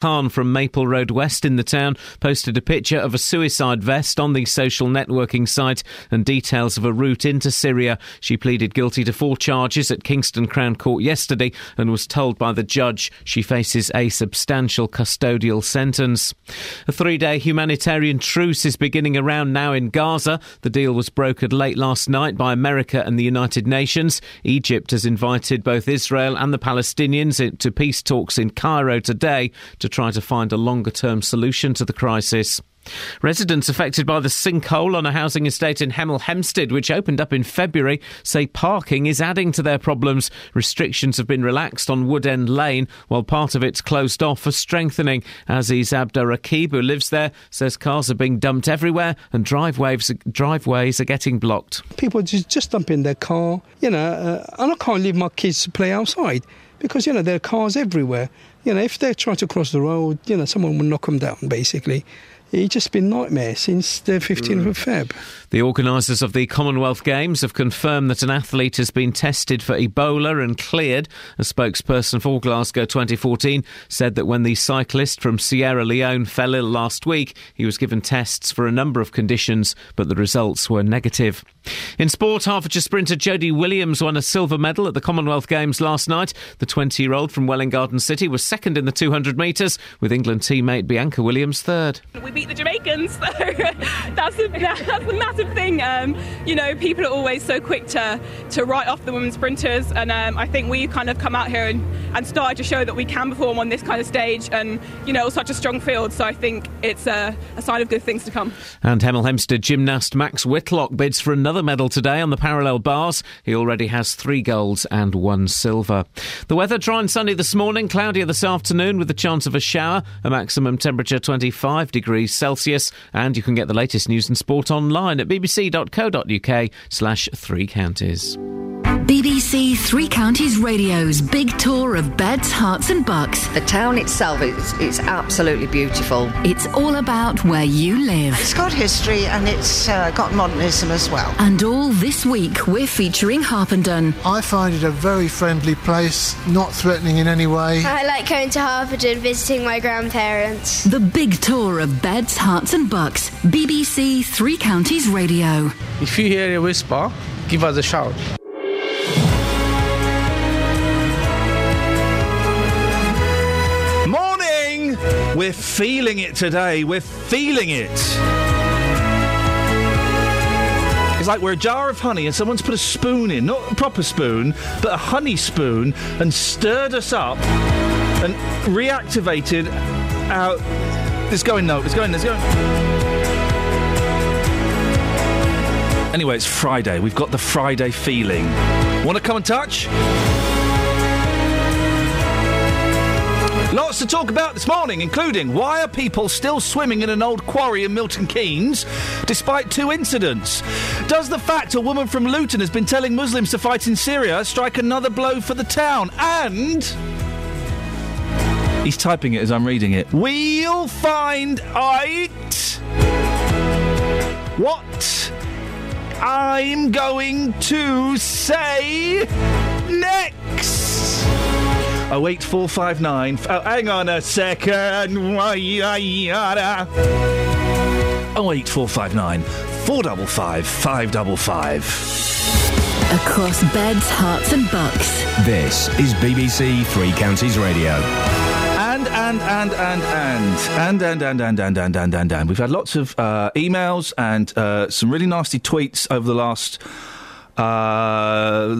Khan from Maple Road West in the town posted a picture of a suicide vest on the social networking site and details of a route into Syria. She pleaded guilty to four charges at Kingston Crown Court yesterday and was told by the judge she faces a substantial custodial sentence. A three day humanitarian truce is beginning around now in Gaza. The deal was brokered late last night by America and the United Nations. Egypt has invited both Israel and the Palestinians to peace talks in Cairo today to try to find a longer term solution to the crisis. Residents affected by the sinkhole on a housing estate in Hemel Hempstead, which opened up in February, say parking is adding to their problems. Restrictions have been relaxed on Woodend Lane, while part of it's closed off for strengthening. Aziz Abdur who lives there, says cars are being dumped everywhere and driveways, driveways are getting blocked. People just, just dump in their car, you know, uh, and I can't leave my kids to play outside because, you know, there are cars everywhere. You know, if they're trying to cross the road, you know, someone will knock them down, basically. It's just been nightmare since the 15th mm. of Feb. The organisers of the Commonwealth Games have confirmed that an athlete has been tested for Ebola and cleared. A spokesperson for Glasgow 2014 said that when the cyclist from Sierra Leone fell ill last week, he was given tests for a number of conditions, but the results were negative. In sport, Hertfordshire sprinter Jodie Williams won a silver medal at the Commonwealth Games last night. The 20 year old from Welwyn Garden City was second in the 200 metres, with England teammate Bianca Williams third. Beat the Jamaicans, so that's a, that's a massive thing. Um, you know, people are always so quick to, to write off the women sprinters, and um, I think we've kind of come out here and, and started to show that we can perform on this kind of stage, and, you know, such a strong field, so I think it's a, a sign of good things to come. And Hemel Hempstead gymnast Max Whitlock bids for another medal today on the parallel bars. He already has three golds and one silver. The weather dry and sunny this morning, cloudier this afternoon with the chance of a shower, a maximum temperature 25 degrees Celsius. And you can get the latest news and sport online at bbc.co.uk slash three counties. BBC Three Counties Radio's big tour of beds, Herts, and bucks. The town itself is, is absolutely beautiful. It's all about where you live. It's got history and it's uh, got modernism as well. And all this week, we're featuring Harpenden. I find it a very friendly place, not threatening in any way. I like going to Harpenden, visiting my grandparents. The big tour of beds, Herts, and bucks. BBC Three Counties Radio. If you hear a whisper, give us a shout. Morning! We're feeling it today. We're feeling it. It's like we're a jar of honey and someone's put a spoon in, not a proper spoon, but a honey spoon, and stirred us up and reactivated our. It's going, no, it's going, it's going. Anyway, it's Friday. We've got the Friday feeling. Want to come and touch? Lots to talk about this morning, including why are people still swimming in an old quarry in Milton Keynes despite two incidents? Does the fact a woman from Luton has been telling Muslims to fight in Syria strike another blow for the town? And. He's typing it as I'm reading it. We'll find out what I'm going to say next. 08459. Oh, hang on a second. 08459 455 555. Across beds, Herts, and bucks. This is BBC Three Counties Radio. And, and, and, and, and, and, and, and, and, and, and, and, and, and. We've had lots of uh, emails and uh, some really nasty tweets over the last uh,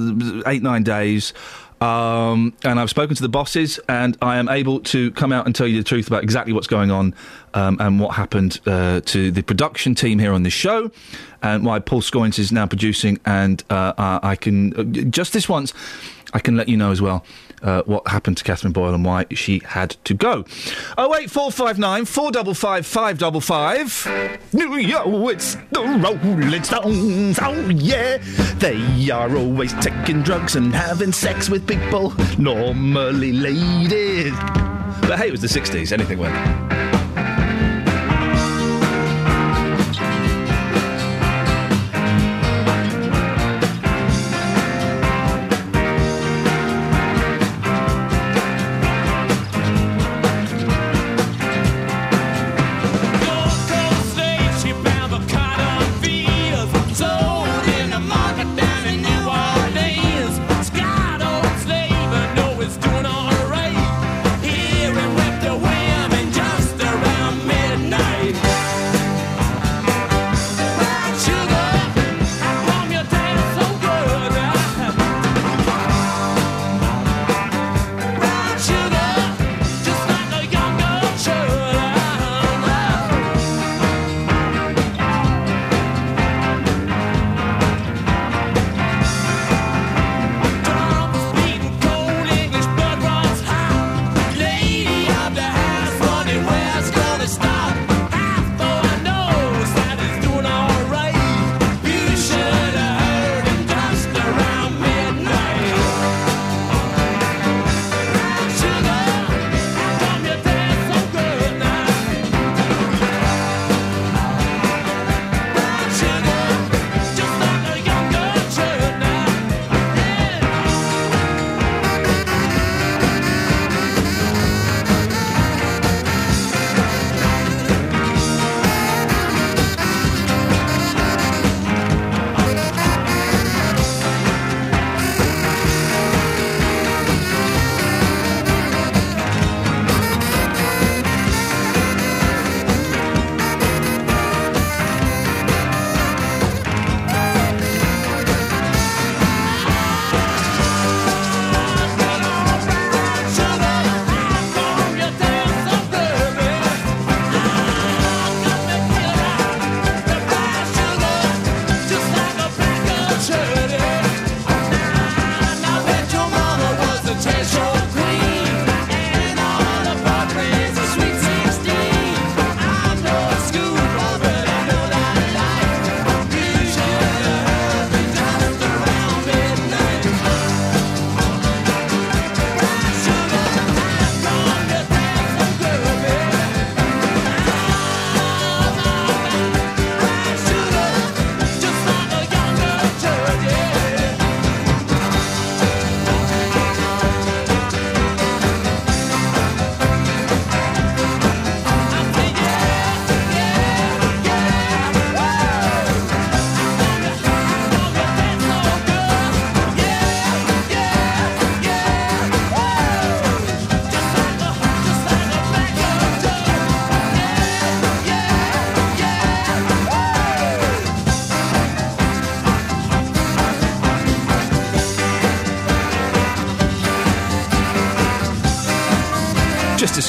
eight, nine days. Um, and I've spoken to the bosses, and I am able to come out and tell you the truth about exactly what's going on um, and what happened uh, to the production team here on this show, and why Paul Scoins is now producing. And uh, I can uh, just this once, I can let you know as well uh, what happened to Catherine Boyle and why she had to go. Oh wait, four five nine four double five five double five. New York, it's the Rolling Stones. Oh yeah, they are always taking drugs and having sex with people, normally ladies. But hey, it was the '60s. Anything went.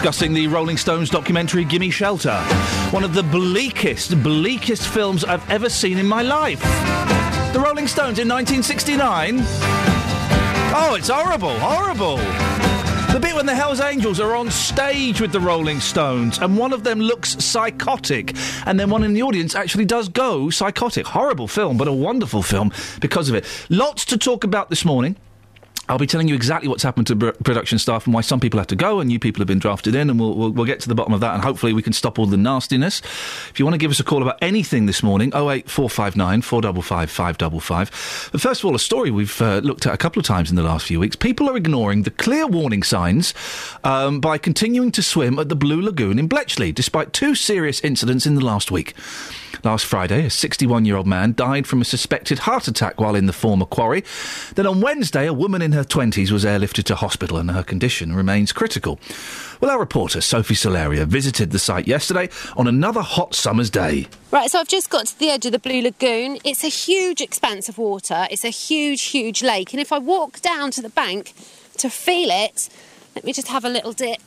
Discussing the Rolling Stones documentary Gimme Shelter. One of the bleakest, bleakest films I've ever seen in my life. The Rolling Stones in 1969? Oh, it's horrible, horrible. The bit when the Hells Angels are on stage with the Rolling Stones and one of them looks psychotic and then one in the audience actually does go psychotic. Horrible film, but a wonderful film because of it. Lots to talk about this morning. I'll be telling you exactly what's happened to production staff and why some people have to go and new people have been drafted in, and we'll, we'll, we'll get to the bottom of that, and hopefully we can stop all the nastiness. If you want to give us a call about anything this morning, 08459 455 555. But first of all, a story we've uh, looked at a couple of times in the last few weeks. People are ignoring the clear warning signs um, by continuing to swim at the Blue Lagoon in Bletchley, despite two serious incidents in the last week. Last Friday, a 61 year old man died from a suspected heart attack while in the former quarry. Then on Wednesday, a woman in her 20s was airlifted to hospital and her condition remains critical. Well, our reporter, Sophie Solaria, visited the site yesterday on another hot summer's day. Right, so I've just got to the edge of the Blue Lagoon. It's a huge expanse of water, it's a huge, huge lake. And if I walk down to the bank to feel it, let me just have a little dip.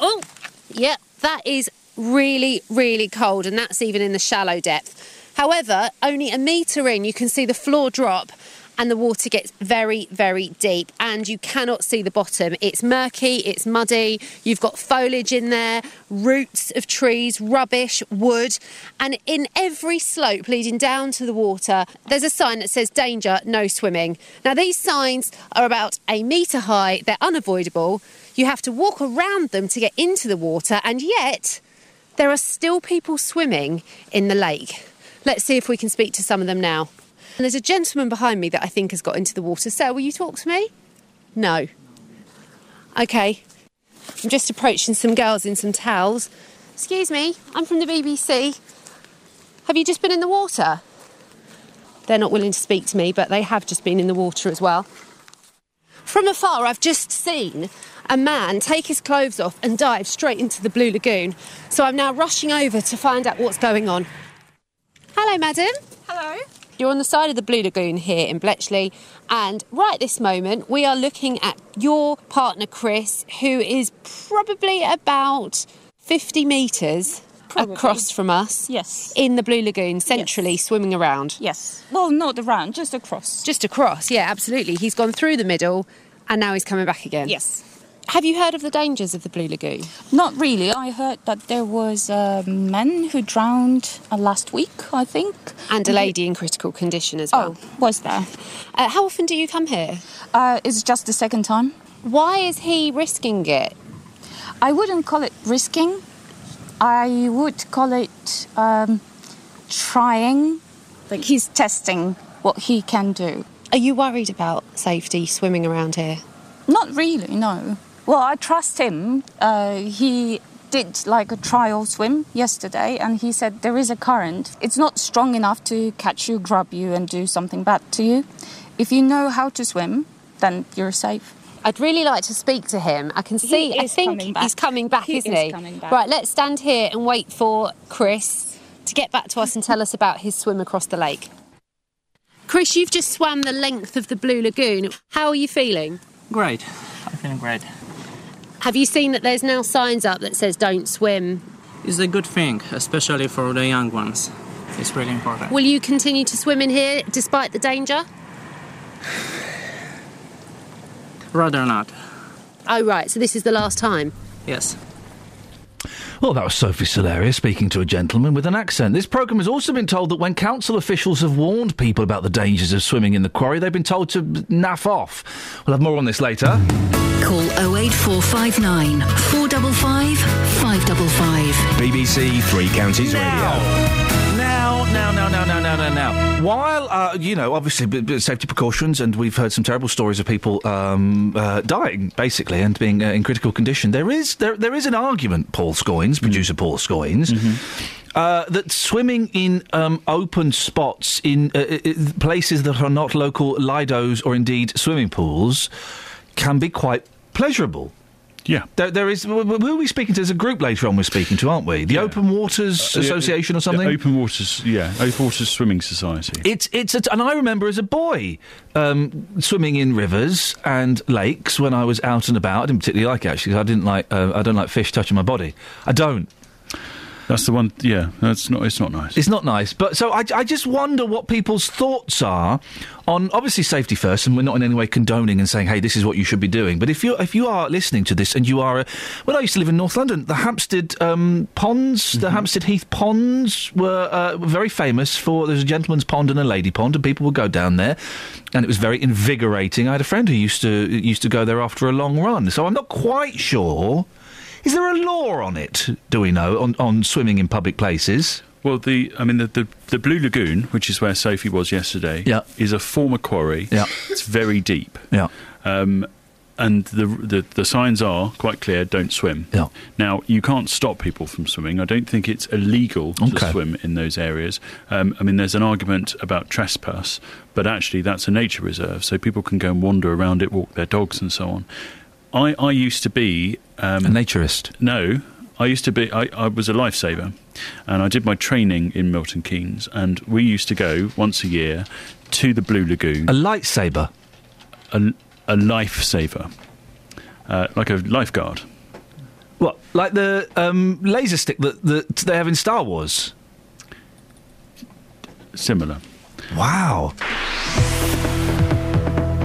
Oh, yep, that is really, really cold, and that's even in the shallow depth. However, only a metre in, you can see the floor drop and the water gets very, very deep, and you cannot see the bottom. It's murky, it's muddy, you've got foliage in there, roots of trees, rubbish, wood, and in every slope leading down to the water, there's a sign that says danger, no swimming. Now, these signs are about a metre high, they're unavoidable. You have to walk around them to get into the water, and yet there are still people swimming in the lake. Let's see if we can speak to some of them now. And there's a gentleman behind me that I think has got into the water. Sir, will you talk to me? No. Okay. I'm just approaching some girls in some towels. Excuse me, I'm from the BBC. Have you just been in the water? They're not willing to speak to me, but they have just been in the water as well. From afar, I've just seen a man take his clothes off and dive straight into the Blue Lagoon. So I'm now rushing over to find out what's going on. Hello, madam. Hello. You're on the side of the Blue Lagoon here in Bletchley, and right this moment we are looking at your partner Chris, who is probably about 50 metres Probably. across from us. Yes. In the Blue Lagoon, centrally swimming around. Yes. Well, not around, just across. Just across, yeah, absolutely. He's gone through the middle and now he's coming back again. Yes. Have you heard of the dangers of the Blue Lagoon? Not really. I heard that there was a man who drowned uh, last week, I think. And a lady in critical condition as well. Oh, was there? Uh, how often do you come here? Uh, it's just the second time. Why is he risking it? I wouldn't call it risking. I would call it um, trying. Like he's testing what he can do. Are you worried about safety swimming around here? Not really, no. Well, I trust him. Uh, he did like a trial swim yesterday and he said there is a current. It's not strong enough to catch you, grab you, and do something bad to you. If you know how to swim, then you're safe. I'd really like to speak to him. I can see, I think coming back. he's coming back, He isn't is he? coming back. Right, let's stand here and wait for Chris to get back to us and tell us about his swim across the lake. Chris, you've just swam the length of the Blue Lagoon. How are you feeling? Great. I'm feeling great. Have you seen that there's now signs up that says don't swim? It's a good thing, especially for the young ones. It's really important. Will you continue to swim in here despite the danger? Rather not. Oh, right, so this is the last time. Yes. Well, that was Sophie Solaria speaking to a gentleman with an accent. This programme has also been told that when council officials have warned people about the dangers of swimming in the quarry, they've been told to naff off. We'll have more on this later. Call 08459 455 555. BBC Three Counties Radio. Now, now, now, now, now, now, now. While, uh, you know, obviously b- b- safety precautions, and we've heard some terrible stories of people um, uh, dying, basically, and being uh, in critical condition, there is there, there is an argument, Paul Scoins, producer Paul Scoins, uh, that swimming in um, open spots in uh, uh, places that are not local lidos or indeed swimming pools can be quite pleasurable. Yeah. There, there is. wh- wh- Who are we speaking to? There's a group later on we're speaking to, aren't we? The Open Waters Uh, yeah, Association or yeah, something? Open Waters, yeah, Open Waters Swimming Society. It's it's a, and I remember as a boy um, swimming in rivers and lakes when I was out and about. I didn't particularly like it actually. I didn't like uh, I don't like fish touching my body. I don't. That's the one. Yeah, that's not. It's not nice. It's not nice. But so I, I just wonder what people's thoughts are on obviously safety first, and we're not in any way condoning and saying, hey, this is what you should be doing. But if you if you are listening to this and you are, a, when I used to live in North London, the Hampstead um, ponds, the Hampstead Heath ponds were uh, very famous for. There's a gentleman's pond and a lady pond, and people would go down there, and it was very invigorating. I had a friend who used to used to go there after a long run. So I'm not quite sure. Is there a law on it? Do we know on, on swimming in public places? Well, the I mean the, the the Blue Lagoon, which is where Sophie was yesterday, Yeah. is a former quarry. Yeah. it's very deep. Yeah. Um, and the, the the signs are quite clear: don't swim. Yeah. Now you can't stop people from swimming. I don't think it's illegal to swim in those areas. Um, I mean, there's an argument about trespass, but actually that's a nature reserve, so people can go and wander around it, walk their dogs, and so on. I I used to be um, A naturist. no, I used to be. I, I was a lifesaver, and I did my training in Milton Keynes. And we used to go once a year to the Blue Lagoon. A lightsaber. A, a lifesaver, uh, like a lifeguard. What, like the um, laser stick that, that they have in Star Wars? Similar. Wow.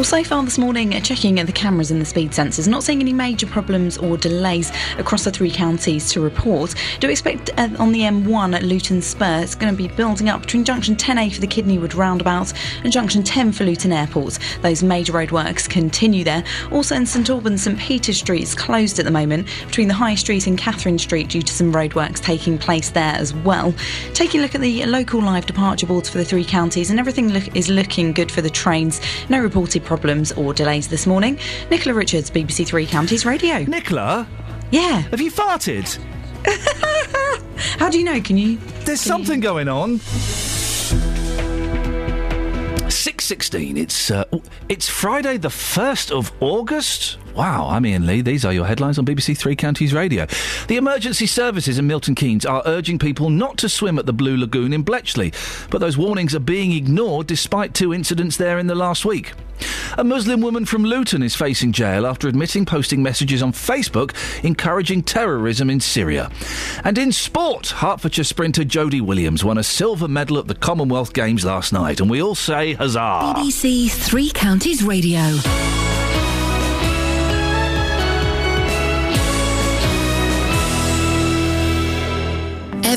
Well, so far this morning, checking the cameras and the speed sensors, not seeing any major problems or delays across the three counties to report. Do expect uh, on the M1 at Luton Spur, it's going to be building up between junction 10A for the Kidneywood roundabout and junction 10 for Luton Airport. Those major roadworks continue there. Also in St Albans, St Peter Street's closed at the moment between the High Street and Catherine Street due to some roadworks taking place there as well. Taking a look at the local live departure boards for the three counties, and everything look, is looking good for the trains. No reported problems or delays this morning. Nicola Richards, BBC Three Counties Radio. Nicola? Yeah. Have you farted? How do you know? Can you? There's something going on. Six sixteen. It's uh, it's Friday, the first of August. Wow, I'm Iain Lee. These are your headlines on BBC Three Counties Radio. The emergency services in Milton Keynes are urging people not to swim at the Blue Lagoon in Bletchley, but those warnings are being ignored despite two incidents there in the last week. A Muslim woman from Luton is facing jail after admitting posting messages on Facebook encouraging terrorism in Syria. And in sport, Hertfordshire sprinter Jodie Williams won a silver medal at the Commonwealth Games last night, and we all say huzzah. BBC Three Counties Radio.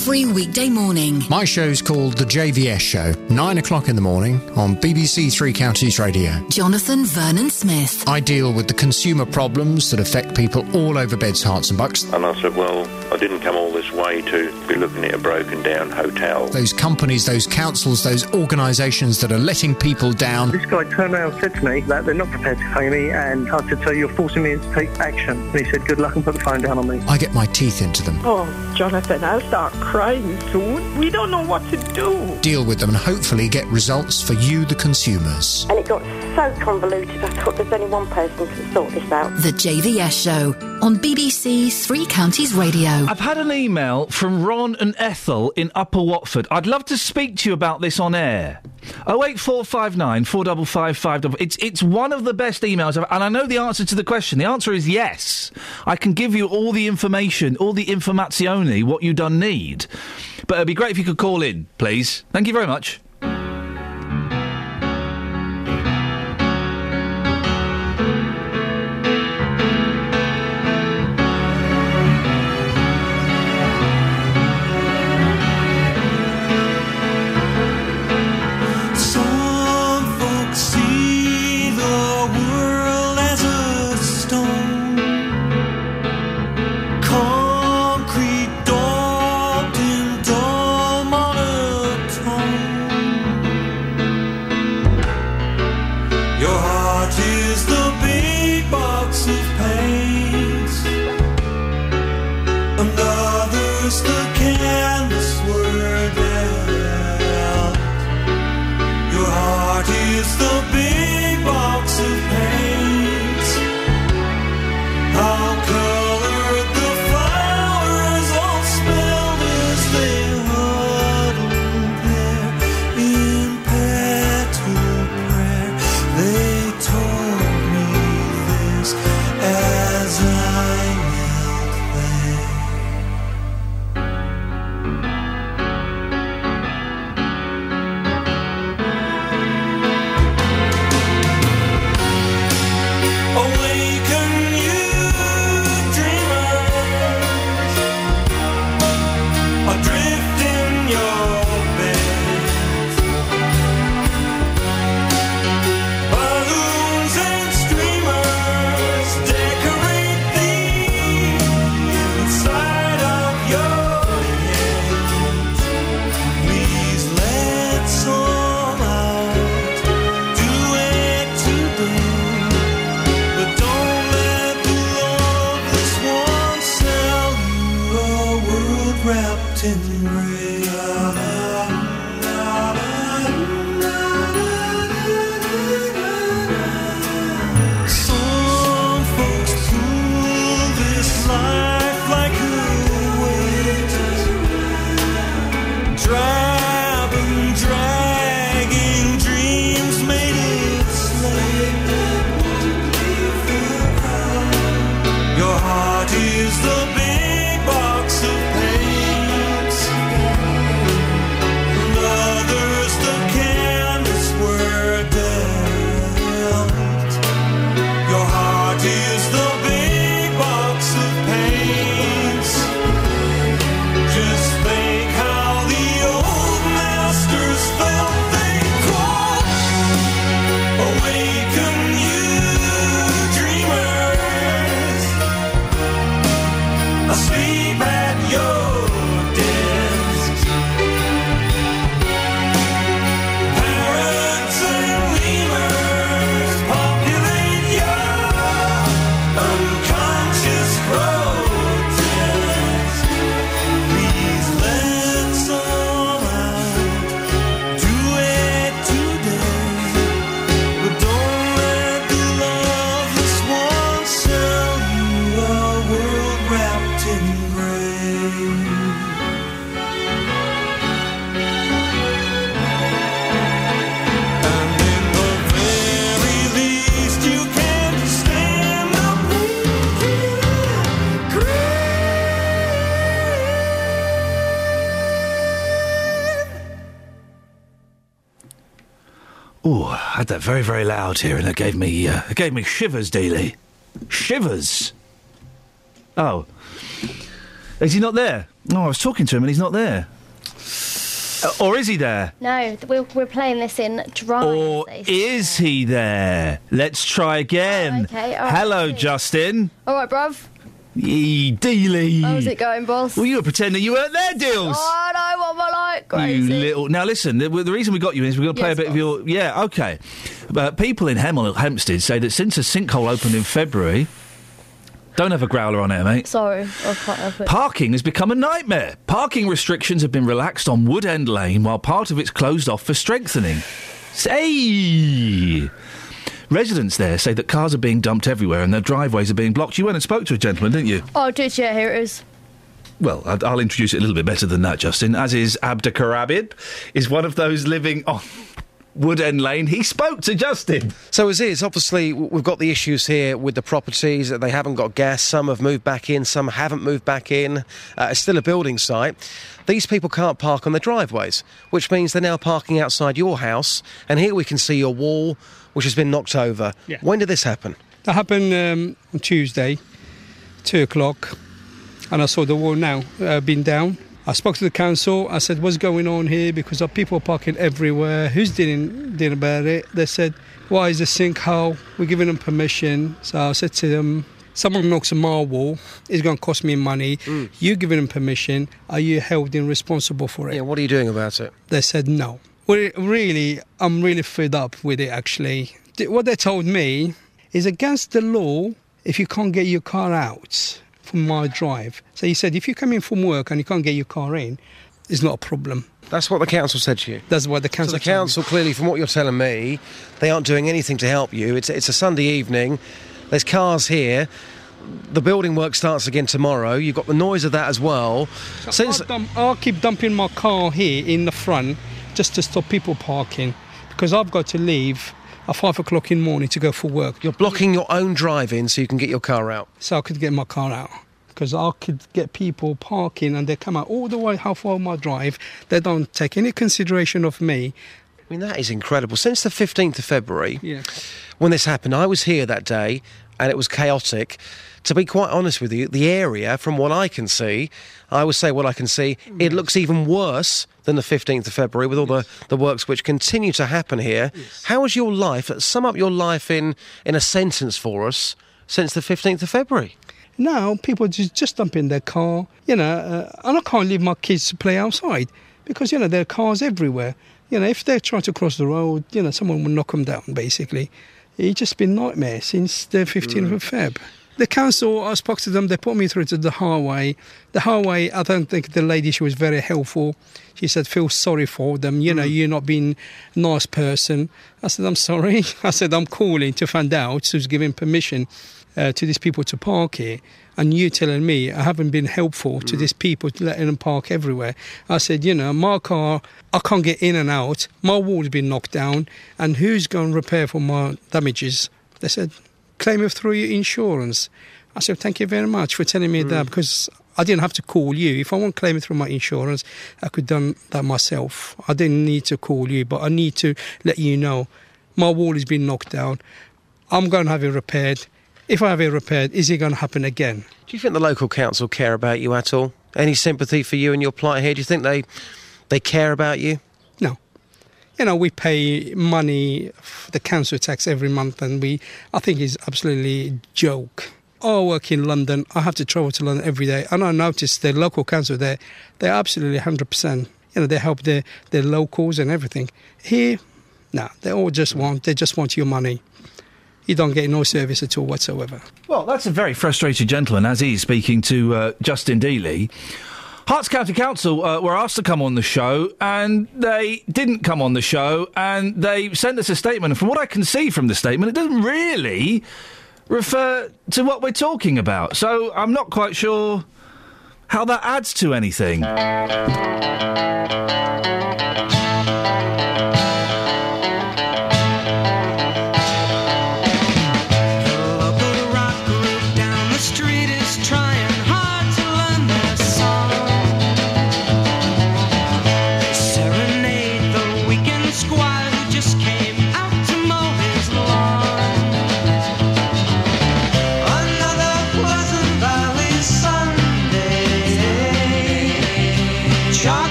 Every weekday morning. My show's called The JVS Show, 9 o'clock in the morning on BBC Three Counties Radio. Jonathan Vernon Smith. I deal with the consumer problems that affect people all over Beds, Herts and Bucks. And I said, well, I didn't come all this way to be looking at a broken down hotel. Those companies, those councils, those organisations that are letting people down. This guy turned around and said to me that they're not prepared to pay me, and I said, so you're forcing me to take action. And he said, good luck and put the phone down on me. I get my teeth into them, Oh, Jonathan, I'll start crying soon. We don't know what to do. deal with them, and hopefully get results for you, the consumers. And it got so convoluted, I thought there's only one person can sort this out. The JVS Show on BBC Three Counties Radio. I've had an email from Ron and Ethel in Upper Watford. I'd love to speak to you about this on air. 08459 455 555. It's it's one of the best emails, I've, and I know the answer to the question. The answer is yes. I can give you all the information, all the informazione, what you done need. But it'd be great if you could call in, please. Thank you very much. Very, very loud here, and it gave me uh, it gave me shivers, Dealey. Shivers. Oh, is he not there? No, I was talking to him, and he's not there. Uh, or is he there? No, we're, we're playing this in dry. Or is he there? Let's try again. okay, all right, Hello. Justin. All right, bruv. Yee, Dealey. How's it going, boss? Well, you were pretending you weren't there, Deals. Oh, no, what am I like? You little. Now listen. The, the reason we got you is we're going to play Yes, a bit of your. Yeah, okay. But people in Hemel Hempstead say that since a sinkhole opened in February, don't have a growler on it, mate. Sorry, I can't help it. Parking has become a nightmare. Parking restrictions have been relaxed on Wood End Lane while part of it's closed off for strengthening. Say. Residents there say that cars are being dumped everywhere and their driveways are being blocked. You went and spoke to a gentleman, didn't you? Oh, did yeah, here it is. Well, I'll, introduce it a little bit better than that, Justin. Aziz Abdulkarabid, is one of those living on Wood End Lane. He spoke to Justin. So Aziz, obviously, we've got the issues here with the properties that they haven't got gas. Some have moved back in, some haven't moved back in. Uh, it's still a building site. These people can't park on the driveways, which means they're now parking outside your house. And here we can see your wall, which has been knocked over. Yeah. When did this happen? That happened um, on Tuesday, two o'clock, and I saw the wall now uh, been down. I spoke to the council. I said, "What's going on here?" Because of people parking everywhere. Who's dealing dealing about it? They said, "Why is the sinkhole? We're giving them permission." So I said to them, "Someone knocks a my wall. It's going to cost me money. Mm. You giving them permission? Are you held in responsible for it?" Yeah. What are you doing about it? They said no. Well, really, I'm really fed up with it. Actually, what they told me is against the law if you can't get your car out from my drive. So he said if you come in from work and you can't get your car in, it's not a problem. That's what the council said to you. That's what the council. So the council, clearly, from what you're telling me, they aren't doing anything to help you. It's, it's a Sunday evening. There's cars here. The building work starts again tomorrow. You've got the noise of that as well. Since I'll, dump, I'll keep dumping my car here in the front just to stop people parking because I've got to leave at five o'clock in the morning to go for work. You're blocking your own drive in so you can get your car out. So I could get my car out. Because I could get people parking and they come out all the way halfway on my drive. They don't take any consideration of me. I mean, that is incredible. Since the 15th of February, Yeah. when this happened, I was here that day and it was chaotic. To be quite honest with you, the area, from what I can see, I would say what I can see, it looks even worse than the 15th of February with all the, the works which continue to happen here. How was your life, sum up your life in, in a sentence for us, since the 15th of February? Now people just, just dump in their car, you know, uh, and I can't leave my kids to play outside because, you know, there are cars everywhere. You know, if they try to cross the road, you know, someone will knock them down, basically. It's just been nightmare since the 15th of Feb. The council, I spoke to them, they put me through to the highway. The highway, I don't think the lady, she was very helpful. She said, feel sorry for them, you know, you're not being a nice person. I said, I'm sorry. I said, I'm calling to find out who's giving permission uh, to these people to park here. And you telling me I haven't been helpful to mm. these people, letting them park everywhere. I said, you know, my car, I can't get in and out. My wall's been knocked down. And who's going to repair for my damages? They said, claim it through your insurance. I said, thank you very much for telling me that mm. because I didn't have to call you. If I want to claim it through my insurance, I could done that myself. I didn't need to call you, but I need to let you know my wall has been knocked down. I'm going to have it repaired. If I have it repaired, is it going to happen again? Do you think the local council care about you at all? Any sympathy for you and your plight here? Do you think they they care about you? No. You know, we pay money, for the council tax every month, and we, I think it's absolutely a joke. I work in London. I have to travel to London every day, and I noticed the local council there, they're absolutely 100%. You know, they help their, their locals and everything. Here, no, they all just want, they just want your money. You don't get no service at all whatsoever. Well, that's a very frustrated gentleman, as he's speaking to uh, Justin Dealey. Herts County Council uh, were asked to come on the show, and they didn't come on the show, and they sent us a statement. And from what I can see from the statement, it doesn't really refer to what we're talking about. So I'm not quite sure how that adds to anything.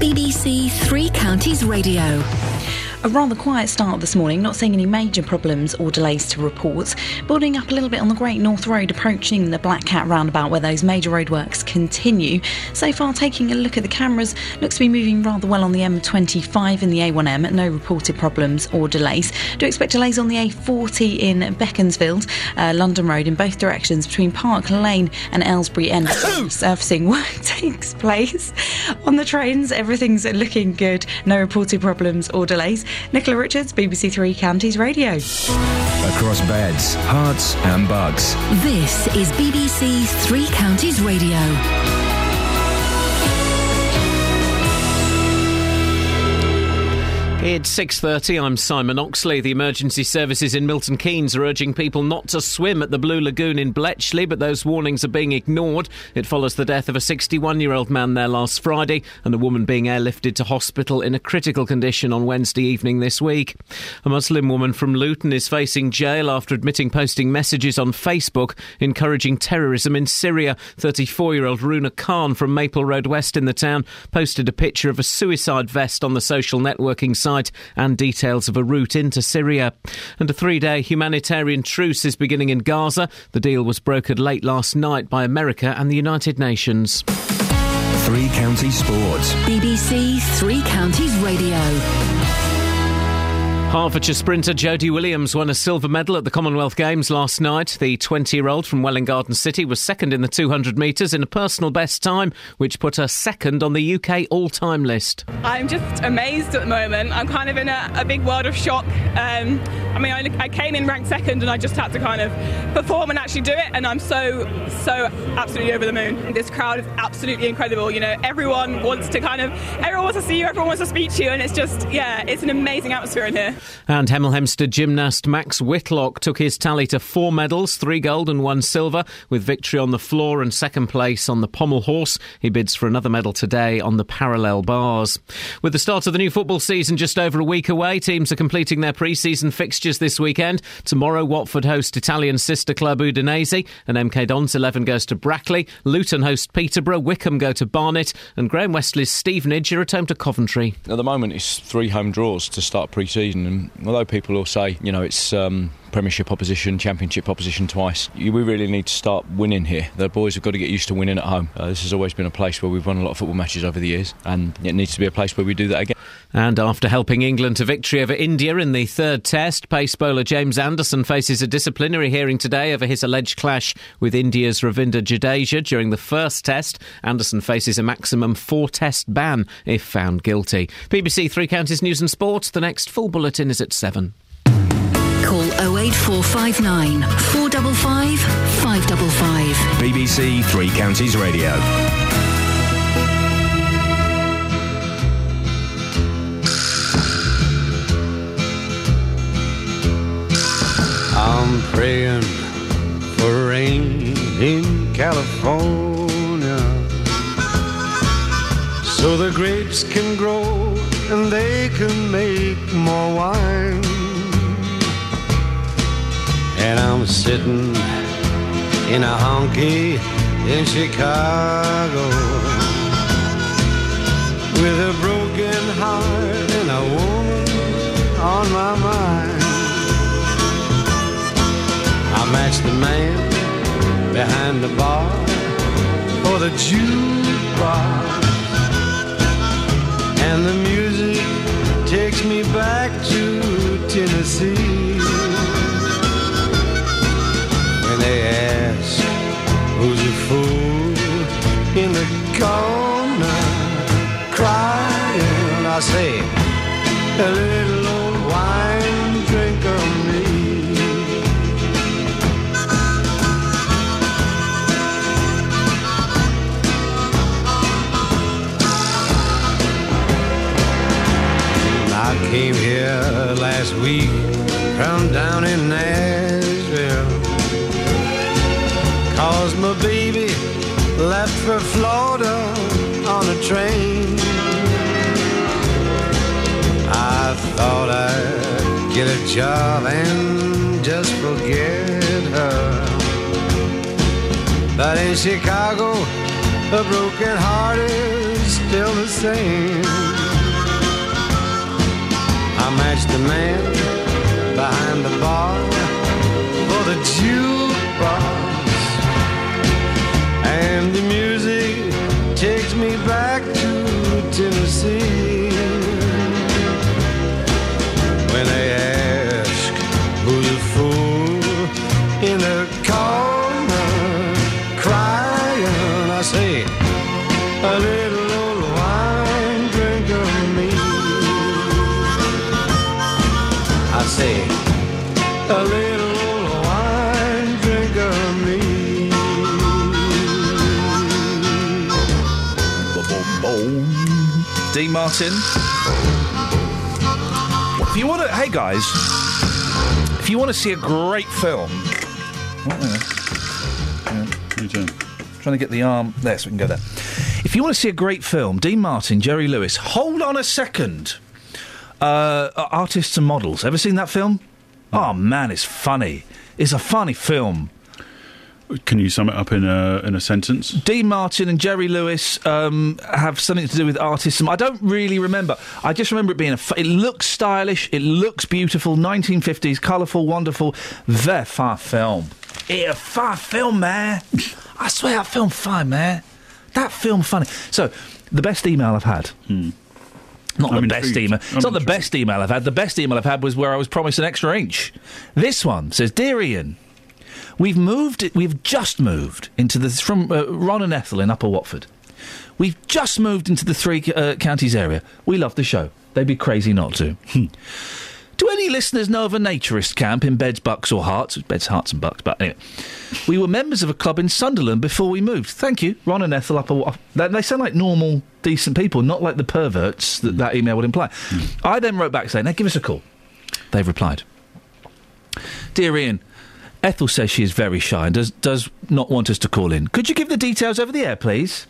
BBC Three Counties Radio. A rather quiet start this morning, not seeing any major problems or delays to report. Building up a little bit on the Great North Road, approaching the Black Cat roundabout where those major roadworks continue. So far, taking a look at the cameras, looks to be moving rather well on the M25 in the A1M, no reported problems or delays. Do expect delays on the A40 in Beaconsfield, uh, London Road in both directions between Park Lane and Aylesbury End. Surfacing work takes place. On the trains, everything's looking good, no reported problems or delays. Nicola Richards, BBC Three Counties Radio. Across beds, Herts, and bugs. This is BBC Three Counties Radio. It's 6:30. I'm Simon Oxley. The emergency services in Milton Keynes are urging people not to swim at the Blue Lagoon in Bletchley, but those warnings are being ignored. It follows the death of a 61-year-old man there last Friday and a woman being airlifted to hospital in a critical condition on Wednesday evening this week. A Muslim woman from Luton is facing jail after admitting posting messages on Facebook encouraging terrorism in Syria. 34-year-old Runa Khan from Maple Road West in the town posted a picture of a suicide vest on the social networking site and details of a route into Syria. And a three day humanitarian truce is beginning in Gaza. The deal was brokered late last night by America and the United Nations. Three Counties Sports. BBC Three Counties Radio. Hertfordshire sprinter Jodie Williams won a silver medal at the Commonwealth Games last night. The 20 year old from Welwyn Garden City was second in the 200 metres in a personal best time, which put her second on the UK all time list. I'm just amazed at the moment. I'm kind of in a, a big world of shock. Um, I mean, I, I came in ranked second and I just had to kind of perform and actually do it, and I'm so, so absolutely over the moon. This crowd is absolutely incredible. You know, everyone wants to kind of, everyone wants to see you, everyone wants to speak to you, and it's just, yeah, it's an amazing atmosphere in here. And Hemel Hempstead gymnast Max Whitlock took his tally to four medals, three gold and one silver, with victory on the floor and second place on the pommel horse. He bids for another medal today on the parallel bars. With the start of the new football season just over a week away, teams are completing their pre-season fixtures this weekend. Tomorrow, Watford host Italian sister club Udinese, and MK Dons 11 goes to Brackley. Luton host Peterborough, Wycombe go to Barnet, and Graham Westley's Stevenage are at home to Coventry. At the moment, it's three home draws to start pre-season, although people will say, you know, it's um, Premiership opposition, Championship opposition twice, we really need to start winning here. The boys have got to get used to winning at home. Uh, this has always been a place where we've won a lot of football matches over the years, and it needs to be a place where we do that again. And after helping England to victory over India in the third test, pace bowler James Anderson faces a disciplinary hearing today over his alleged clash with India's Ravindra Jadeja during the first test. Anderson faces a maximum four test ban if found guilty. BBC Three Counties News and Sport. The next full bulletin is at 7. Call 08459 455 555. BBC Three Counties Radio. I'm praying for rain in California so the grapes can grow and they can make more wine. And I'm sitting in a honky in Chicago with a broken heart and a woman on my mind. I match the man behind the bar for the jukebox. And the music takes me back to Tennessee. They ask who's a fool in the corner crying, I say, a little old wine drinker me. I came here last week from down left for Florida on a train. I thought I'd get a job and just forget her. But in Chicago, a broken heart is still the same. I matched the man behind the bar for the jukebox. Martin. If you want to, hey guys, if you want to see a great film, oh, on. Yeah. trying to get the arm there so we can go there. If you want to see a great film, Dean Martin, Jerry Lewis. Hold on a second. Uh, artists and models. Ever seen that film? Oh man, it's funny. It's a funny film. Can you sum it up in a in a sentence? Dean Martin and Jerry Lewis um, have something to do with artists. I don't really remember. I just remember it being a. F- it looks stylish. It looks beautiful. 1950s, colourful, wonderful. Very far film. It's a far film, man. I swear, that film fine, man. That film funny. So, the best email I've had. Not I'm the best intrigued. email. I'm It's not the best email I've had. The best email I've had was where I was promised an extra inch. This one says, "Dear Iain, we've moved. We've just moved into the from uh, Ron and Ethel in Upper Watford. We've just moved into the three uh, counties area. We love the show. They'd be crazy not to." Hmm. Do any listeners know of a naturist camp in Beds, Bucks, or Herts? Beds, Herts, and Bucks. But anyway, we were members of a club in Sunderland before we moved. Thank you, Ron and Ethel. Upper, Wa- they, they sound like normal, decent people, not like the perverts that that email would imply. I then wrote back saying, "Now give us a call." They've replied, "Dear Iain." Ethel says she is very shy and does, does not want us to call in. Could you give the details over the air, please?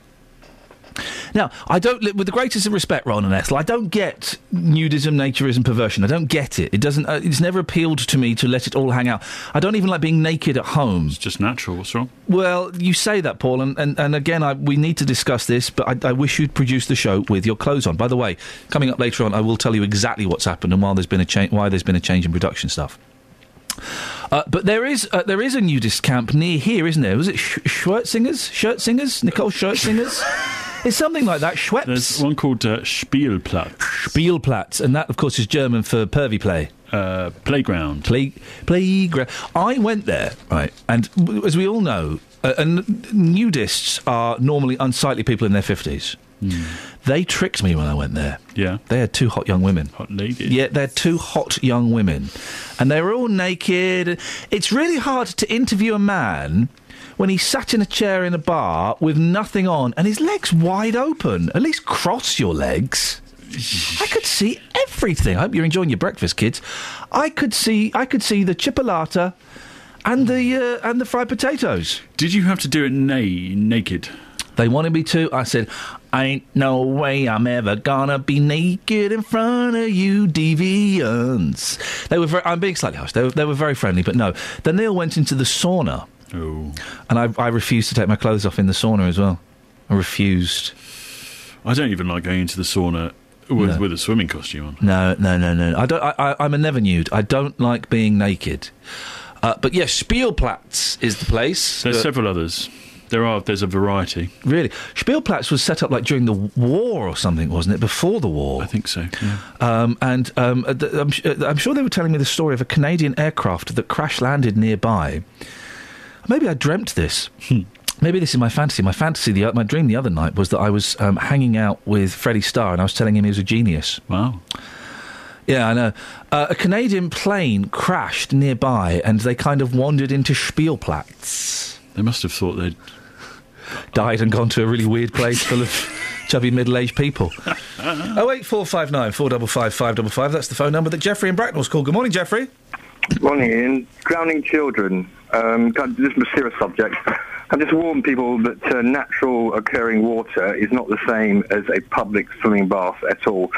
Now, I don't, with the greatest of respect, Ron and Ethel, I don't get nudism, naturism, perversion. I don't get it. It doesn't. Uh, it's never appealed to me to let it all hang out. I don't even like being naked at home. It's just natural. What's wrong? Well, you say that, Paul, and, and, and again, I, we need to discuss this, but I, I wish you'd produce the show with your clothes on. By the way, coming up later on, I will tell you exactly what's happened and why there's been a change. Why there's been a change in production stuff. Uh, but there is uh, there is a nudist camp near here, isn't there? Was it Sh- Schwertzingers? Shirt singers? Nicole Schwertzingers? it's something like that. Schweppes. There's one called uh, Spielplatz. Spielplatz, and that, of course, is German for pervy play. Uh, playground. Play, playground. I went there, right, and w- as we all know, uh, and nudists are normally unsightly people in their fifties. They tricked me when I went there. Yeah. They had two hot young women. Hot lady. Yeah, they're two hot young women. And they were all naked. It's really hard to interview a man when he sat in a chair in a bar with nothing on and his legs wide open. At least cross your legs. I could see everything. I hope you're enjoying your breakfast, kids. I could see I could see the chipolata and the uh, and the fried potatoes. Did you have to do it na- naked? They wanted me to. I said, "Ain't no way I'm ever gonna be naked in front of you, deviants." They were. Very, I'm being slightly harsh. They were, they were very friendly, but no. Then they all went into the sauna, Oh. and I, I refused to take my clothes off in the sauna as well. I refused. I don't even like going into the sauna with, No. with a swimming costume on. No, no, no, no. I don't. I, I, I'm a never nude. I don't like being naked. Uh, but yes, Spielplatz is the place. There's several others. There are. There's a variety. Really, Spielplatz was set up like during the war or something, wasn't it? Before the war, I think so. Yeah. Um, and um, uh, I'm, uh, I'm sure they were telling me the story of a Canadian aircraft that crash landed nearby. Maybe I dreamt this. Maybe this is my fantasy. My fantasy, the, my dream the other night was that I was um, hanging out with Freddie Starr and I was telling him he was a genius. Wow. Yeah, I know. Uh, a Canadian plane crashed nearby and they kind of wandered into Spielplatz. They must have thought they'd died and gone to a really weird place full of chubby middle-aged people. oh eight four five nine four double five five double five. That's the phone number that Jeffrey and Bracknell's called. Good morning, Jeffrey. Morning, Iain. Drowning children. Um, this is a serious subject. I just warn people that uh, natural occurring water is not the same as a public swimming bath at all.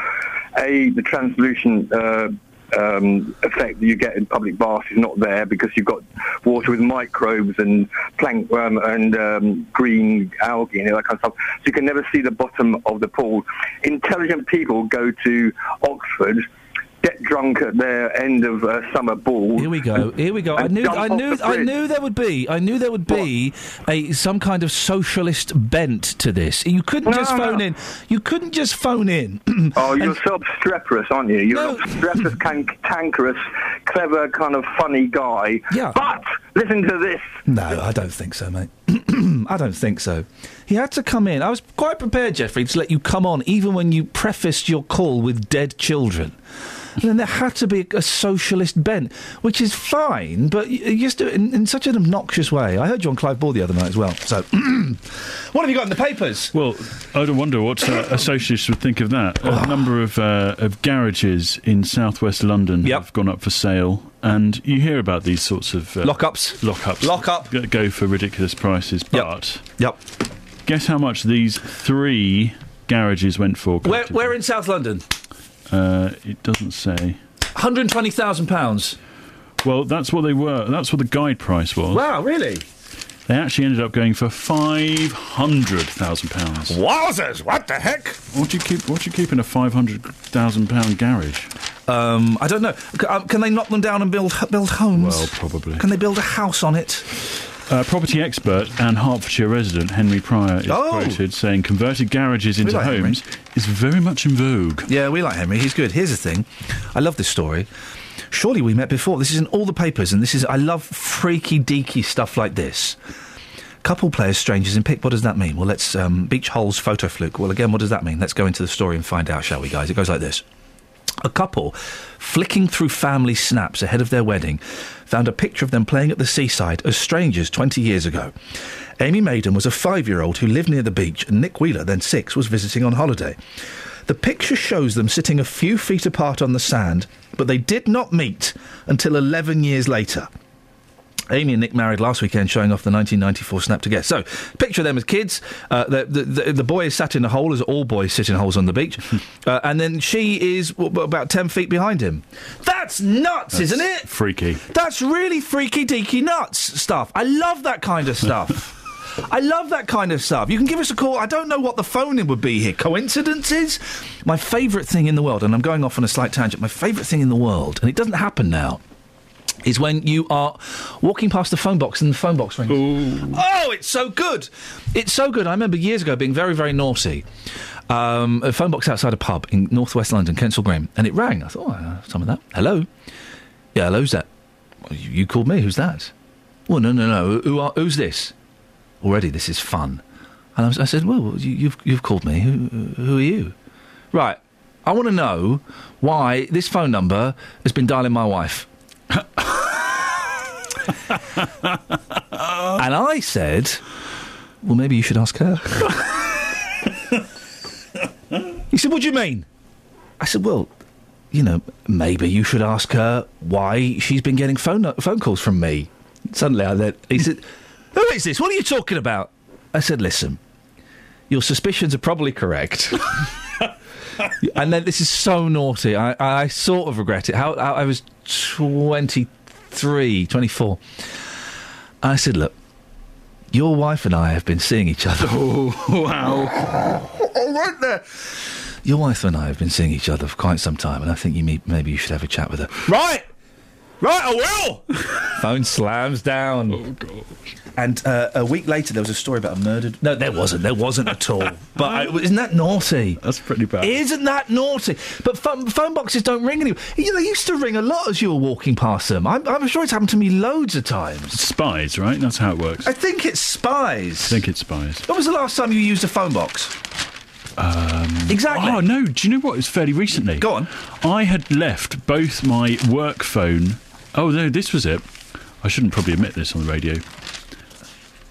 A, the translucent uh, um, effect that you get in public baths is not there because you've got water with microbes and plank um, and um, green algae and all that kind of stuff. So you can never see the bottom of the pool. Intelligent people go to Oxford get drunk at their end of uh, summer ball. Here we go. Here we go. I knew. I knew. I knew there would be. I knew there would be a some kind of socialist bent to this. You couldn't No, just no. phone in. You couldn't just phone in. Oh, you're so obstreperous, aren't you? You're an obstreperous, cantankerous, clever, kind of funny guy. Yeah. But listen to this. No, I don't think so, mate. I don't think so. He had to come in. I was quite prepared, Jeffrey, to let you come on, even when you prefaced your call with dead children. And then there had to be a socialist bent, which is fine, but you just do it in, in such an obnoxious way. I heard you on Clive Bull the other night as well. So, what have you got in the papers? Well, I don't wonder what uh, a socialist would think of that. A number of uh, of garages in southwest London have gone up for sale, and you hear about these sorts of uh, Lockups. Lockups. Lock up. Go, for ridiculous prices. But yep. Guess how much these three garages went for? Where, where in South London? Uh, it doesn't say. Hundred twenty thousand pounds. Well, that's what they were. That's what the guide price was. Wow, really? They actually ended up going for five hundred thousand pounds. Wowzers! What the heck? What do you keep? What do you keep in a five hundred thousand pound garage? Um, I don't know. C- um, can they knock them down and build build homes? Well, probably. Can they build a house on it? Uh, property expert and Hertfordshire resident Henry Pryor is Oh. quoted saying converted garages into like Henry. homes is very much in vogue. Yeah, we like Henry. He's good. Here's the thing. I love this story. Surely we met before. This is in all the papers, and this is. I love freaky deaky stuff like this. Couple players, strangers in pick. What does that mean? Well, let's um, beach holes photo fluke. Well, again, what does that mean? Let's go into the story and find out, shall we, guys? It goes like this. A couple, flicking through family snaps ahead of their wedding, found a picture of them playing at the seaside as strangers 20 years ago. Amy Maiden was a five year old who lived near the beach, and Nick Wheeler, then six, was visiting on holiday. The picture shows them sitting a few feet apart on the sand, but they did not meet until 11 years later. Amy and Nick married last weekend, showing off the 1994 snap together. So, picture them as kids. Uh, the, the, the, the boy is sat in a hole, as all boys sit in holes on the beach. uh, and then she is w- about 10 feet behind him. That's nuts, isn't it? Freaky. That's really freaky deaky nuts stuff. I love that kind of stuff. I love that kind of stuff. You can give us a call. I don't know what the phone in would be here. Coincidences? My favourite thing in the world, and I'm going off on a slight tangent, my favourite thing in the world, and it doesn't happen now, is when you are walking past the phone box and the phone box rings. Oh, it's so good. It's so good. I remember years ago being very, very naughty. Um, a phone box outside a pub in northwest London, Kensal Green, and it rang. I thought, oh, uh, some of that. Hello? Yeah, hello, who's that? Well, you, you called me. Who's that? Well, no, no, no. Who are, who's this? Already, this is fun. And I, was, I said, well, you, you've, you've called me. Who, who are you? Right. I want to know why this phone number has been dialing my wife. and I said, well, maybe you should ask her. he said, what do you mean? I said, well, you know, maybe you should ask her why she's been getting phone phone calls from me. Suddenly, I then he said, "Who is this? What are you talking about?" I said, "Listen, your suspicions are probably correct." and then this is so naughty. I, I sort of regret it. How, how I was 23, 24. And I said, "Look, your wife and I have been seeing each other." Oh, wow. oh, right there. Your wife and I have been seeing each other for quite some time, and I think you may, maybe you should have a chat with her. Right, right, I will. Phone slams down. Oh god. And uh, a week later, there was a story about a murdered. No, there wasn't. There wasn't at all. But I, isn't that naughty? That's pretty bad. Isn't that naughty? But phone, phone boxes don't ring anymore. You know, they used to ring a lot as you were walking past them. I'm, I'm sure it's happened to me loads of times. Spies, right? That's how it works. I think it's spies. I think it's spies. When was the last time you used a phone box? Um, Exactly. Oh no! Do you know what? It was fairly recently. Go on. I had left both my work phone. Oh no, this was it. I shouldn't probably admit this on the radio.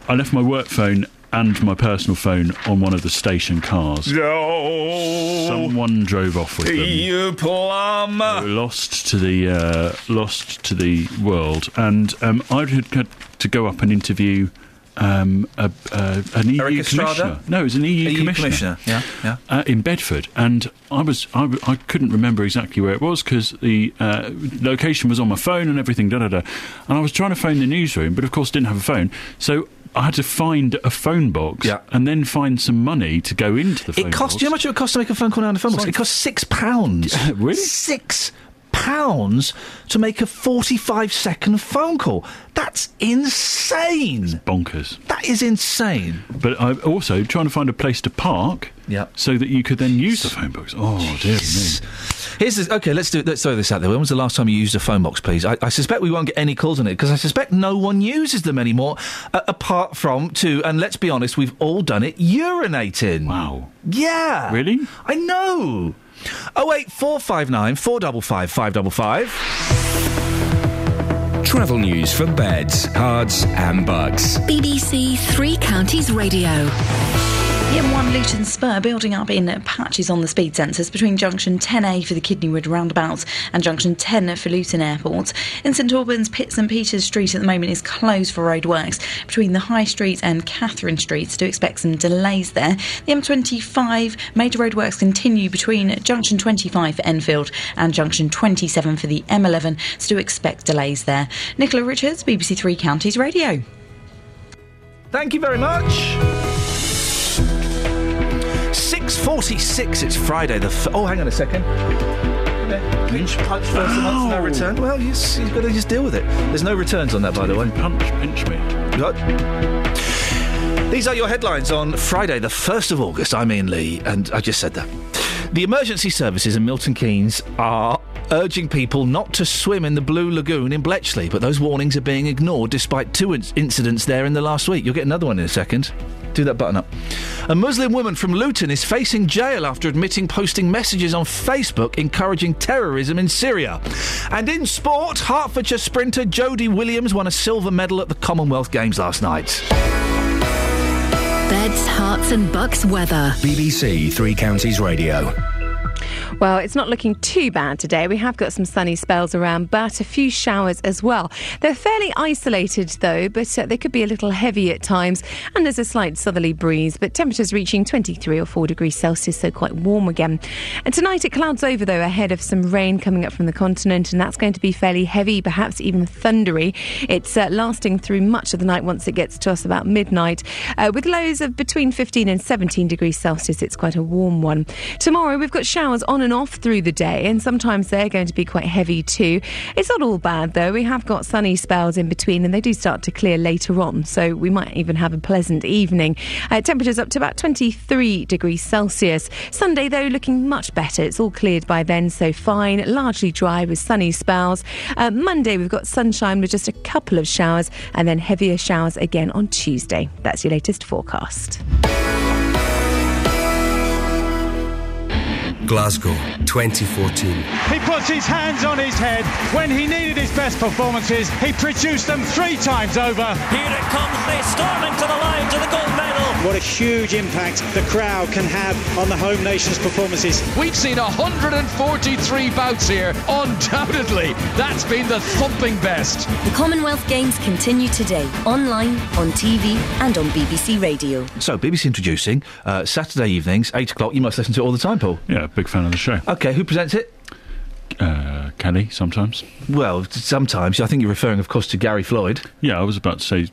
I left my work phone and my personal phone on one of the station cars. No. Someone drove off with them. You plum. They were lost to the uh, lost to the world, and um, I had had to go up and interview um, a, uh, an EU Erik Estrada? commissioner. No, it was an EU, EU commissioner. commissioner, yeah, yeah. Uh, in Bedford, and I was I, I couldn't remember exactly where it was because the uh, location was on my phone and everything. Da da da. And I was trying to phone the newsroom, but of course didn't have a phone, so. I had to find a phone box yeah. and then find some money to go into the phone It cost. box. Do you know how much it would cost to make a phone call down the phone box? like- It cost six pounds. really? Six pounds to make a 45 second phone call. That's insane. Bonkers. That is insane. But I'm also trying to find a place to park. Yeah. So that you could then use the phone box. Oh dear me. Here's this, okay. Let's do. Let's throw this out there. When was the last time you used a phone box, please? I, I suspect we won't get any calls on it because I suspect no one uses them anymore, uh, apart from to. And let's be honest, we've all done it urinating. Wow. Yeah. Really? I know. Oh eight four five nine four double five five double five. Travel news for beds, cards, and bugs. BBC Three Counties Radio. The M1 Luton Spur building up in patches on the speed sensors between junction 10A for the Kidneywood roundabout and junction 10 for Luton Airport. In St Albans, Pitt St Peter's Street at the moment is closed for roadworks between the High Street and Catherine Streets. To expect some delays there. The M25 major roadworks continue between junction 25 for Enfield and junction 27 for the M11. So to expect delays there. Nicola Richards, BBC Three Counties Radio. Thank you very much. 6.46, it's Friday the... F- oh, hang on a second. Pinch, punch first once, no oh. return. Well, you you've got to just deal with it. There's no returns on that, by the way. Punch, pinch me. What? These are your headlines on Friday, the 1st of August. I'm Iain Lee, and I just said that. The emergency services in Milton Keynes are urging people not to swim in the Blue Lagoon in Bletchley, but those warnings are being ignored despite two in- incidents there in the last week. You'll get another one in a second. Do that button up. A Muslim woman from Luton is facing jail after admitting posting messages on Facebook encouraging terrorism in Syria. And in sport, Hertfordshire sprinter Jodie Williams won a silver medal at the Commonwealth Games last night. Beds, Herts, and bucks weather. BBC Three Counties Radio. Well, it's not looking too bad today. We have got some sunny spells around, but a few showers as well. They're fairly isolated though, but uh, they could be a little heavy at times, and there's a slight southerly breeze, but temperatures reaching 23 or 4 degrees Celsius, so quite warm again. And tonight it clouds over though ahead of some rain coming up from the continent, and that's going to be fairly heavy, perhaps even thundery. It's uh, lasting through much of the night once it gets to us about midnight, uh, with lows of between 15 and 17 degrees Celsius. It's quite a warm one. Tomorrow we've got showers on and off through the day, and sometimes they're going to be quite heavy too. It's not all bad though. We have got sunny spells in between, and they do start to clear later on, so we might even have a pleasant evening. Uh, temperatures up to about 23 degrees Celsius. Sunday though, looking much better. It's all cleared by then, so fine, largely dry with sunny spells. Uh, Monday we've got sunshine with just a couple of showers, and then heavier showers again on Tuesday. That's your latest forecast. Glasgow, 2014. He puts his hands on his head. When he needed his best performances, he produced them three times over. Here it comes, they storming to the line to the gold medal. What a huge impact the crowd can have on the home nation's performances. We've seen 143 bouts here. Undoubtedly, that's been the thumping best. The Commonwealth Games continue today, online, on TV, and on BBC Radio. So, BBC introducing uh, Saturday evenings, 8 o'clock. You must listen to it all the time, Paul. Yeah, big fan of the show. Okay, who presents it? Uh, Kelly, sometimes. Well, sometimes. I think you're referring, of course, to Gary Floyd. Yeah, I was about to say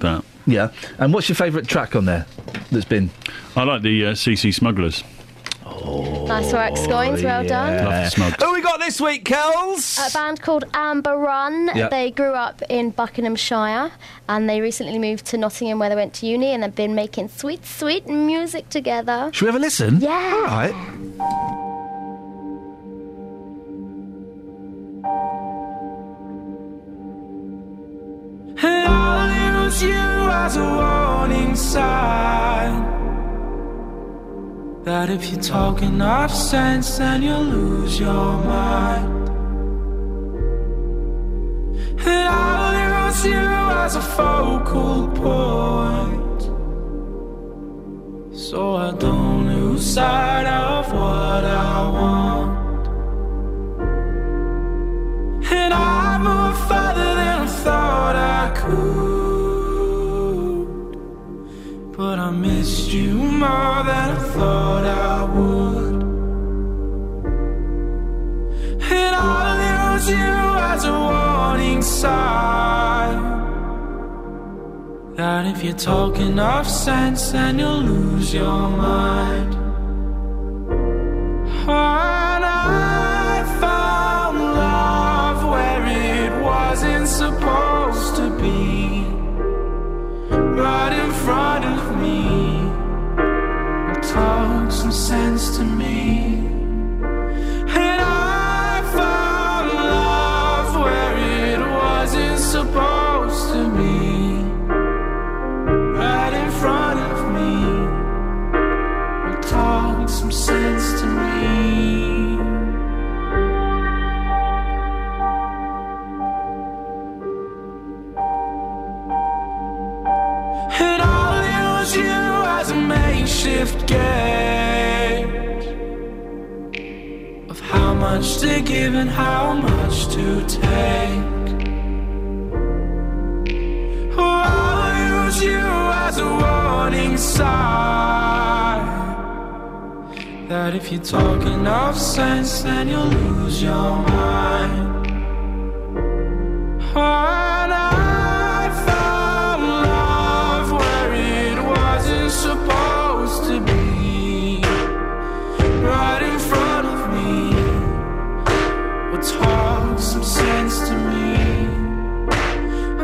that. Yeah. And what's your favourite track on there that's been? I like the uh, CC Smugglers. Oh, nice work, Scoins. Well done. Love the Smugs. Who we got this week, Kels? A band called Amber Run. Yeah. They grew up in Buckinghamshire and they recently moved to Nottingham where they went to uni and have been making sweet, sweet music together. Should we have a listen? Yeah. All right. And I'll use you as a warning sign. That if you're talking off sense then you'll lose your mind. And I'll use you as a focal point. So I don't lose sight of what I want. And I moved further than I thought I could. But I missed you more than I thought I would. And I lose you as a warning sign. That if you talk enough sense, then you'll lose your mind. And I found love where it wasn't supposed to be right in front of me. Talk some sense to me. makeshift gauge of how much to give and how much to take. Oh, I'll use you as a warning sign that if you talk enough sense, then you'll lose your mind. Oh, supposed.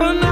And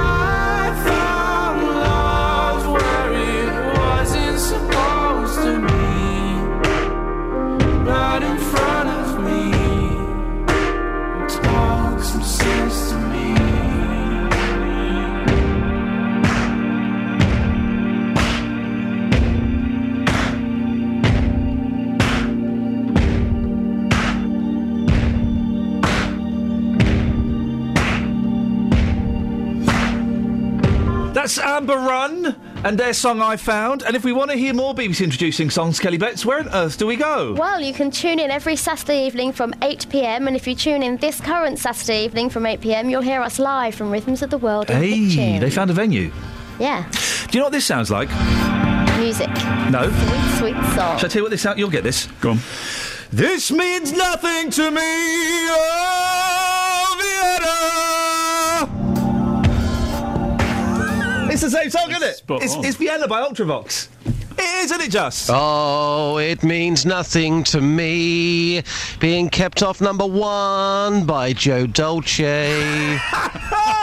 That's Amber Run and their song I Found. And if we want to hear more BBC introducing songs, Kelly Betts, where on earth do we go? Well, you can tune in every Saturday evening from 8 pm, and if you tune in this current Saturday evening from 8 pm, you'll hear us live from Rhythms of the World in Hey, Hitchin. they found a venue. Yeah, Do you know what this sounds like? music. No. Sweet, sweet song. Shall I tell you what this sound? You'll get this. Go on. This means nothing to me, oh, It's the same song, isn't it? It's, it's Vienna by Ultravox. Isn't it, just? Oh, it means nothing to me. Being kept off number one by Joe Dolce.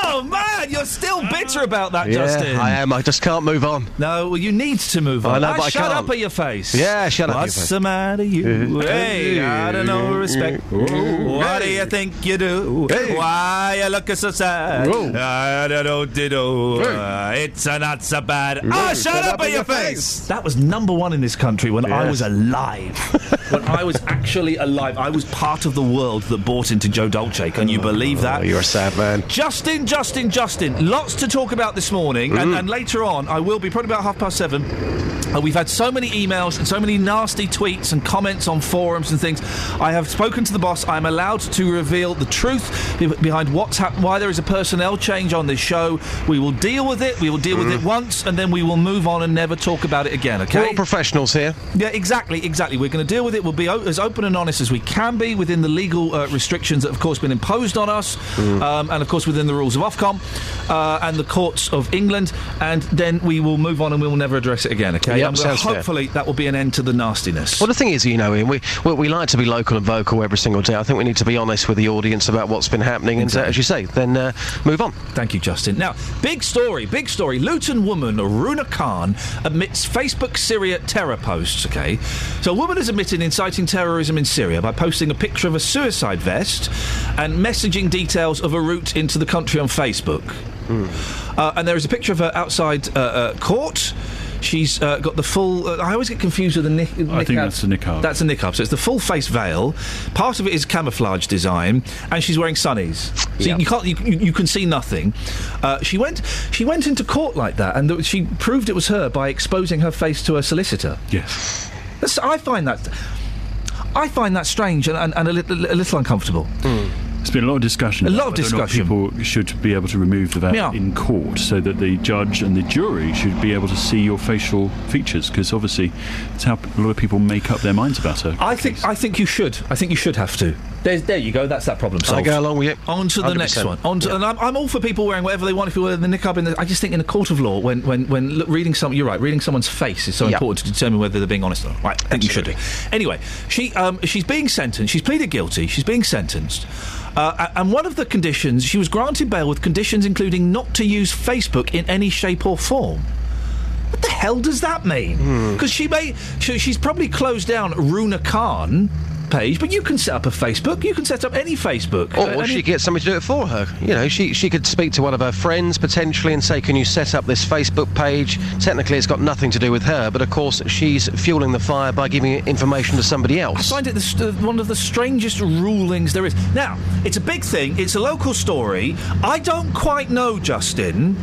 oh man, you're still bitter about that, yeah, Justin. I am. I just can't move on. No, well, you need to move on. I know, but I shut can't. up at your face. Yeah, shut up at your What's the matter, you? hey, I don't know respect. What do you think you do? Why you looking so sad? I don't know, ditto. Uh, it's a not so bad. Ah, shut up at your face. That was number one in this country when I was alive. when I was actually alive, I was part of the world that bought into Joe Dolce. Can you believe that? Oh, you're a sad man. Justin, Justin, Justin. Lots to talk about this morning, and, Mm. and later on, I will be probably about half past seven. Uh, we've had so many emails and so many nasty tweets and comments on forums and things. I have spoken to the boss. I am allowed to reveal the truth behind what's happened, why there is a personnel change on this show. We will deal with it. We will deal with it once, and then we will move on and never talk about it again. Okay? We're all professionals here. Yeah, exactly, exactly. We're going to deal with it. We'll be o- as open and honest as we can be within the legal uh, restrictions that, have, of course, been imposed on us, um, and of course within the rules of Ofcom uh, and the courts of England. And then we will move on and we will never address it again. Okay? Yep, and sounds fair. hopefully that will be an end to the nastiness. Well, the thing is, you know, Iain, we, we we like to be local and vocal every single day. I think we need to be honest with the audience about what's been happening, and uh, as you say, then uh, move on. Thank you, Justin. Now, big story, big story. Luton woman Runa Khan admits Facebook Syria terror posts. Okay, so a woman has admitted inciting terrorism in Syria by posting a picture of a suicide vest and messaging details of a route into the country on Facebook. Uh, and there is a picture of her outside uh, uh, court. She's uh, got the full. Uh, I always get confused with the nick. I think that's the niqab. That's a niqab. So it's the full face veil. Part of it is camouflage design, and she's wearing sunnies. So Yeah. you can't. You, you you can see nothing. Uh, she went. She went into court like that, and th- she proved it was her by exposing her face to a solicitor. Yes. That's, I find that. I find that strange and, and, and a, little, a little uncomfortable. There's been a lot of discussion. A lot of whether or not discussion. People should be able to remove the veil Yeah. in court so that the judge and the jury should be able to see your facial features because obviously it's how a lot of people make up their minds about her. I think. I think you should. I think you should have to. There's, there you go. That's that problem solved. I solved. go along with you. On to the next 100%. one. On to, and I'm, I'm all for people wearing whatever they want. If you wear the niqab, in the, I just think in a court of law, when when when look, reading some, you're right. Reading someone's face is so Yeah. important to determine whether they're being honest or not. Right, I think you should do. Anyway, she um, she's being sentenced. She's pleaded guilty. She's being sentenced. Uh, and one of the conditions, she was granted bail with conditions including not to use Facebook in any shape or form. What the hell does that mean? Hmm. Because she may, she, she's probably closed down Runa Khan page, but you can set up a Facebook. You can set up any Facebook. Or, or any- she could get somebody to do it for her. You know, she she could speak to one of her friends potentially and say, "Can you set up this Facebook page?" Technically, it's got nothing to do with her, but of course, she's fueling the fire by giving information to somebody else. I find it the, one of the strangest rulings there is. Now, it's a big thing. It's a local story. I don't quite know, Justin.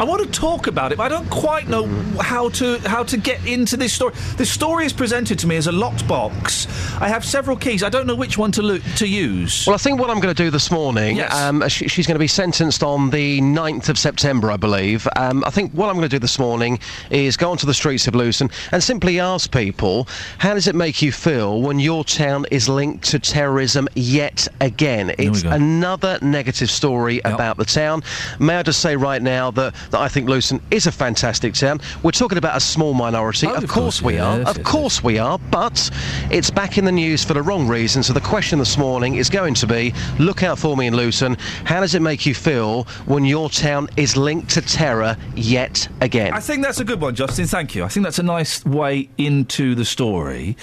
I want to talk about it, but I don't quite know how to how to get into this story. This story is presented to me as a locked box. I have several keys. I don't know which one to lo- to use. Well, I think what I'm going to do this morning, um, she, she's going to be sentenced on the 9th of September, I believe. Um, I think what I'm going to do this morning is go onto the streets of Luton and simply ask people, how does it make you feel when your town is linked to terrorism yet again? It's another negative story about the town. May I just say right now that, that I think Luton is a fantastic town. We're talking about a small minority. Oh, of, of course, course, we are. Of course we are. But it's back in the news for the wrong reason. So the question this morning is going to be look out for me in Luton. How does it make you feel when your town is linked to terror yet again? I think that's a good one, Justin. Thank you. I think that's a nice way into the story.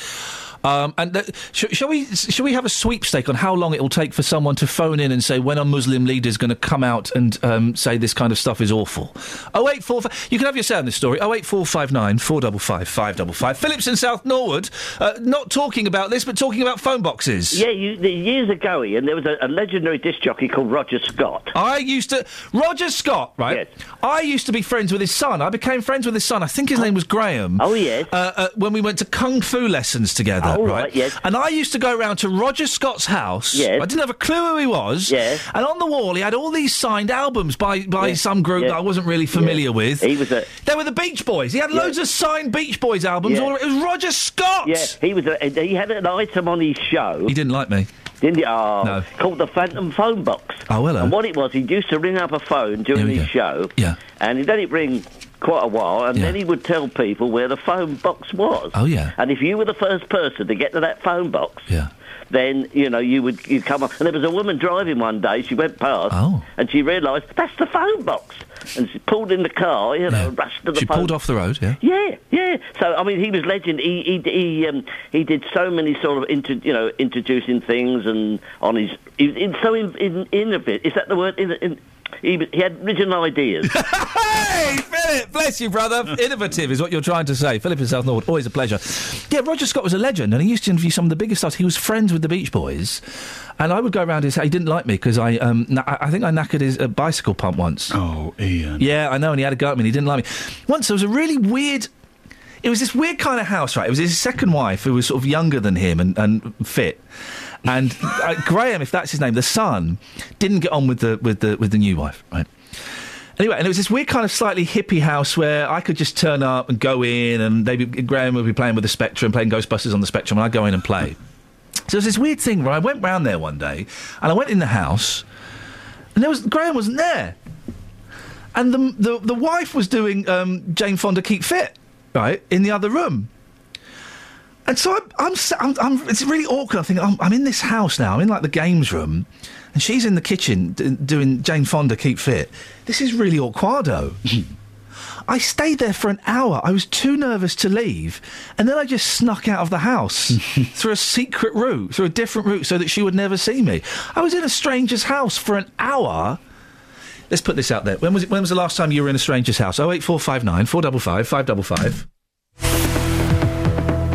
Um, and th- sh- shall we shall we have a sweepstake on how long it will take for someone to phone in and say when a Muslim leader is going to come out and um, say this kind of stuff is awful? Oh eight four five. You can have your say on this story. Oh eight four five nine four double five five double five. Phillips in South Norwood, uh, not talking about this, but talking about phone boxes. Yeah, you, the, years ago, Iain, there was a, a legendary disc jockey called Roger Scott. I used to Roger Scott, right? I used to be friends with his son. I became friends with his son. I think his name was Graham. Oh yes. Uh, uh, when we went to kung fu lessons together, Oh, right? right, yes. And I used to go around to Roger Scott's house. Yes. I didn't have a clue who he was. Yes. And on the wall, he had all these signed albums by by Yes, some group yes. that I wasn't really familiar with. He was a. They were the Beach Boys. He had loads of signed Beach Boys albums. All, it was Roger Scott. Yeah, he was. A, he had an item on his show. He didn't like me. Didn't he? Oh, No. called the Phantom Phone Box. Oh, hello. Uh. And what it was, he used to ring up a phone during his show. Yeah. And he'd let it ring quite a while, and Yeah. then he would tell people where the phone box was. Oh, yeah. And if you were the first person to get to that phone box, Yeah. then you know you would you come up. And there was a woman driving one day. She went past, Oh. and she realised that's the phone box, and she pulled in the car. You know, rushed to the She phone. pulled off the road. Yeah. Yeah, yeah. So I mean, he was legend. He he he, um, he did so many sort of inter, you know introducing things and on his. He, was in, so in, in, innovative. Is that the word? In, in, he, he had original ideas. Hey, Philip, bless you, brother. Innovative is what you're trying to say. Philip in South Norwood, always a pleasure. Yeah, Roger Scott was a legend, and he used to interview some of the biggest stars. He was friends with the Beach Boys, and I would go around his. He didn't like me because I, um, na- I I think I knackered his uh, bicycle pump once. Oh, Iain. Yeah, I know, and he had a go at me. and He didn't like me. Once there was a really weird. It was this weird kind of house, right? It was his second wife who was sort of younger than him and, and fit. And uh, Graham, if that's his name, the son, didn't get on with the with the with the new wife, right? Anyway, and it was this weird kind of slightly hippie house where I could just turn up and go in, and maybe Graham would be playing with the Spectrum, playing Ghostbusters on the Spectrum, and I'd go in and play. So there's this weird thing where I went round there one day, and I went in the house, and there was Graham wasn't there, and the the, the wife was doing um, Jane Fonda Keep Fit, right, in the other room. And so I'm, I'm, I'm, it's really awkward. I think I'm, I'm in this house now. I'm in like the games room, and she's in the kitchen d- doing Jane Fonda Keep Fit. This is really awkwardo. I stayed there for an hour. I was too nervous to leave. And then I just snuck out of the house through a secret route, through a different route, so that she would never see me. I was in a stranger's house for an hour. Let's put this out there. When was, it, when was the last time you were in a stranger's house? Oh eight four five nine four double five five double five.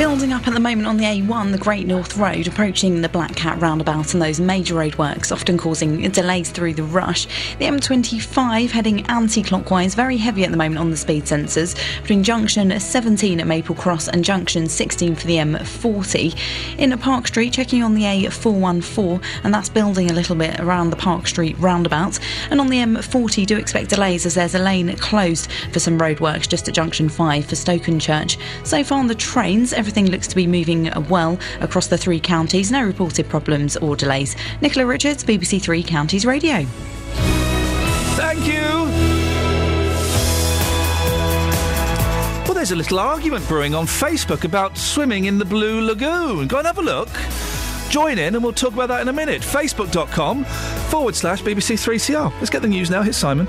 Building up at the moment on the A1, the Great North Road, approaching the Black Cat roundabout and those major roadworks, often causing delays through the rush. The M25 heading anti clockwise, very heavy at the moment on the speed sensors, between junction 17 at Maple Cross and junction 16 for the M40. In Park Street, checking on the A414, and that's building a little bit around the Park Street roundabout. And on the M40, do expect delays as there's a lane closed for some roadworks just at junction 5 for Stokenchurch. So far on the trains, looks to be moving uh, well across the three counties. No reported problems or delays. Nicola Richards, BBC Three Counties Radio. Thank you. Well, there's a little argument brewing on Facebook about swimming in the Blue Lagoon. Go and have a look. Join in and we'll talk about that in a minute. Facebook.com forward slash BBC3CR. Let's get the news now. Here's Simon.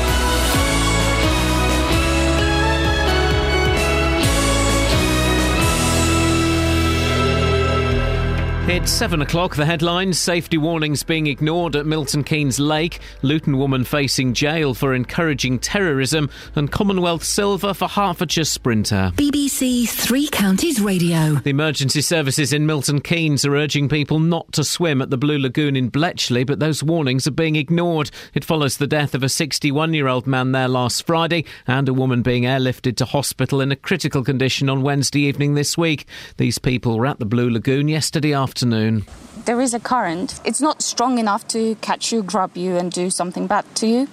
It's seven o'clock. The headlines safety warnings being ignored at Milton Keynes Lake, Luton woman facing jail for encouraging terrorism, and Commonwealth silver for Hertfordshire sprinter. BBC Three Counties Radio. The emergency services in Milton Keynes are urging people not to swim at the Blue Lagoon in Bletchley, but those warnings are being ignored. It follows the death of a 61 year old man there last Friday and a woman being airlifted to hospital in a critical condition on Wednesday evening this week. These people were at the Blue Lagoon yesterday afternoon afternoon. There is a current. It's not strong enough to catch you, grab you, and do something bad to you.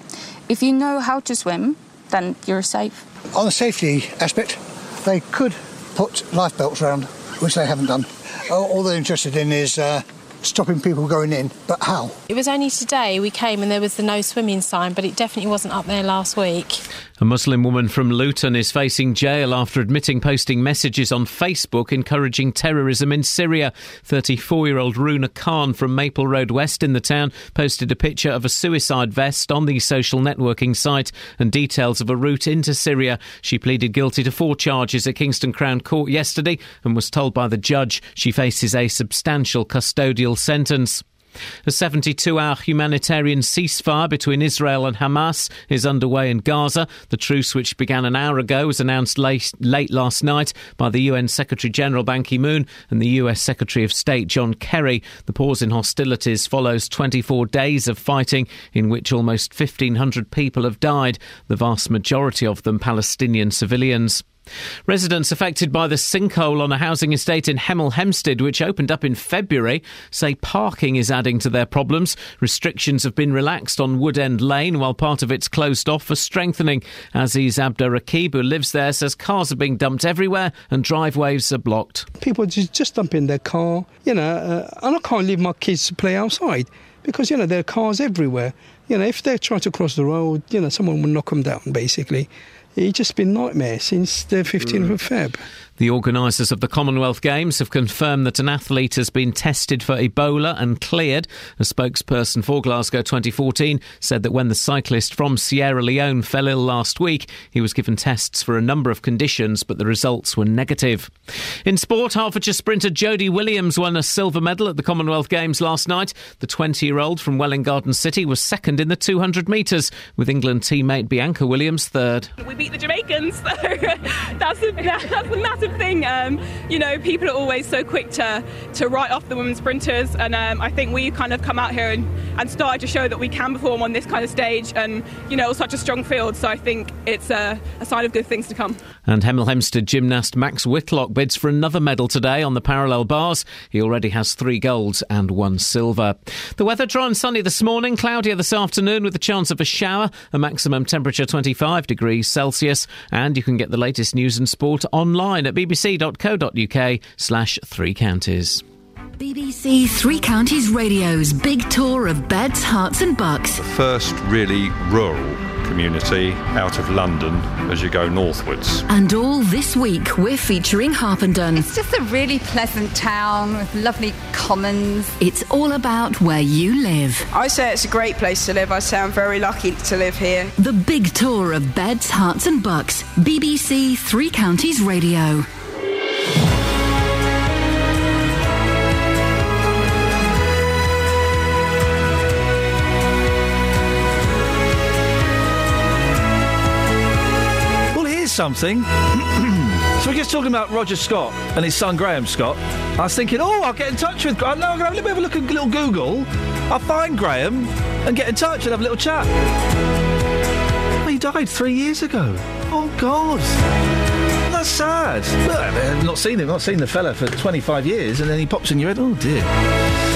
If you know how to swim, then you're safe. On the safety aspect, they could put life belts around, which they haven't done. All they're interested in is uh, stopping people going in, but how? It was only today we came and there was the no swimming sign, but it definitely wasn't up there last week. A Muslim woman from Luton is facing jail after admitting posting messages on Facebook encouraging terrorism in Syria. 34 year old Runa Khan from Maple Road West in the town posted a picture of a suicide vest on the social networking site and details of a route into Syria. She pleaded guilty to four charges at Kingston Crown Court yesterday and was told by the judge she faces a substantial custodial sentence. A 72 hour humanitarian ceasefire between Israel and Hamas is underway in Gaza. The truce, which began an hour ago, was announced late, late last night by the UN Secretary General Ban Ki moon and the US Secretary of State John Kerry. The pause in hostilities follows 24 days of fighting in which almost 1,500 people have died, the vast majority of them Palestinian civilians. Residents affected by the sinkhole on a housing estate in Hemel Hempstead, which opened up in February, say parking is adding to their problems. Restrictions have been relaxed on Woodend Lane while part of it's closed off for strengthening. Aziz Abdurakib, who lives there, says cars are being dumped everywhere and driveways are blocked. People just, just dump in their car, you know, uh, and I can't leave my kids to play outside because, you know, there are cars everywhere. You know, if they try to cross the road, you know, someone will knock them down, basically it's just been nightmare since the 15th mm. of Feb. The organisers of the Commonwealth Games have confirmed that an athlete has been tested for Ebola and cleared. A spokesperson for Glasgow 2014 said that when the cyclist from Sierra Leone fell ill last week, he was given tests for a number of conditions, but the results were negative. In sport, Hertfordshire sprinter Jodie Williams won a silver medal at the Commonwealth Games last night. The 20 year old from Welwyn Garden City was second in the 200 metres, with England teammate Bianca Williams third. We beat the Jamaicans, so that's, a, that's a massive thing. Um, you know, people are always so quick to, to write off the women sprinters, and um, I think we kind of come out here and, and started to show that we can perform on this kind of stage and, you know, such a strong field. So I think it's a, a sign of good things to come. And Hemel Hempstead gymnast Max Whitlock bids for another medal today on the parallel bars. He already has three golds and one silver. The weather dry and sunny this morning, cloudier this afternoon with a chance of a shower, a maximum temperature 25 degrees Celsius, and you can get the latest news and sport online at bbc.co.uk slash three counties. BBC Three Counties Radio's big tour of beds, Herts, and bucks. The First really rural community out of London as you go northwards. And all this week we're featuring Harpenden. It's just a really pleasant town with lovely commons. It's all about where you live. I say it's a great place to live. I say I'm very lucky to live here. The big tour of beds, Herts, and bucks. BBC Three Counties Radio. Something. so we're just talking about Roger Scott and his son Graham Scott. I was thinking, oh, I'll get in touch with. Graham. No, let me have a little bit of a look at little Google. I'll find Graham and get in touch and have a little chat. he died three years ago. Oh God. That's sad. I've not seen him, not seen the fella for 25 years, and then he pops in your head. Oh dear.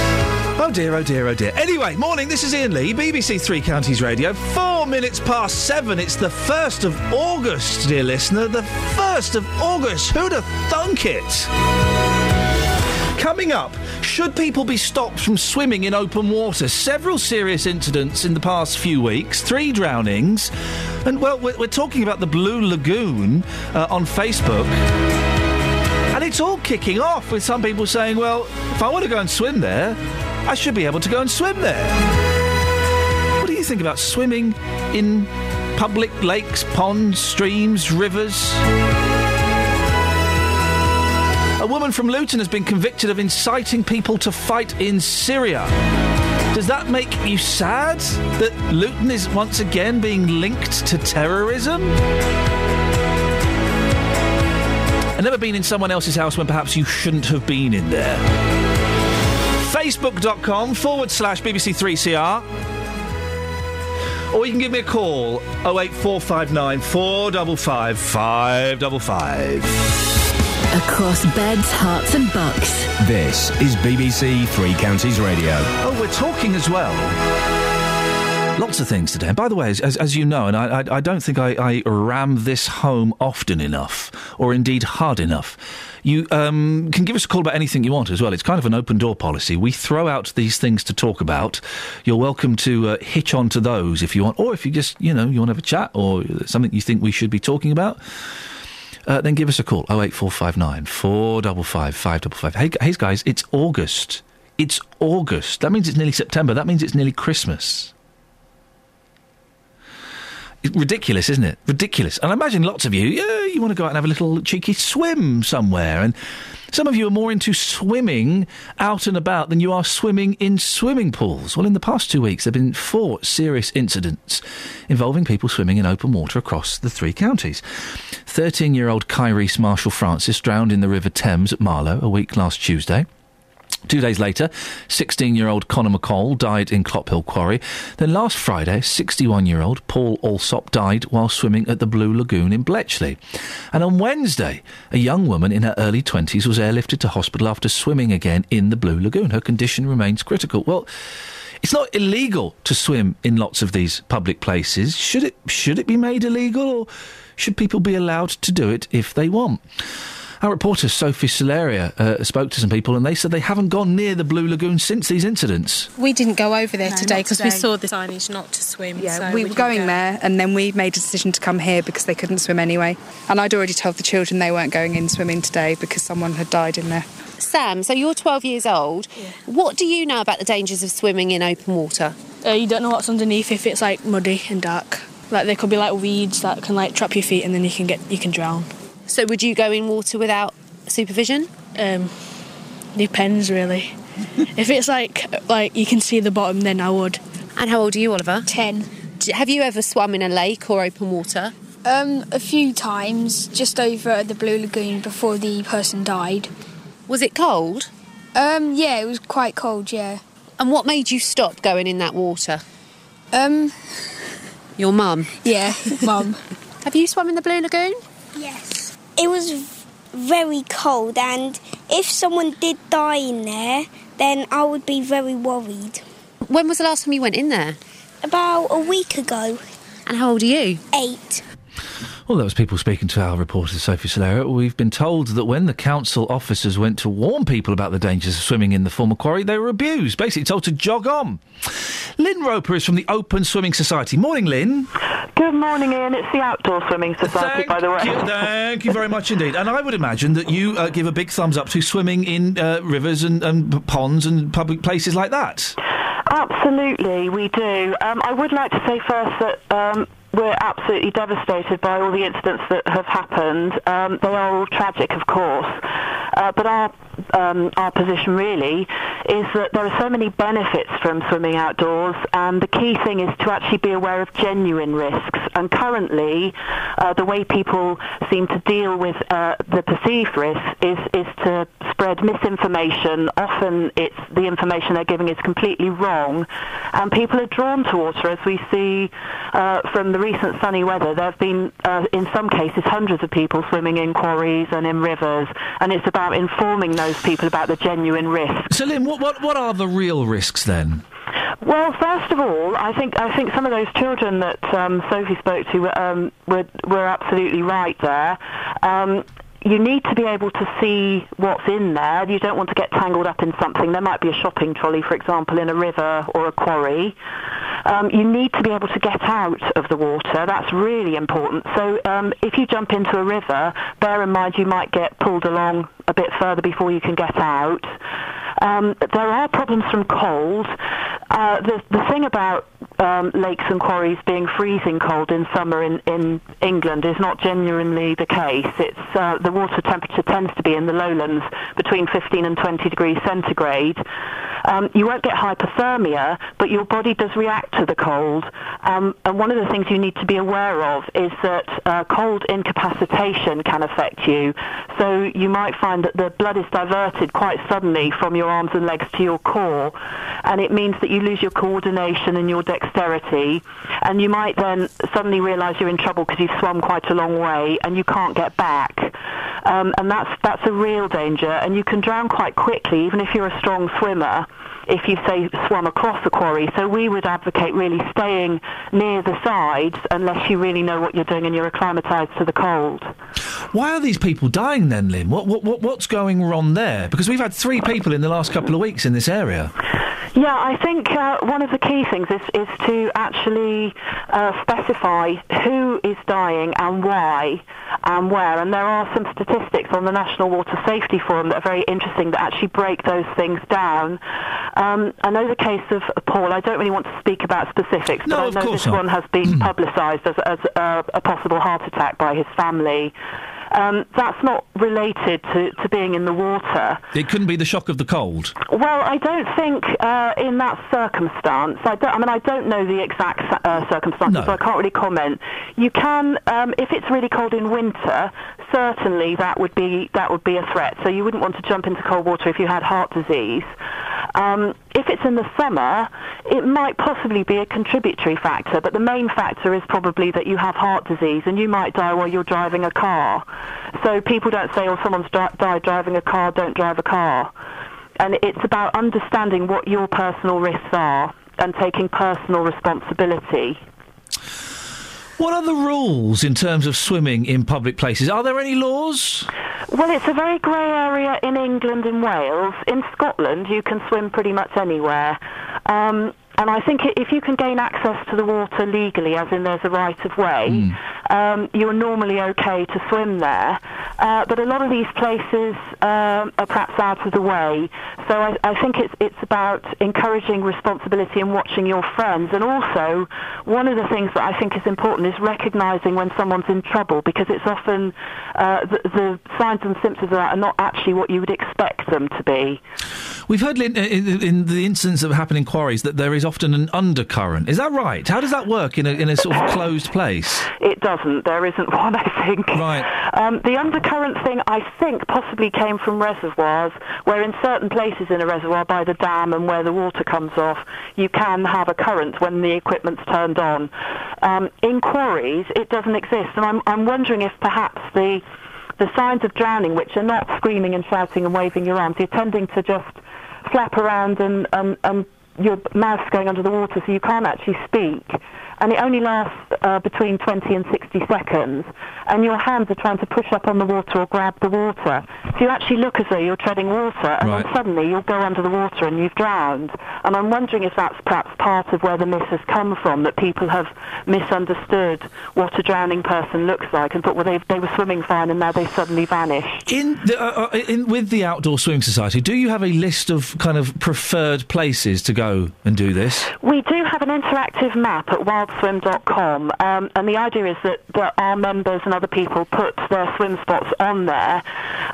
Oh dear, oh dear, oh dear. Anyway, morning, this is Iain Lee, BBC Three Counties Radio. Four minutes past seven. It's the 1st of August, dear listener. The 1st of August. Who'd have thunk it? Coming up, should people be stopped from swimming in open water? Several serious incidents in the past few weeks, three drownings. And, well, we're, we're talking about the Blue Lagoon uh, on Facebook. And it's all kicking off with some people saying, well, if I want to go and swim there, I should be able to go and swim there. What do you think about swimming in public lakes, ponds, streams, rivers? A woman from Luton has been convicted of inciting people to fight in Syria. Does that make you sad that Luton is once again being linked to terrorism? I've never been in someone else's house when perhaps you shouldn't have been in there. Facebook.com forward slash BBC3CR. Or you can give me a call 08459 455 555. Across beds, Herts, and bucks. This is BBC Three Counties Radio. Oh, we're talking as well. Lots of things today. And by the way, as, as you know, and I, I, I don't think I, I ram this home often enough, or indeed hard enough. You um, can give us a call about anything you want as well. It's kind of an open door policy. We throw out these things to talk about. You're welcome to uh, hitch on to those if you want, or if you just, you know, you want to have a chat or something you think we should be talking about. Uh, then give us a call 08459 455 555. Hey, hey, guys, it's August. It's August. That means it's nearly September. That means it's nearly Christmas. Ridiculous, isn't it? Ridiculous. And I imagine lots of you, yeah, you want to go out and have a little cheeky swim somewhere. And some of you are more into swimming out and about than you are swimming in swimming pools. Well, in the past two weeks, there have been four serious incidents involving people swimming in open water across the three counties. 13 year old Kyrese Marshall Francis drowned in the River Thames at Marlow a week last Tuesday. Two days later, 16 year old Connor McCall died in Clophill Quarry. Then last Friday, 61 year old Paul Alsop died while swimming at the Blue Lagoon in Bletchley. And on Wednesday, a young woman in her early 20s was airlifted to hospital after swimming again in the Blue Lagoon. Her condition remains critical. Well, it's not illegal to swim in lots of these public places. Should it, should it be made illegal or should people be allowed to do it if they want? Our reporter Sophie Solaria uh, spoke to some people and they said they haven't gone near the Blue Lagoon since these incidents. We didn't go over there No, today because we saw the signage not to swim. Yeah, so we were going go. there and then we made a decision to come here because they couldn't swim anyway. And I'd already told the children they weren't going in swimming today because someone had died in there. Sam, so you're 12 years old. What do you know about the dangers of swimming in open water? Uh, you don't know what's underneath if it's like muddy and dark. Like there could be like weeds that can like trap your feet and then you can get you can drown. So would you go in water without supervision? Um, depends really. if it's like like you can see the bottom, then I would. And how old are you, Oliver? Ten. Have you ever swum in a lake or open water? Um, a few times, just over at the Blue Lagoon before the person died. Was it cold? Um, yeah, it was quite cold. Yeah. And what made you stop going in that water? Um, Your mum? yeah, mum. Have you swum in the Blue Lagoon? Yes. It was very cold, and if someone did die in there, then I would be very worried. When was the last time you went in there? About a week ago. And how old are you? Eight. Well, that was people speaking to our reporter, Sophie Solera. We've been told that when the council officers went to warn people about the dangers of swimming in the former quarry, they were abused, basically told to jog on. Lynn Roper is from the Open Swimming Society. Morning, Lynn. Good morning, Iain. It's the Outdoor Swimming Society, by the way. Thank you, thank you very much indeed. And I would imagine that you uh, give a big thumbs up to swimming in uh, rivers and, and ponds and public places like that. Absolutely, we do. Um, I would like to say first that um, we're absolutely devastated by all the incidents that have happened. Um, they are all tragic, of course. Uh, but our um, our position really is that there are so many benefits from swimming outdoors, and the key thing is to actually be aware of genuine risks. And currently, uh, the way people seem to deal with uh, the perceived risks is is to spread misinformation. Often, it's the information they're giving is completely wrong, and people are drawn to water. As we see uh, from the recent sunny weather, there have been, uh, in some cases, hundreds of people swimming in quarries and in rivers, and it's about informing those people about the genuine risks. So, Lynn, what, what, what are the real risks then? Well, first of all, I think I think some of those children that um, Sophie spoke to were, um, were were absolutely right there. Um, you need to be able to see what's in there. You don't want to get tangled up in something. There might be a shopping trolley, for example, in a river or a quarry. Um, you need to be able to get out of the water. That's really important. So um, if you jump into a river, bear in mind you might get pulled along a bit further before you can get out. Um, there are problems from cold. Uh, the, the thing about um, lakes and quarries being freezing cold in summer in, in England is not genuinely the case. It's uh, the water temperature tends to be in the lowlands between 15 and 20 degrees centigrade. Um, you won't get hypothermia, but your body does react to the cold. Um, and one of the things you need to be aware of is that uh, cold incapacitation can affect you. So you might find that the blood is diverted quite suddenly from your arms and legs to your core, and it means that you lose your coordination and your dexterity, and you might then suddenly realise you're in trouble because you've swum quite a long way and you can't get back. Um, and that's that's a real danger, and you can drown quite quickly, even if you're a strong swimmer if you say swum across the quarry. So we would advocate really staying near the sides unless you really know what you're doing and you're acclimatised to the cold. Why are these people dying then, Lynn? What, what, what, what's going wrong there? Because we've had three people in the last couple of weeks in this area. Yeah, I think uh, one of the key things is, is to actually uh, specify who is dying and why and where. And there are some statistics on the National Water Safety Forum that are very interesting that actually break those things down. Um, I know the case of Paul. I don't really want to speak about specifics, No, but I know this not. one has been publicised as, as a, a possible heart attack by his family. Um, that's not related to, to being in the water. It couldn't be the shock of the cold. Well, I don't think uh, in that circumstance. I, don't, I mean, I don't know the exact uh, circumstances, so I can't really comment. You can, um, if it's really cold in winter, certainly that would be that would be a threat. So you wouldn't want to jump into cold water if you had heart disease. Um, if it's in the summer, it might possibly be a contributory factor, but the main factor is probably that you have heart disease and you might die while you're driving a car. So people don't say, oh, someone's di- died driving a car, don't drive a car. And it's about understanding what your personal risks are and taking personal responsibility. What are the rules in terms of swimming in public places? Are there any laws? Well, it's a very grey area in England and Wales. In Scotland, you can swim pretty much anywhere. Um, and I think if you can gain access to the water legally, as in there's a right of way, um, you're normally okay to swim there. Uh, but a lot of these places um, are perhaps out of the way. So I, I think it's, it's about encouraging responsibility and watching your friends. And also, one of the things that I think is important is recognising when someone's in trouble because it's often uh, the, the signs and symptoms of that are not actually what you would expect them to be. We've heard in, in, in the incidents that happen in quarries that there is often an undercurrent. Is that right? How does that work in a, in a sort of closed place? It doesn't. There isn't one, I think. Right. Um, the undercurrent thing, I think, possibly came from reservoirs, where in certain places in a reservoir, by the dam and where the water comes off, you can have a current when the equipment's turned on. Um, in quarries, it doesn't exist, and I'm, I'm wondering if perhaps the the signs of drowning, which are not screaming and shouting and waving your arms, you're tending to just flap around and, and, and your mouth's going under the water so you can't actually speak. And it only lasts uh, between 20 and 60 seconds. And your hands are trying to push up on the water or grab the water. So you actually look as though you're treading water, and Right. then suddenly you'll go under the water and you've drowned. And I'm wondering if that's perhaps part of where the myth has come from, that people have misunderstood what a drowning person looks like and thought, well, they, they were swimming fine and now they suddenly vanished. In, the, uh, uh, in with the Outdoor Swimming Society, do you have a list of kind of preferred places to go and do this? We do have an interactive map at wildswim.com, um, and the idea is that, that our members and other people put their swim spots on there.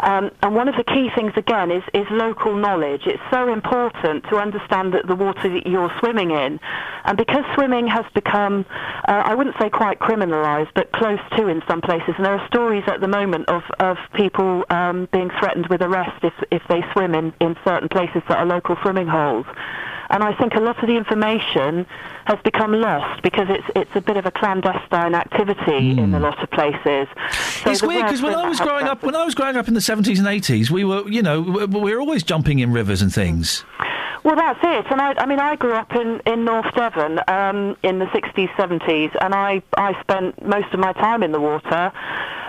Um, and one of the key things, again, is, is local knowledge. It's so important to understand that the water that you're swimming in. And because swimming has become, uh, I wouldn't say quite criminalised, but close to in some places, and there are stories at the moment of, of people um, being threatened with arrest if, if they swim in, in certain places that are local swimming holes. And I think a lot of the information has become lost because it's it's a bit of a clandestine activity in hmm. a lot of places. So it's weird because when I was growing up, when I was growing up in the seventies and eighties, we were, you know, we we were always jumping in rivers and things. Well, that's it. And I, I mean, I grew up in, in North Devon um, in the 60s, 70s, and I, I spent most of my time in the water.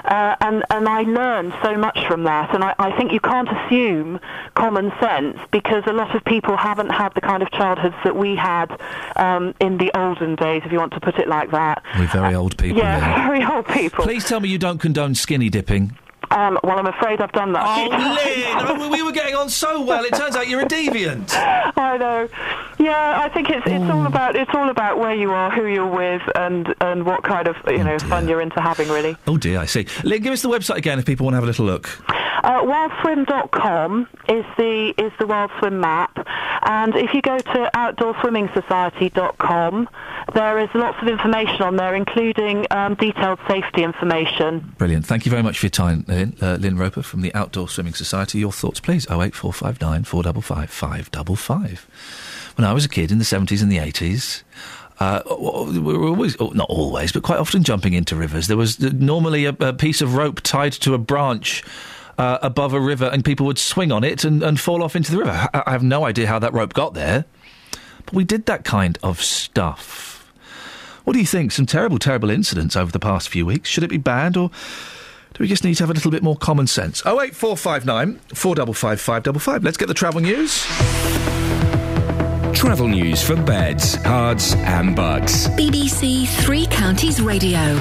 Uh, and, and I learned so much from that. And I, I think you can't assume common sense because a lot of people haven't had the kind of childhoods that we had um, in the olden days, if you want to put it like that. We're very old people. yeah, Lynn. very old people. Please tell me you don't condone skinny dipping. Um, well, I'm afraid I've done that. Oh. Lynn, oh, we were getting on so well. It turns out you're a deviant. I know. Yeah, I think it's it's all about it's all about where you are, who you're with, and and what kind of you know fun you're into having, really. Oh dear, I see. Lynn, give us the website again if people want to have a little look. Uh, wildswim.com is the is the Wild Swim map, and if you go to outdoorswimmingsociety.com, there is lots of information on there, including um, detailed safety information. Brilliant. Thank you very much for your time, Lynn. Uh, Lynn Roper from the Outdoor Swimming Society. Your thoughts, please. Oh eight four five nine four double five five double five. When I was a kid in the seventies and the eighties. Uh, we were always, oh, not always, but quite often jumping into rivers. There was uh, normally a, a piece of rope tied to a branch uh, above a river, and people would swing on it and, and fall off into the river. I, have no idea how that rope got there, but we did that kind of stuff. What do you think? Some terrible, terrible incidents over the past few weeks. Should it be banned, or we just need to have a little bit more common sense? Oh eight four five nine four double five five double five. Let's get the travel news. Travel news for beds, cards, and bugs. BBC Three Counties Radio.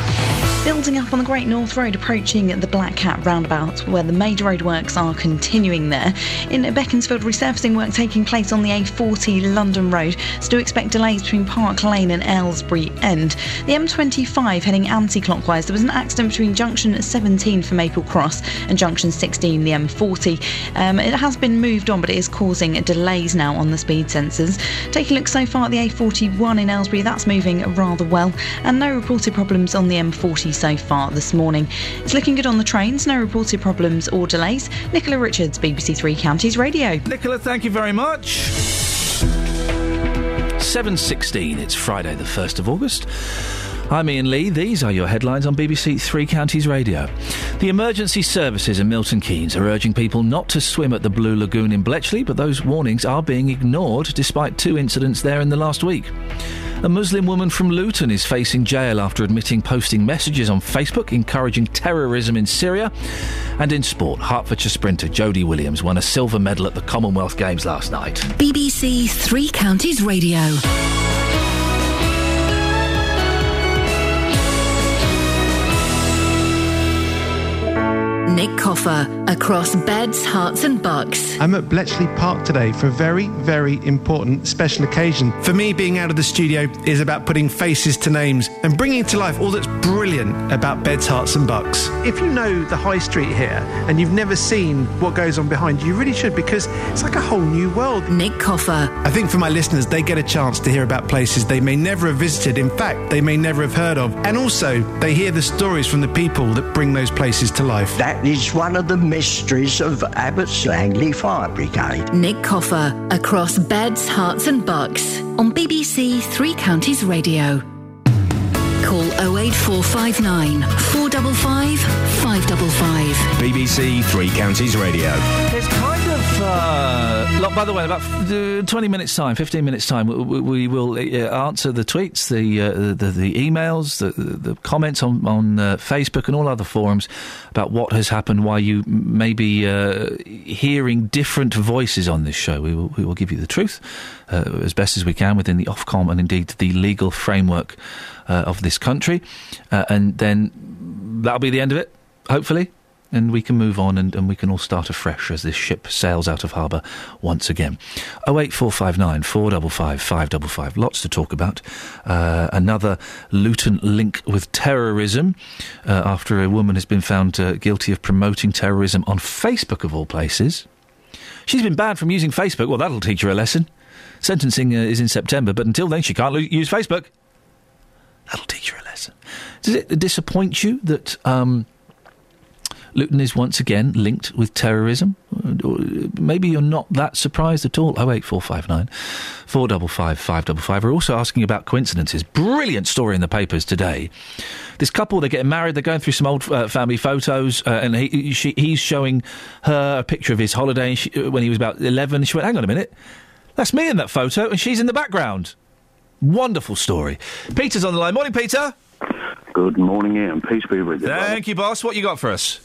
Building up on the Great North Road, approaching the Black Cat roundabout, where the major roadworks are continuing there. In Beaconsfield, resurfacing work taking place on the A40 London Road, so do expect delays between Park Lane and Aylesbury End. The M25 heading anti clockwise, there was an accident between junction 17 for Maple Cross and junction 16, the M40. Um, it has been moved on, but it is causing delays now on the speed sensors. Take a look so far at the A41 in Aylesbury, that's moving rather well, and no reported problems on the M40 so far this morning. It's looking good on the trains, no reported problems or delays. Nicola Richards, BBC Three Counties Radio. Nicola, thank you very much. 7.16, it's Friday the 1st of August. I'm Iain Lee. These are your headlines on BBC Three Counties Radio. The emergency services in Milton Keynes are urging people not to swim at the Blue Lagoon in Bletchley, but those warnings are being ignored despite two incidents there in the last week. A Muslim woman from Luton is facing jail after admitting posting messages on Facebook encouraging terrorism in Syria. And in sport, Hertfordshire sprinter Jodie Williams won a silver medal at the Commonwealth Games last night. BBC Three Counties Radio. Nick Coffer across beds, Herts, and bucks. I'm at Bletchley Park today for a very, very important special occasion. For me, being out of the studio is about putting faces to names and bringing to life all that's brilliant about beds, Herts, and bucks. If you know the high street here and you've never seen what goes on behind you, you really should because it's like a whole new world. Nick Coffer. I think for my listeners, they get a chance to hear about places they may never have visited. In fact, they may never have heard of. And also, they hear the stories from the people that bring those places to life. That is one of the mysteries of Abbots Langley Fire Brigade. Nick Coffer across beds, Herts, and bucks on BBC Three Counties Radio. Call 08459 455 555. BBC Three Counties Radio. There's kind of. Uh, look, by the way, about uh, 20 minutes' time, 15 minutes' time, we, we- will uh, answer the tweets, the, uh, the the emails, the, the comments on, on uh, Facebook and all other forums about what has happened, why you may be uh, hearing different voices on this show. We will, we will give you the truth uh, as best as we can within the Ofcom and indeed the legal framework uh, of this country. Uh, and then that'll be the end of it, hopefully and we can move on and, and we can all start afresh as this ship sails out of harbour once again. 08459 455 555. Lots to talk about. Uh, another Luton link with terrorism uh, after a woman has been found uh, guilty of promoting terrorism on Facebook, of all places. She's been banned from using Facebook. Well, that'll teach her a lesson. Sentencing uh, is in September, but until then, she can't lo- use Facebook. That'll teach her a lesson. Does it disappoint you that um, Luton is once again linked with terrorism? Maybe you're not that surprised at all. 08459 455 555. We're also asking about coincidences. Brilliant story in the papers today. This couple, they're getting married, they're going through some old uh, family photos, uh, and he, she, he's showing her a picture of his holiday she, when he was about 11. She went, Hang on a minute. That's me in that photo, and she's in the background. Wonderful story. Peter's on the line. Morning, Peter. Good morning, Iain. Peace be with you. Thank you, boss. What you got for us?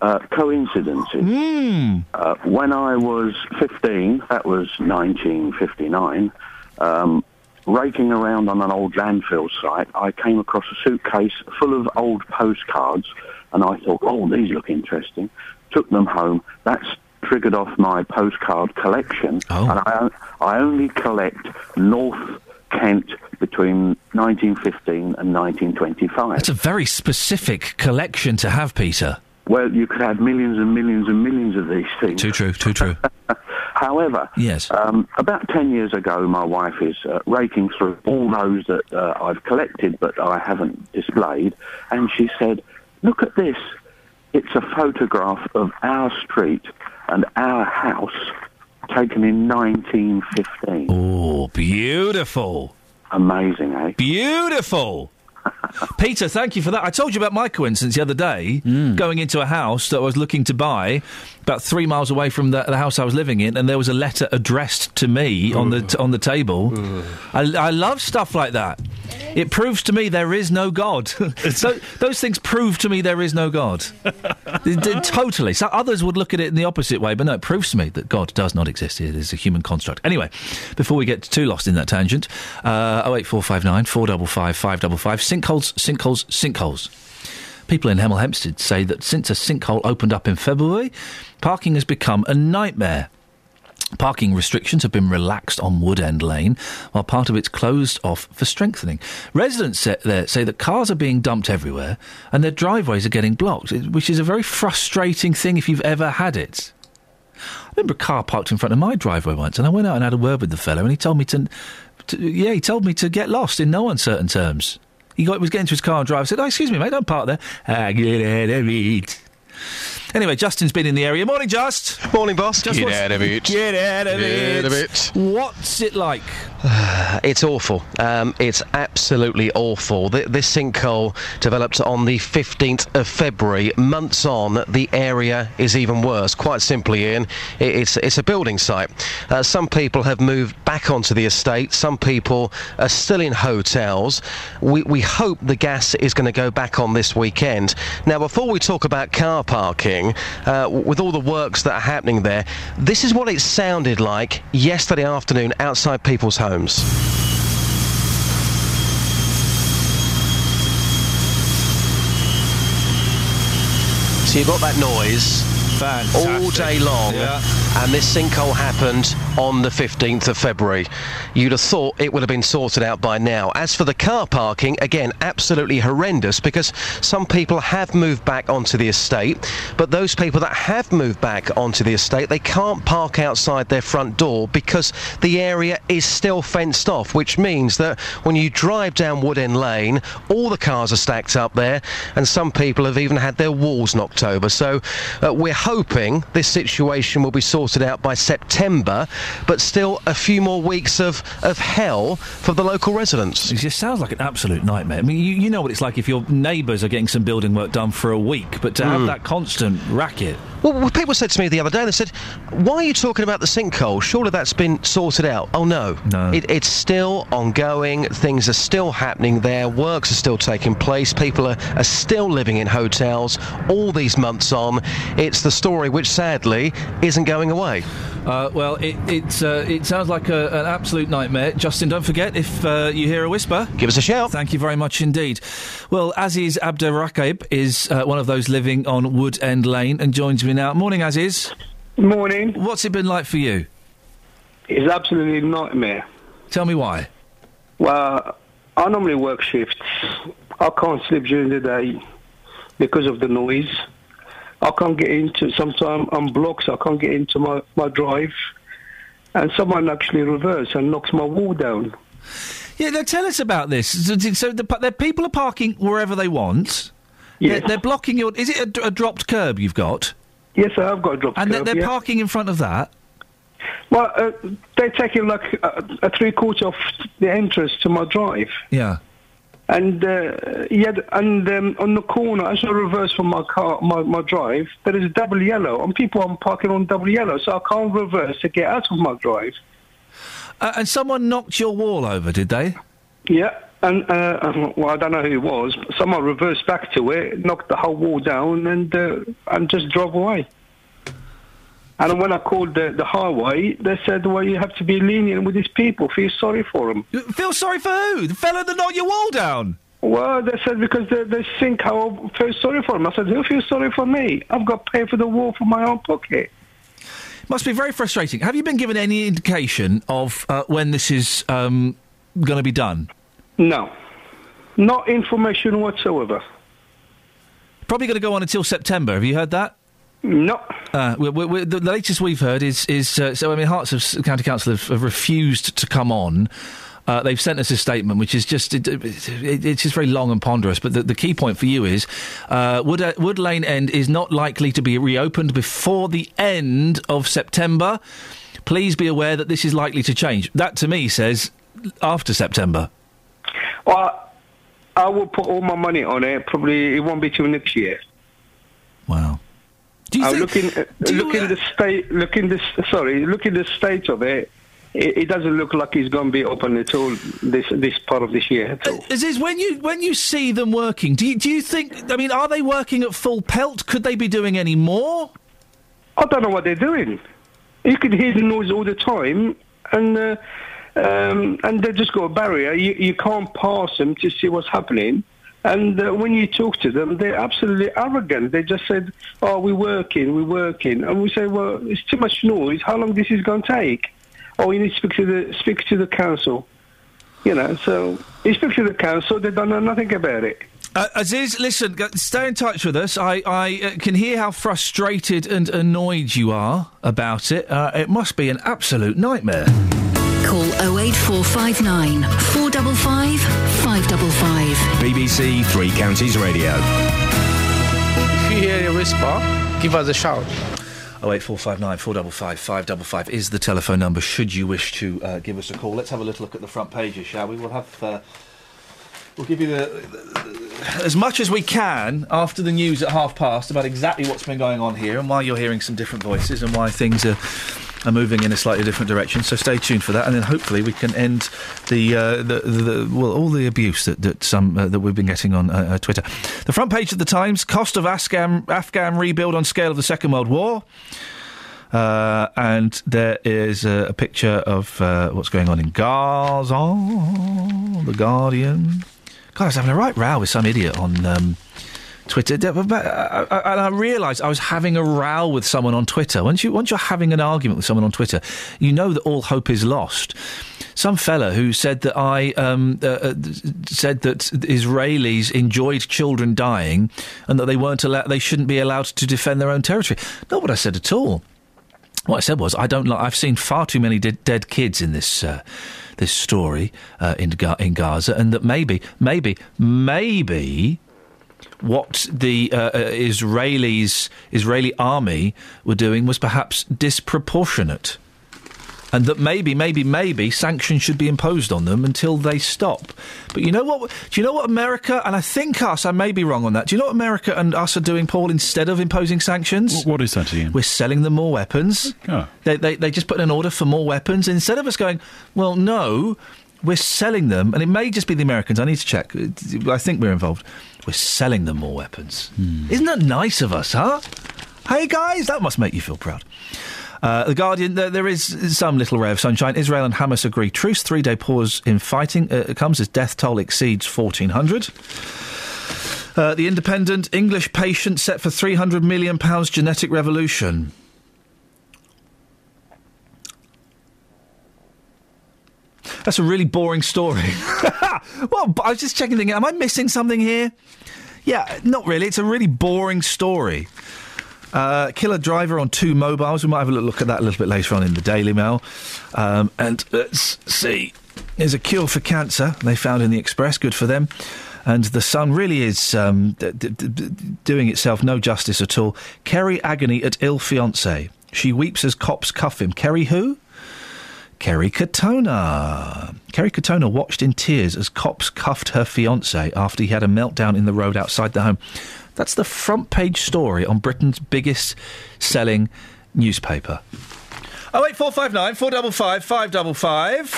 Uh, coincidences. Hmm. Uh, when I was 15, that was 1959, um, raking around on an old landfill site, I came across a suitcase full of old postcards, and I thought, oh, these look interesting. Took them home. That's triggered off my postcard collection, Oh. and I, I only collect North Kent between 1915 and 1925. That's a very specific collection to have, Peter. Well, you could have millions and millions and millions of these things. Too true, too true. However, yes. um, about 10 years ago, my wife is uh, raking through all those that uh, I've collected but I haven't displayed, and she said, Look at this. It's a photograph of our street and our house taken in 1915. Oh, beautiful. Amazing, eh? Beautiful. Peter, thank you for that. I told you about my coincidence the other day, going into a house that I was looking to buy, about three miles away from the, the house I was living in, and there was a letter addressed to me on the t- on the table. I, I love stuff like that. It proves to me there is no God. so those things prove to me there is no God. Totally. So others would look at it in the opposite way, but no, it proves to me that God does not exist. It is a human construct. Anyway, before we get too lost in that tangent, uh, 08459 455 555, sinkholes, sinkholes, sinkholes. People in Hemel Hempstead say that since a sinkhole opened up in February, parking has become a nightmare. Parking restrictions have been relaxed on Woodend Lane, while part of it's closed off for strengthening. Residents there say that cars are being dumped everywhere and their driveways are getting blocked, which is a very frustrating thing if you've ever had it. I remember a car parked in front of my driveway once, and I went out and had a word with the fellow, and he told me to, to yeah, he told me to get lost in no uncertain terms. He got, was getting to his car and drive. I said, "Oh, excuse me, mate, don't park there." Ah, get out of it. Anyway, Justin's been in the area. Morning, Just. Morning, boss. Just Get out of it. Get out of Get it. out of it. What's it like? It's awful. Um, it's absolutely awful. Th- this sinkhole developed on the 15th of February. Months on, the area is even worse. Quite simply, Iain, i- it's it's a building site. Uh, some people have moved back onto the estate. Some people are still in hotels. We we hope the gas is going to go back on this weekend. Now, before we talk about car parking, uh, with all the works that are happening there, this is what it sounded like yesterday afternoon outside people's homes. So you've got that noise all day long, and this sinkhole happened on the 15th of February. You'd have thought it would have been sorted out by now. As for the car parking, again, absolutely horrendous because some people have moved back onto the estate, but those people that have moved back onto the estate, they can't park outside their front door because the area is still fenced off, which means that when you drive down Wood End Lane, all the cars are stacked up there, and some people have even had their walls knocked over. So uh, we're hoping this situation will be sorted out by September, but still a few more weeks of, of hell for the local residents. It just sounds like an absolute nightmare. I mean, you, you know what it's like if your neighbours are getting some building work done for a week, but to have Mm. that constant racket. Well, well, people said to me the other day, they said, Why are you talking about the sinkhole? Surely that's been sorted out. Oh, no. No. It, it's still ongoing. Things are still happening there. Works are still taking place. People are, are still living in hotels all these months on. It's the story which sadly isn't going away. Uh, well, it it's, uh, it sounds like a, an absolute nightmare. Justin, don't forget if uh, you hear a whisper, give us a shout. Thank you very much indeed. Well, Aziz Abderraqib is uh, one of those living on Wood End Lane and joins me now. Morning, Aziz. Morning. What's it been like for you? It's absolutely a nightmare. Tell me why. Well, I normally work shifts. I can't sleep during the day because of the noise. I can't get into, sometimes I'm blocked, so I can't get into my, my drive. And someone actually reverse and knocks my wall down. Yeah, now tell us about this. So, so the, the people are parking wherever they want. Yes. They're, they're blocking your. Is it a, a dropped curb you've got? Yes, I have got a dropped curb. And they're, they're yeah. parking in front of that. Well, uh, they're taking like a, a three quarter of the entrance to my drive. Yeah. And uh, yeah, and um, on the corner, as I reverse from my car, my, my drive, there is double yellow, and people are parking on double yellow, so I can't reverse to get out of my drive. Uh, and someone knocked your wall over, did they? Yeah, and uh, well, I don't know who it was. But someone reversed back to it, knocked the whole wall down, and uh, and just drove away. And when I called the, the highway, they said, "Well, you have to be lenient with these people. Feel sorry for them." Feel sorry for who? The fellow that knocked your wall down. Well, they said because they, they think I feel sorry for them. I said, who feels sorry for me? I've got to pay for the wall from my own pocket. Must be very frustrating. Have you been given any indication of uh, when this is um, going to be done? No. Not information whatsoever. Probably going to go on until September. Have you heard that? No. Uh, we we the latest we've heard is is uh, so. I mean, Hearts of County Council have, have refused to come on. Uh, they've sent us a statement, which is just it, it, it's just very long and ponderous. But the, the key point for you is uh, Wood, uh, Wood Lane End is not likely to be reopened before the end of September. Please be aware that this is likely to change. That to me says after September. Well, I will put all my money on it. Probably it won't be till next year. Wow. Do you I'm think- looking, uh, looking the state, looking this. Sorry, looking the state of it. It, it doesn't look like it's going to be open at all this this part of this year at all. Is, is when you when you see them working? Do you, do you think? I mean, are they working at full pelt? Could they be doing any more? I don't know what they're doing. You can hear the noise all the time, and uh, um, and they just got a barrier. You, you can't pass them to see what's happening. And uh, when you talk to them, they're absolutely arrogant. They just said, "Oh, we're working, we're working," and we say, "Well, it's too much noise. How long this is going to take?" Oh, you need to speak to the speak to the council. You know, so you speak to the council. They don't know nothing about it. Uh, Aziz, listen, stay in touch with us. I, I uh, can hear how frustrated and annoyed you are about it. Uh, it must be an absolute nightmare. Call 08459 455 555. BBC Three Counties Radio. If you hear a whisper, give us a shout. Oh eight four five nine four double five five double five is the telephone number. Should you wish to uh, give us a call, let's have a little look at the front pages, shall we? We'll have. Uh, We'll give you the, the- as much as we can after the news at half past about exactly what's been going on here and why you're hearing some different voices and why things are are moving in a slightly different direction. So stay tuned for that, and then hopefully we can end the uh, the, the well all the abuse that that some uh, that we've been getting on uh, uh, Twitter. The front page of the Times: cost of Afghan Afghan rebuild on scale of the Second World War. Uh, and there is a, a picture of uh, what's going on in Gaza, The Guardian. God, I was having a right row with some idiot on um, Twitter. I- I- And I realised I was having a row with someone on Twitter. Once, you, once you're having an argument with someone on Twitter, you know that all hope is lost. Some fella who said that I um, uh, uh, said that Israelis enjoyed children dying and that they weren't allowed, they shouldn't be allowed to defend their own territory. Not what I said at all. What I said was, I don't like. I've seen far too many de- dead kids in this uh, this story uh, in Ga- in Gaza, and that maybe, maybe, maybe what the uh, uh, Israelis Israeli army were doing was perhaps disproportionate. And that maybe, maybe, maybe sanctions should be imposed on them until they stop. But you know what? Do you know what America and I think us? I may be wrong on that. Do you know what America and us are doing, Paul? Instead of imposing sanctions, What is that, Iain? we're selling them more weapons. Oh. They, they, they just put in an order for more weapons. Instead of us going, well, no, we're selling them, and it may just be the Americans. I need to check. I think we're involved. We're selling them more weapons. Isn't that nice of us, huh? Hey, guys, that must make you feel proud. Uh, the Guardian, there, there is some little ray of sunshine. Israel and Hamas agree truce. Three day pause in fighting uh, comes as death toll exceeds 1,400. Uh, the Independent English patient set for £300 million genetic revolution. That's a really boring story. well, I was just checking, thinking, am I missing something here? Yeah, not really. It's a really boring story. Uh, killer driver on two mobiles. We might have a look at that a little bit later on in the Daily Mail. Um, and let's see. There's a cure for cancer they found in the Express. Good for them. And the Sun really is um, d- d- d- doing itself no justice at all. Kerry agony at ill fiance. She weeps as cops cuff him. Kerry who? Kerry Katona. Kerry Katona watched in tears as cops cuffed her fiance after he had a meltdown in the road outside the home. That's the front page story on Britain's biggest selling newspaper. Oh eight four five nine four double five five double five.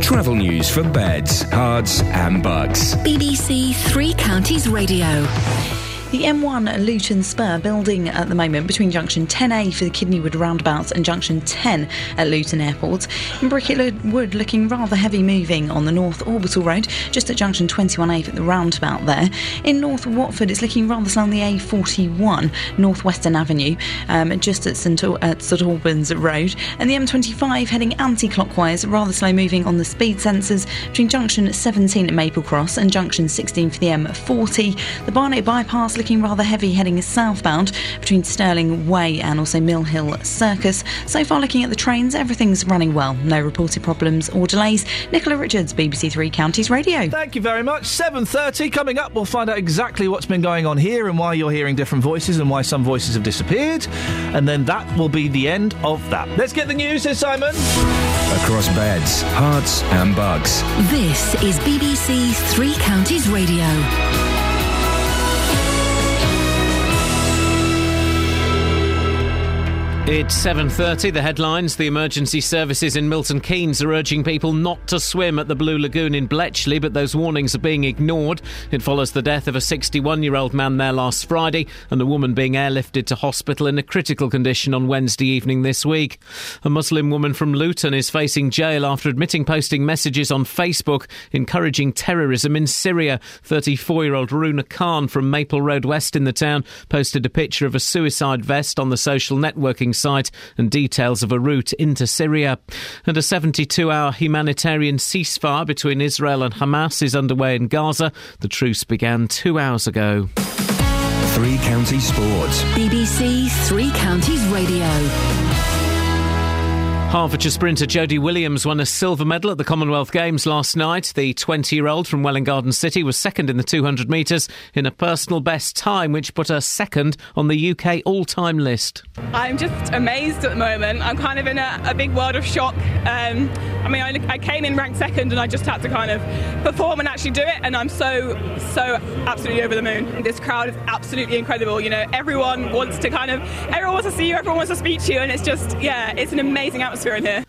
Travel news for beds, cards, and bugs. BBC Three Counties Radio. The M1 Luton Spur building at the moment between junction 10A for the Kidneywood roundabouts and junction 10 at Luton Airport. In Bricket Wood, looking rather heavy moving on the North Orbital Road, just at junction 21A at the roundabout there. In North Watford, it's looking rather slow on the A41 Northwestern Avenue, um, just at St, Al- at St Albans Road. And the M25 heading anti clockwise, rather slow moving on the speed sensors between junction 17 at Maple Cross and junction 16 for the M40. The Barnet bypass looking rather heavy heading southbound between Stirling Way and also Mill Hill Circus. So far, looking at the trains, everything's running well. No reported problems or delays. Nicola Richards, BBC Three Counties Radio. Thank you very much. 7.30 coming up. We'll find out exactly what's been going on here and why you're hearing different voices and why some voices have disappeared. And then that will be the end of that. Let's get the news, says Simon. Across beds, Herts, and bugs. This is BBC Three Counties Radio. It's 7:30 the headlines. The emergency services in Milton Keynes are urging people not to swim at the Blue Lagoon in Bletchley but those warnings are being ignored. It follows the death of a 61-year-old man there last Friday and a woman being airlifted to hospital in a critical condition on Wednesday evening this week. A Muslim woman from Luton is facing jail after admitting posting messages on Facebook encouraging terrorism in Syria. 34-year-old Runa Khan from Maple Road West in the town posted a picture of a suicide vest on the social networking site and details of a route into Syria. And a 72 hour humanitarian ceasefire between Israel and Hamas is underway in Gaza. The truce began two hours ago. Three Counties Sports. BBC Three Counties Radio. Hertfordshire sprinter Jodie Williams won a silver medal at the Commonwealth Games last night. The 20 year old from Welwyn Garden City was second in the 200 metres in a personal best time, which put her second on the UK all time list. I'm just amazed at the moment. I'm kind of in a, a big world of shock. Um, I mean, I, I came in ranked second and I just had to kind of perform and actually do it, and I'm so, so absolutely over the moon. This crowd is absolutely incredible. You know, everyone wants to kind of, everyone wants to see you, everyone wants to speak to you, and it's just, yeah, it's an amazing atmosphere in here.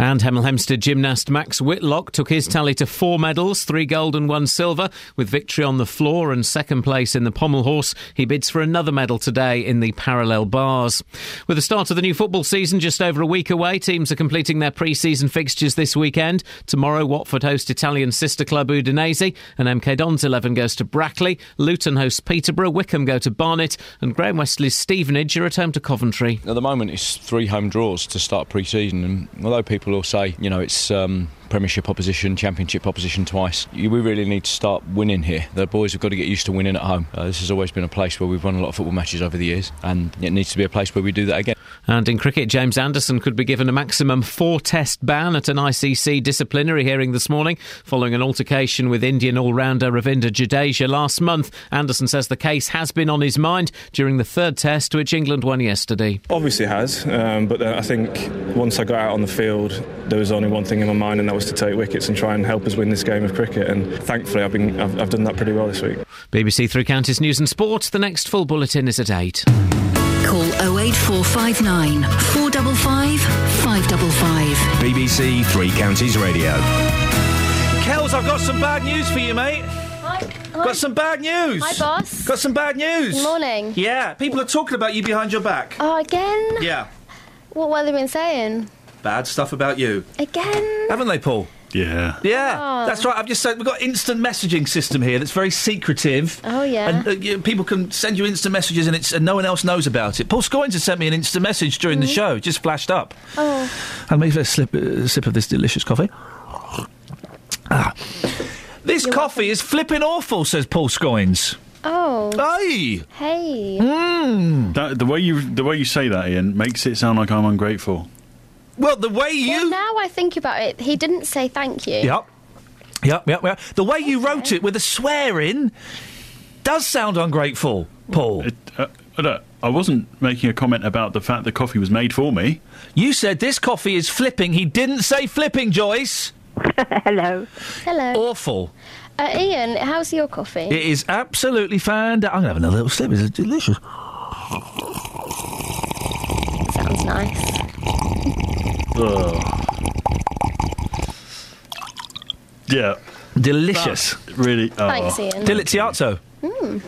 And Hemel Hempstead gymnast Max Whitlock took his tally to four medals, three gold and one silver, with victory on the floor and second place in the pommel horse. He bids for another medal today in the parallel bars. With the start of the new football season just over a week away, teams are completing their pre-season fixtures this weekend. Tomorrow, Watford host Italian sister club Udinese, and MK Dons 11 goes to Brackley. Luton hosts Peterborough, Wycombe go to Barnet, and Graham Westley's Stevenage are at home to Coventry. At the moment, it's three home draws to start pre-season, and although people will say, you know, it's um, Premiership opposition, Championship opposition twice, we really need to start winning here. The boys have got to get used to winning at home. Uh, this has always been a place where we've won a lot of football matches over the years, and it needs to be a place where we do that again. And in cricket, James Anderson could be given a maximum four test ban at an ICC disciplinary hearing this morning following an altercation with Indian all rounder Ravindra Jadeja last month. Anderson says the case has been on his mind during the third test, which England won yesterday. Obviously, has, um, but uh, I think once I got out on the field, there was only one thing in my mind, and that was to take wickets and try and help us win this game of cricket. And thankfully, I've, been, I've, I've done that pretty well this week. BBC Three Counties News and Sport. The next full bulletin is at 8. 08459 455 555. BBC Three Counties Radio. Kels, I've got some bad news for you, mate. Hi. Got some bad news. Hi, boss. Got some bad news. Good morning. Yeah, people are talking about you behind your back. Oh, again? Yeah, What have they been saying? bad stuff about you, Again? haven't they, Paul? Yeah. Yeah, Oh. that's right. I've just said we've got instant messaging system here that's very secretive. Oh, yeah. And uh, you, people can send you instant messages and it's and no one else knows about it. Paul Scoins has sent me an instant message during the Mhm. show. It just flashed up. Oh. I'll make a slip, uh, sip of this delicious coffee. Ah. This coffee is flipping awful, says Paul Scoins. Oh. Hey. Hey. Mm. That, the way you the way you say that, Iain, makes it sound like I'm ungrateful. Well, the way you. Well, now I think about it, he didn't say thank you. Yep. Yep, yep, yep. The way you wrote it with a swear in does sound ungrateful, Paul. It, uh, I I wasn't making a comment about the fact the coffee was made for me. You said this coffee is flipping. He didn't say flipping, Joyce. Hello. Hello. Awful. Uh, Iain, how's your coffee? It is absolutely fantastic. I'm going to have another little sip. It's delicious. Sounds nice. Yeah. Delicious. That really. oh. Thanks, Iain. Deliziato. Mm.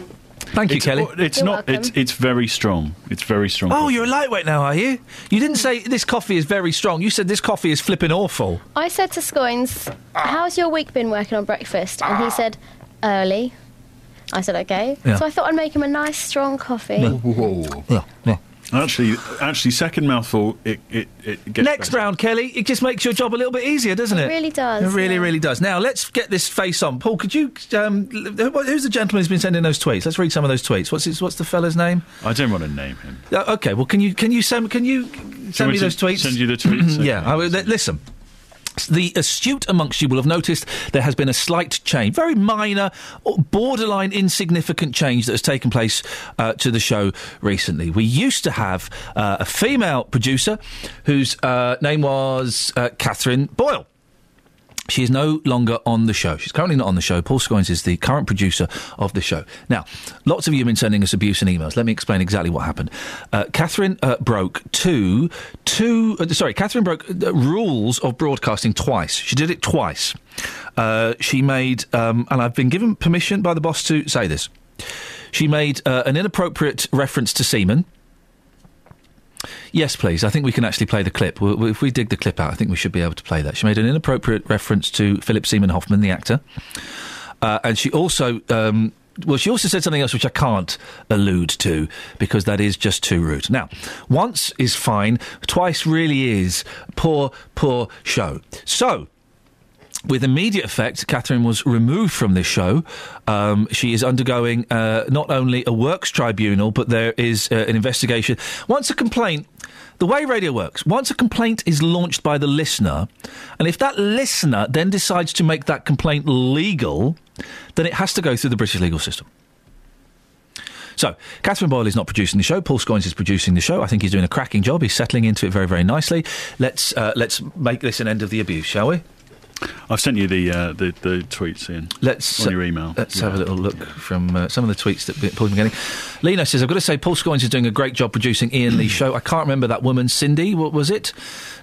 Thank you, it's, Kelly. It's You're not. welcome. It's it's very strong. It's very strong. Oh, you're a lightweight now, are you? You didn't say this coffee is very strong. You said this coffee is flipping awful. I said to Scoins, How's your week been working on breakfast? And he said, Early. I said, Okay. Yeah. So I thought I'd make him a nice, strong coffee. Yeah, yeah. Actually, actually, second mouthful, it it, it gets Next round, Kelly. It just makes your job a little bit easier, doesn't it? It really does, It really, yeah. really does. Now let's get this face on. Paul, could you? Um, who's the gentleman who's been sending those tweets? Let's read some of those tweets. What's his, What's the fella's name? I don't want to name him. Uh, okay. Well, can you can you send can you send me me those tweets? send you the tweets? yeah. I, listen. The astute amongst you will have noticed there has been a slight change, very minor, borderline insignificant change that has taken place uh, to the show recently. We used to have uh, a female producer whose uh, name was uh, Catherine Boyle. She is no longer on the show. She's currently not on the show. Paul Scoins is the current producer of the show. Now, lots of you have been sending us abuse and emails. Let me explain exactly what happened. Uh, Catherine uh, broke two, two. Uh, sorry, Catherine broke uh, rules of broadcasting twice. She did it twice. Uh, she made, um, and I've been given permission by the boss to say this. She made uh, an inappropriate reference to semen. Yes, please. I think we can actually play the clip. if we dig the clip out, I think we should be able to play that. She made an inappropriate reference to Philip Seaman Hoffman, the actor, uh, and she also. Um, well, she also said something else which I can't allude to because that is just too rude. Now, once is fine, twice really is poor, poor show. So, with immediate effect, Catherine was removed from this show. Um, she is undergoing uh, not only a works tribunal, but there is uh, an investigation. Once a complaint, the way radio works, once a complaint is launched by the listener, and if that listener then decides to make that complaint legal, then it has to go through the British legal system. So, Catherine Boyle is not producing the show. Paul Scoins is producing the show. I think he's doing a cracking job. He's settling into it very, very nicely. Let's uh, let's make this an end of the abuse, shall we? I've sent you the uh, the, the tweets in. Let's on your email. Let's Yeah. have a little look from uh, some of the tweets that Paul's been getting. Lino says, "I've got to say, Paul Scoins is doing a great job producing Iain Lee's show. I can't remember that woman, Cindy. What was it?"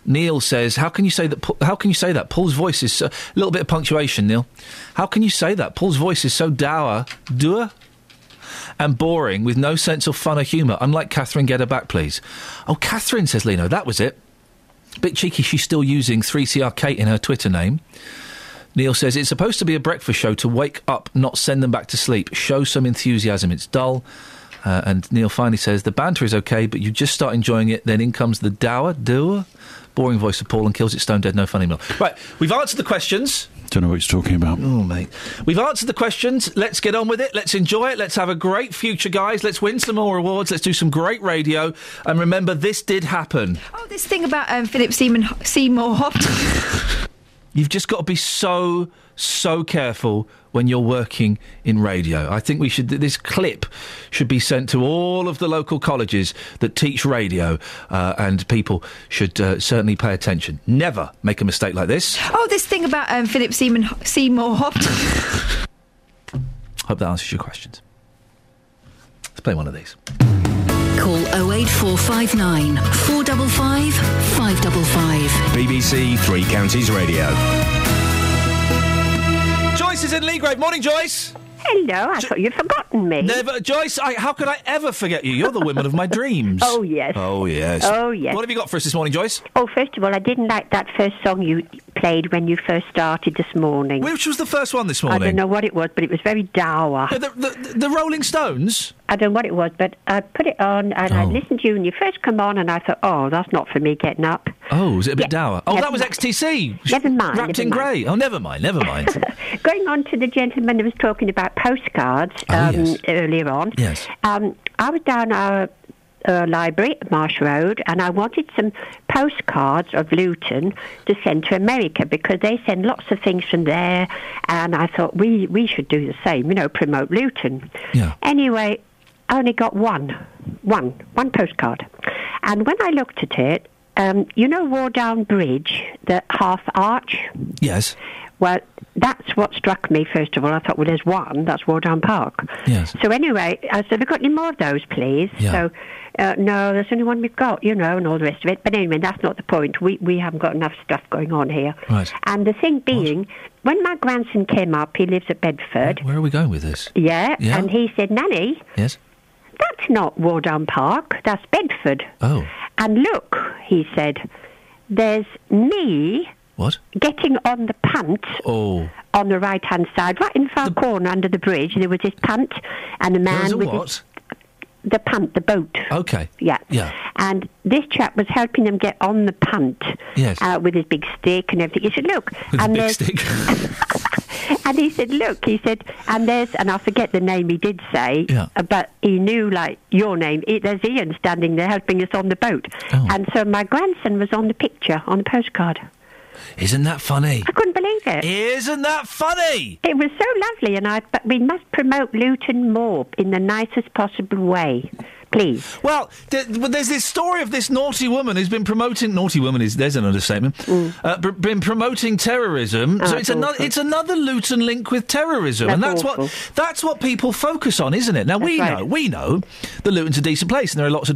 Neil says, "How can you say that? How can you say that? Paul's voice is so, a little bit of punctuation, Neil. How can you say that? Paul's voice is so dour, dour." And boring with no sense of fun or humour. Unlike Catherine, get her back, please. Oh, Catherine, says Lino, that was it. Bit cheeky, she's still using 3CR Kate in her Twitter name. Neil says it's supposed to be a breakfast show to wake up, not send them back to sleep. Show some enthusiasm. It's dull. Uh, and Neil finally says the banter is okay, but you just start enjoying it. Then in comes the dour, doer, boring voice of Paul and kills it stone dead. No funny meal. Right, we've answered the questions. Don't know what you're talking about. Oh, mate. We've answered the questions. Let's get on with it. Let's enjoy it. Let's have a great future, guys. Let's win some more awards. Let's do some great radio. And remember, this did happen. Oh, this thing about um, Philip Seymour, Seymour Hoffman. You've just got to be so, so careful when you're working in radio. I think we should. This clip should be sent to all of the local colleges that teach radio, uh, and people should uh, certainly pay attention. Never make a mistake like this. oh, this thing about um, Philip Seymour, Seymour Hoffman. Hope that answers your questions. Let's play one of these. Call 08459 455 555. BBC Three Counties Radio. Joyce is in Leagrave. Morning, Joyce. Hello, I thought you'd forgotten me. Never, Joyce. I, how could I ever forget you? You're the woman of my dreams. Oh, yes. Oh yes. Oh, yes. What have you got for us this morning, Joyce? Oh, first of all, I didn't like that first song you played when you first started this morning. Which was the first one this morning? I don't know what it was, but it was very dour. The, the, the Rolling Stones? I don't know what it was, but I put it on and I Oh. listened to you and you first come on and I thought, oh, that's not for me getting up. Oh, was it a bit Yeah, dour? Oh, never that was. XTC. Never mind. Wrapped never in grey. Oh, never mind. Never mind. Going on to the gentleman who was talking about postcards Oh, um, yes. earlier on. Yes. Um, I was down our uh, library at Marsh Road and I wanted some postcards of Luton to send to America because they send lots of things from there and I thought we, we should do the same, you know, promote Luton. Yeah. Anyway, I only got one, one, one postcard. And when I looked at it, um, you know Wardown Bridge, the half arch? yes. Well, that's what struck me, first of all. I thought, well, there's one, that's Wardown Park. Yes. So anyway, I said, "We've you got any more of those, please? Yeah. So, uh, no, there's only one we've got, you know, and all the rest of it. But anyway, that's not the point. We, we haven't got enough stuff going on here. Right. And the thing being, when my grandson came up, he lives at Bedford. Where are we going with this? Yeah, Yeah. and he said, Nanny, Yes. That's not Wardown Park, that's Bedford. Oh. And look, he said, there's me What? getting on the punt Oh. on the right hand side, right in the far corner under the bridge. There was this punt and a man a with what? His, the punt, the boat. Okay. Yeah. Yeah. And this chap was helping them get on the punt Yes. uh, with his big stick and everything. He said, "Look," With and big stick. and he said, "Look," he said, and there's, and I forget the name he did say, Yeah. uh, but he knew like your name. There's Iain standing there helping us on the boat, Oh. and so my grandson was on the picture on the postcard. Isn't that funny? I couldn't believe it. Isn't that funny? It was so lovely, and I. But we must promote Luton more in the nicest possible way, please. Well, th- there's this story of this naughty woman who's been promoting naughty woman is there's an understatement. Uh, b- been promoting terrorism. Oh, so it's another awful. it's another Luton link with terrorism, and That's that's what that's what people focus on, isn't it? Now we right. know we know that Luton's a decent place, and there are lots of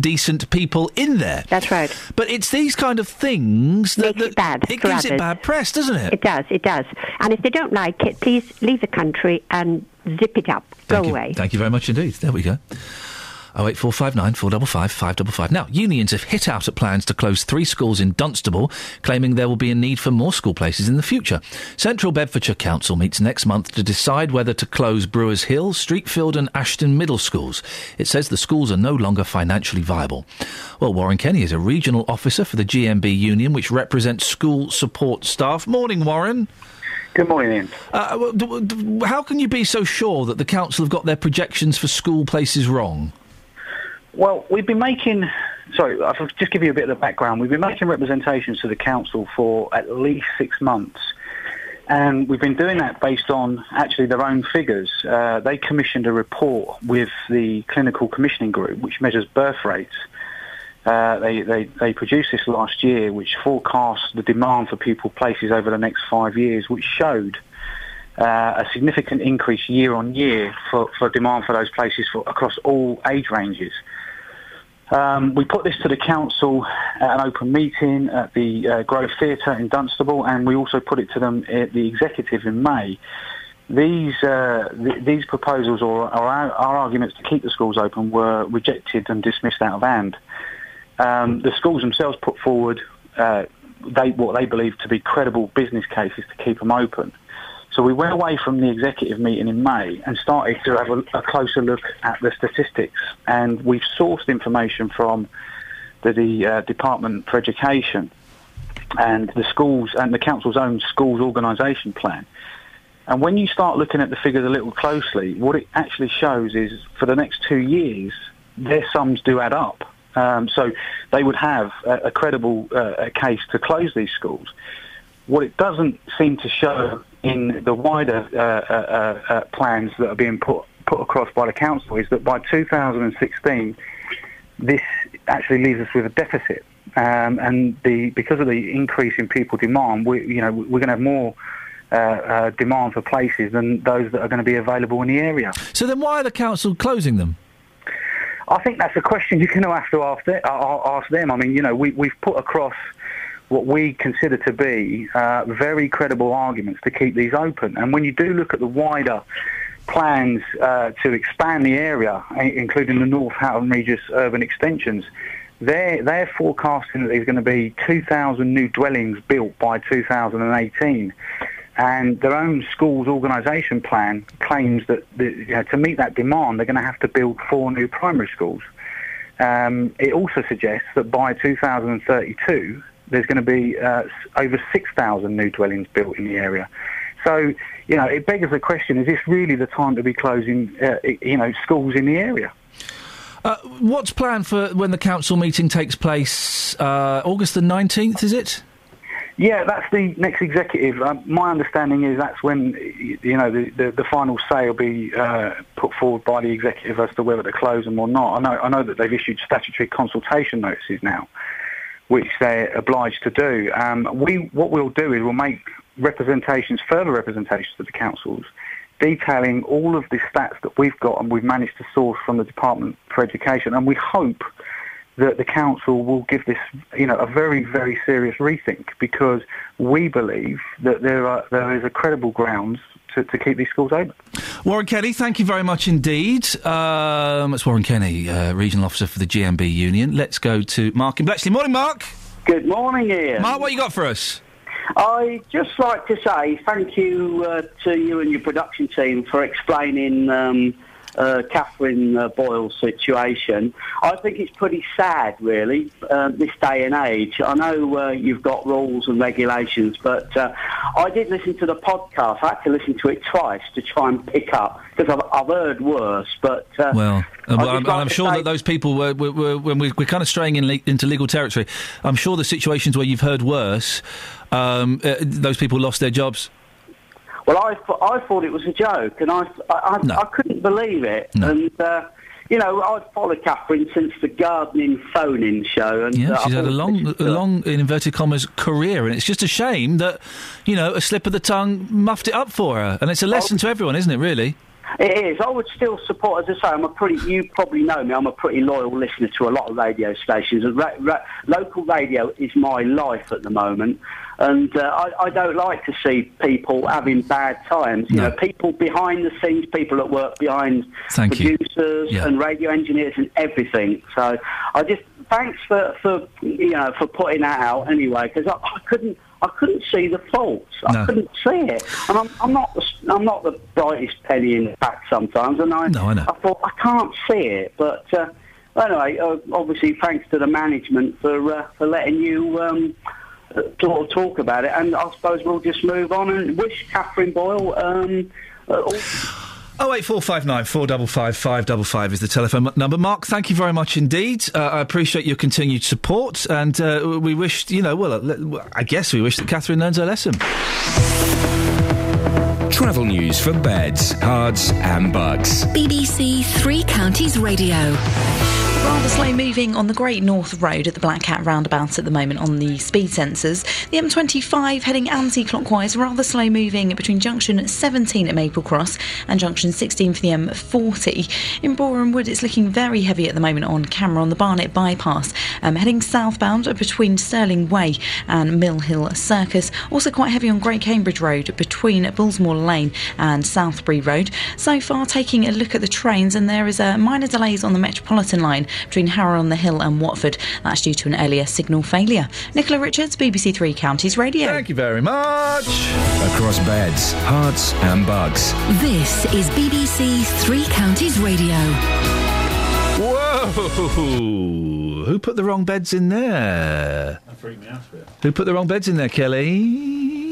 decent people in there. That's right. But it's these kind of things that, Makes it bad. it gives it bad press, doesn't it? It does. It does. And if they don't like it, please leave the country and zip it up. Go you. away. Thank you very much indeed. There we go. Oh eight four five nine four double five five double five. Now, unions have hit out at plans to close three schools in Dunstable, claiming there will be a need for more school places in the future. Central Bedfordshire Council meets next month to decide whether to close Brewers Hill, Streetfield, and Ashton Middle Schools. It says the schools are no longer financially viable. Well, Warren Kenny is a regional officer for the GMB union, which represents school support staff. Morning, Warren. Good morning. Uh, well, d- d- how can you be so sure that the council have got their projections for school places wrong? Well, we've been making. Sorry, I'll just give you a bit of the background. We've been making representations to the council for at least six months. And we've been doing that based on actually their own figures. Uh, they commissioned a report with the clinical commissioning group, which measures birth rates. Uh, they, they, they produced this last year, which forecast the demand for pupil places over the next five years, which showed uh, a significant increase year on year for, for demand for those places for, across all age ranges. Um, we put this to the council at an open meeting at the uh, Grove Theatre in Dunstable, and we also put it to them at the executive in May. These uh, th- these proposals or, or our, our arguments to keep the schools open were rejected and dismissed out of hand. Um, the schools themselves put forward uh, they, what they believe to be credible business cases to keep them open. So we went away from the executive meeting in May and started to have a, a closer look at the statistics. And we've sourced information from the, the uh, Department for Education and the schools and the council's own schools organisation plan. And when you start looking at the figures a little closely, what it actually shows is for the next two years, their sums do add up. Um, so they would have a, a credible uh, case to close these schools. What it doesn't seem to show in the wider uh, uh, uh, plans that are being put put across by the council is that by 2016, this actually leaves us with a deficit. Um, and the because of the increase in people demand, we you know we're going to have more uh, uh, demand for places than those that are going to be available in the area. So then, why are the council closing them? I think that's a question you're going to have to uh, ask them. I mean, you know, we, we've put across what we consider to be uh, very credible arguments to keep these open. And when you do look at the wider plans uh, to expand the area, including the North Houghton Regis urban extensions, they're, they're forecasting that there's going to be 2,000 new dwellings built by 2018. And their own school's organisation plan claims that the, you know, to meet that demand, they're going to have to build four new primary schools. Um, it also suggests that by 2032, there's going to be uh, over 6,000 new dwellings built in the area. So, you know, it begs the question: Is this really the time to be closing, uh, you know, schools in the area? Uh, what's planned for when the council meeting takes place? Uh, August the nineteenth, is it? Yeah, that's the next executive. Um, my understanding is that's when you know the, the, the final say will be uh, put forward by the executive as to whether to close them or not. I know I know that they've issued statutory consultation notices now, which they're obliged to do. Um, we what we'll do is we'll make representations, further representations to the councils, detailing all of the stats that we've got and we've managed to source from the Department for Education. And we hope that the council will give this, you know, a very, very serious rethink because we believe that there are there is a credible grounds to, to keep these schools open. Warren Kenny, thank you very much indeed. Um, it's Warren Kenny, uh, Regional Officer for the GMB Union. Let's go to Mark in Bletchley. Morning, Mark. Good morning, Iain. Mark, what you got for us? I just like to say thank you uh, to you and your production team for explaining um, uh, Catherine uh, Boyle's situation. I think it's pretty sad, really, uh, this day and age. I know uh, you've got rules and regulations, but uh, I did listen to the podcast. I had to listen to it twice to try and pick up because I've, I've heard worse. But uh, Well, just I'm, like I'm sure that those people were, were, were when we, we're kind of straying in le- into legal territory. I'm sure the situations where you've heard worse, um, uh, those people lost their jobs. Well, I, th- I thought it was a joke, and I, I, I, I couldn't believe it. And, uh, you know, I've followed Catherine since the gardening phone-in show. And, Yeah, uh, she's had a long, a long, in inverted commas, career, and it's just a shame that, you know, a slip of the tongue muffed it up for her. And it's a lesson to everyone, isn't it? Really? It is. I would still support, as I say, I'm a pretty, you probably know me, I'm a pretty loyal listener to a lot of radio stations. And ra- ra- local radio is my life at the moment. And uh, I, I don't like to see people having bad times. You know, people behind the scenes, people that work behind Thank producers Yeah. and radio engineers and everything. So I just, thanks for, for you know, for putting that out anyway, because I, I couldn't, I couldn't see the faults. I couldn't see it, and I'm, I'm not, the, I'm not the brightest penny in the pack sometimes. And I, No, I know. I thought I can't see it, but uh, anyway, uh, obviously thanks to the management for uh, for letting you. Um, uh, sort of talk about it, and I suppose we'll just move on and wish Catherine Boyle um, uh, Oh eight four five nine four double five five double five is the telephone m- number. Mark, thank you very much indeed. Uh, I appreciate your continued support, and uh, we wish you know. Well, uh, I guess we wish that Catherine learns her lesson. Travel news for beds, cards, and bugs. BBC Three Counties Radio. Rather slow moving on the Great North Road at the Black Cat roundabout at the moment on the speed sensors. The M25 heading anti clockwise, rather slow moving between junction 17 at Maple Cross and junction 16 for the M40. In Boreham Wood, it's looking very heavy at the moment on camera on the Barnet bypass. Um, heading southbound between Sterling Way and Mill Hill Circus. Also quite heavy on Great Cambridge Road between Bullsmore Lane and Southbury Road. So far, taking a look at the trains, and there is a minor delays on the Metropolitan line between Harrow on the Hill and Watford. That's due to an earlier signal failure. Nicola Richards, BBC Three Counties Radio. Thank you very much. Across beds, Herts, and bugs. This is BBC Three Counties Radio. Whoa! Who put the wrong beds in there? That freaked me out a bit. Who put the wrong beds in there, Kelly?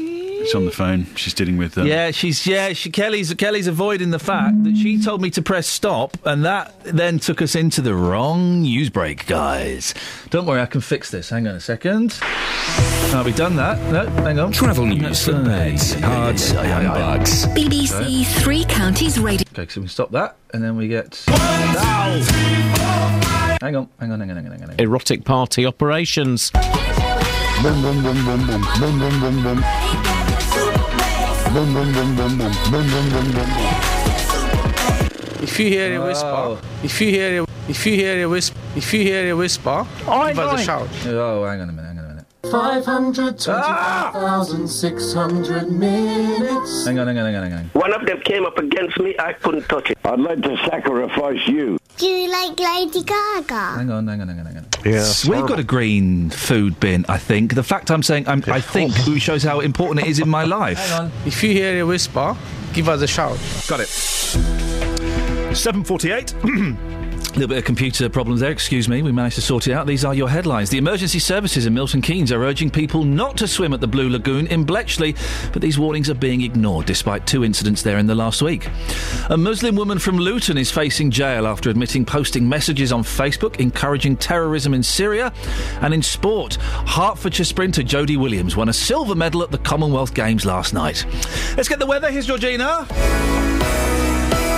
She's on the phone. She's dealing with. Um, Yeah, she's yeah. She, Kelly's Kelly's avoiding the fact that she told me to press stop, and that then took us into the wrong news break, guys. Don't worry, I can fix this. Hang on a second. Oh, we've done that. No, hang on. Travel news for beds, cards, and bugs. BBC Three Counties Radio. Okay, so we stop that, and then we get. Hang on, hang on, hang on, hang on, hang on. Erotic party operations. Boom, boom, boom, boom, boom, boom, boom, boom, boom. Boom, boom, boom, boom, boom, boom, boom, boom, boom. If you hear a whisper, if you hear a, if you hear a whisper, if you hear a whisper, give us a shout. Oh, hang on a minute, hang on a minute. 525,600 minutes. Hang on, hang on, hang on, hang on. One of them came up against me, I couldn't touch it. I'd like to sacrifice you. Do you like Lady Gaga? Hang on, hang on, hang on, hang on. Yeah, We've got a green food bin, I think. The fact I'm saying I'm, I think shows how important it is in my life. Hang on. If you hear a whisper, give us a shout. Got it. 7.48. A little bit of computer problems there, excuse me. We managed to sort it out. These are your headlines. The emergency services in Milton Keynes are urging people not to swim at the Blue Lagoon in Bletchley, but these warnings are being ignored despite two incidents there in the last week. A Muslim woman from Luton is facing jail after admitting posting messages on Facebook encouraging terrorism in Syria. And in sport, Hertfordshire sprinter Jodie Williams won a silver medal at the Commonwealth Games last night. Let's get the weather. Here's Georgina.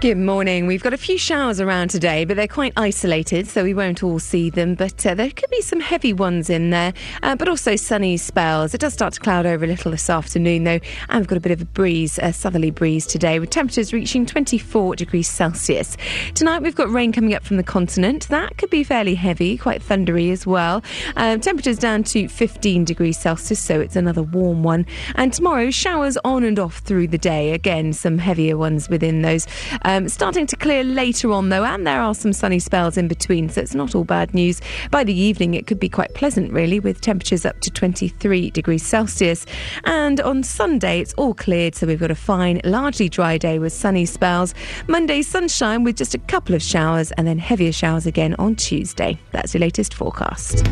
Good morning. We've got a few showers around today, but they're quite isolated, so we won't all see them. But uh, there could be some heavy ones in there, uh, but also sunny spells. It does start to cloud over a little this afternoon, though, and we've got a bit of a breeze, a southerly breeze today, with temperatures reaching 24 degrees Celsius. Tonight we've got rain coming up from the continent. That could be fairly heavy, quite thundery as well. Um, temperatures down to 15 degrees Celsius, so it's another warm one. And tomorrow, showers on and off through the day. Again, some heavier ones within those. Um, starting to clear later on, though, and there are some sunny spells in between, so it's not all bad news. By the evening, it could be quite pleasant, really, with temperatures up to 23 degrees Celsius. And on Sunday, it's all cleared, so we've got a fine, largely dry day with sunny spells. Monday, sunshine with just a couple of showers, and then heavier showers again on Tuesday. That's your latest forecast.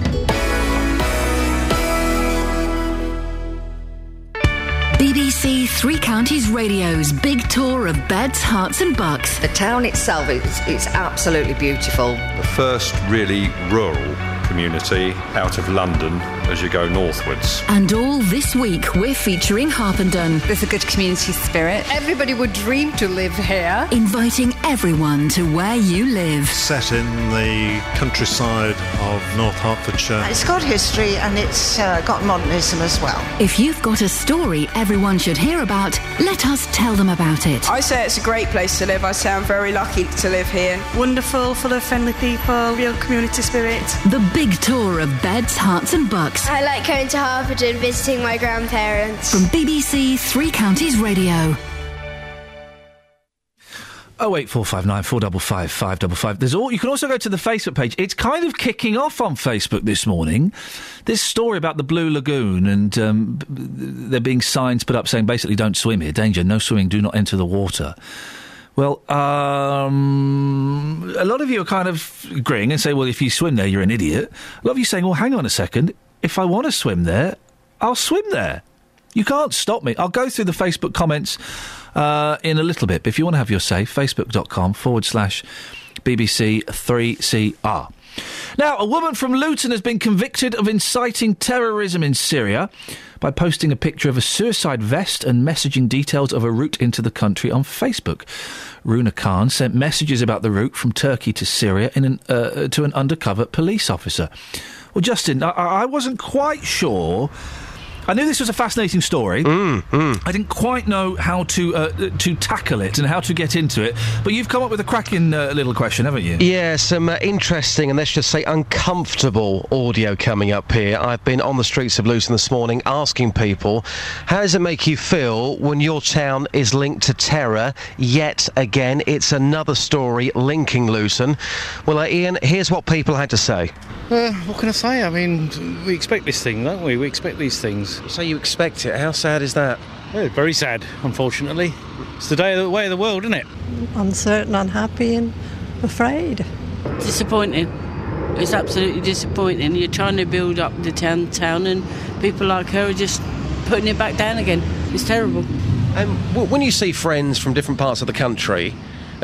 BBC Three Counties Radio's big tour of beds, Herts, and bucks. The town itself is, is absolutely beautiful. The first really rural community out of London as you go northwards. And all this week, we're featuring Harpenden. There's a good community spirit. Everybody would dream to live here. Inviting everyone to where you live. Set in the countryside of North Hertfordshire. It's got history and it's uh, got modernism as well. If you've got a story everyone should hear about, let us tell them about it. I say it's a great place to live. I say I'm very lucky to live here. Wonderful, full of friendly people, real community spirit. The big tour of beds, Herts, and bucks. I like going to Harpenden visiting my grandparents. From BBC Three Counties Radio. Oh eight four five nine four double five five double five. There's all. You can also go to the Facebook page. It's kind of kicking off on Facebook this morning. This story about the Blue Lagoon and um, b- b- there being signs put up saying basically don't swim here, danger, no swimming, do not enter the water. Well, um, a lot of you are kind of agreeing and say, well, if you swim there, you're an idiot. A lot of you saying, well, hang on a second. If I want to swim there, I'll swim there. You can't stop me. I'll go through the Facebook comments uh, in a little bit. But if you want to have your say, facebook.com forward slash BBC3CR. Now, a woman from Luton has been convicted of inciting terrorism in Syria by posting a picture of a suicide vest and messaging details of a route into the country on Facebook. Runa Khan sent messages about the route from Turkey to Syria an, uh, to an undercover police officer. Well, Justin, I, I wasn't quite sure. I knew this was a fascinating story. I didn't quite know how to uh, to tackle it and how to get into it. But you've come up with a cracking uh, little question, haven't you? Yeah, some uh, interesting and let's just say uncomfortable audio coming up here. I've been on the streets of Luton this morning asking people, how does it make you feel when your town is linked to terror? Yet again, it's another story linking Luton. Well, uh, Iain, here's what people had to say. Uh, what can I say? I mean, we expect this thing, don't we? We expect these things. So you expect it? How sad is that? Yeah, very sad, unfortunately. It's the day of the way of the world, isn't it? uncertain, unhappy, and afraid. Disappointing. It's absolutely disappointing. You're trying to build up the town, town, and people like her are just putting it back down again. It's terrible. Um, w- when you see friends from different parts of the country,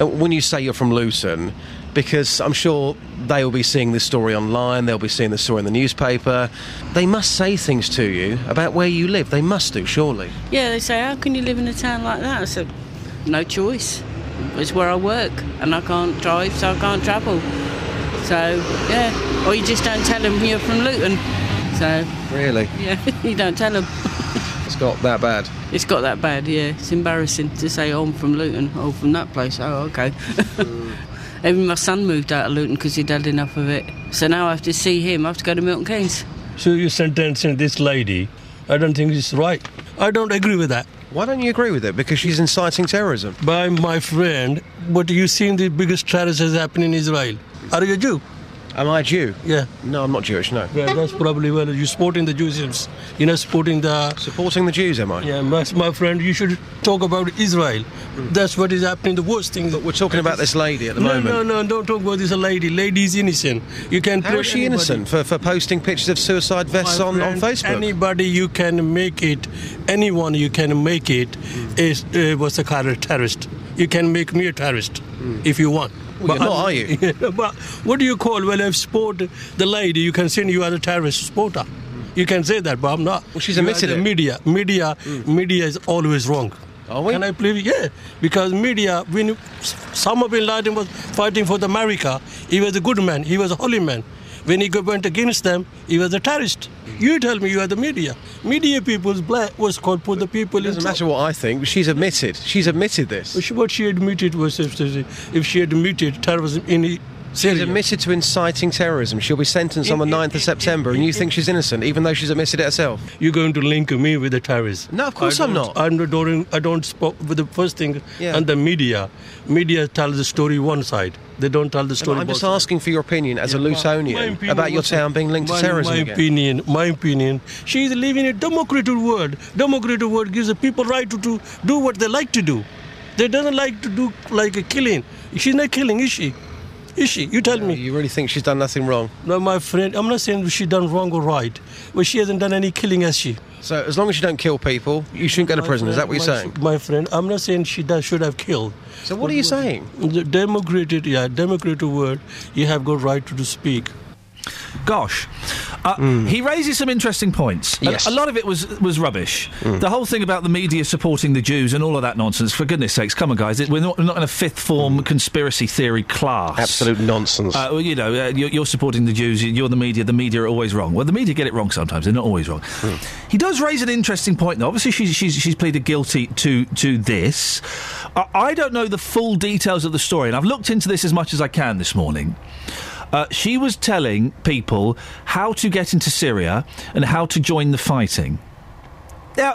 uh, when you say you're from Luton, because I'm sure they will be seeing this story online, they'll be seeing this story in the newspaper, they must say things to you about where you live. They must do, surely. Yeah, they say, how can you live in a town like that? I said, no choice. It's where I work, and I can't drive, so I can't travel. So, yeah. Or you just don't tell them you're from Luton. So, Really? yeah, you don't tell them. It's got that bad. It's got that bad, yeah. It's embarrassing to say, oh, I'm from Luton. Oh, from that place. Oh, okay. Even my son moved out of Luton because he'd had enough of it. So now I have to see him. I have to go to Milton Keynes. So you're sentencing this lady? I don't think it's right. I don't agree with that. Why don't you agree with it? Because she's inciting terrorism. By my friend, but you seen the biggest terrorist has happened in Israel. Are you a Jew? Am I Jew? Yeah. No, I'm not Jewish, no. Yeah, that's probably well. You're supporting the Jews. You're not supporting the. Supporting the Jews, am I? Yeah, my, my friend, you should talk about Israel. That's what is happening, the worst thing. But we're talking about this lady at the no, moment. No, no, don't talk about this lady. Lady is innocent. You can. How is she innocent for, for posting pictures of suicide vests My on, on Facebook? Anybody you can make it, anyone you can make it, is uh, was a terrorist. You can make me a terrorist if you want. You're not, are you? But what do you call when I support the lady? You can say you are a terrorist supporter. You can say that, but I'm not. Well, she's You are admitted the it. Media, media, hmm. media is always wrong. Are we? Can I believe? Yeah, because media. When Osama bin Laden was fighting for the America, he was a good man. He was a holy man. When he went against them, he was a terrorist. You tell me, you are the media. Media people's black was called for the people. It doesn't matter what I think. She's admitted. She's admitted this. What she admitted was if, if she admitted terrorism in She's admitted to inciting terrorism. She'll be sentenced on the 9th of September, and you think she's innocent, even though she's admitted it herself. You're going to link me with the terrorists? No, of course I'm don't- not. I don't. I don't spoke with the first thing. Yeah. And the media, media tells the story one side. They don't tell the story. I'm just both asking for your opinion as a My Lutonian opinion about your town being linked to terrorism My again. opinion, my opinion. She is living in a democratic world. Democratic world gives the people right to, to do what they like to do. They doesn't like to do like a killing. She's not killing, is she? Is she? You tell me. You really think she's done nothing wrong? No, my friend. I'm not saying she done wrong or right, but she hasn't done any killing, has she? So as long as you don't kill people, you shouldn't go to My prison. Is that what you're saying? My friend, I'm not saying she does, should have killed. So what are you saying? The democratic, yeah, democratic world, you have got right to speak. Gosh, uh, he raises some interesting points. A- Yes. A, lot of it was was rubbish. The whole thing about the media supporting the Jews and all of that nonsense. For goodness sakes, come on, guys! It, we're, not, we're not in a fifth form conspiracy theory class. Absolute nonsense. Uh, well, you know, uh, you're, you're supporting the Jews. You're the media. The media are always wrong. Well, the media get it wrong sometimes. They're not always wrong. He does raise an interesting point, though. Obviously, she's she's, she's pleaded guilty to to this. I, I don't know the full details of the story, and I've looked into this as much as I can this morning. Uh, she was telling people how to get into Syria and how to join the fighting. Now,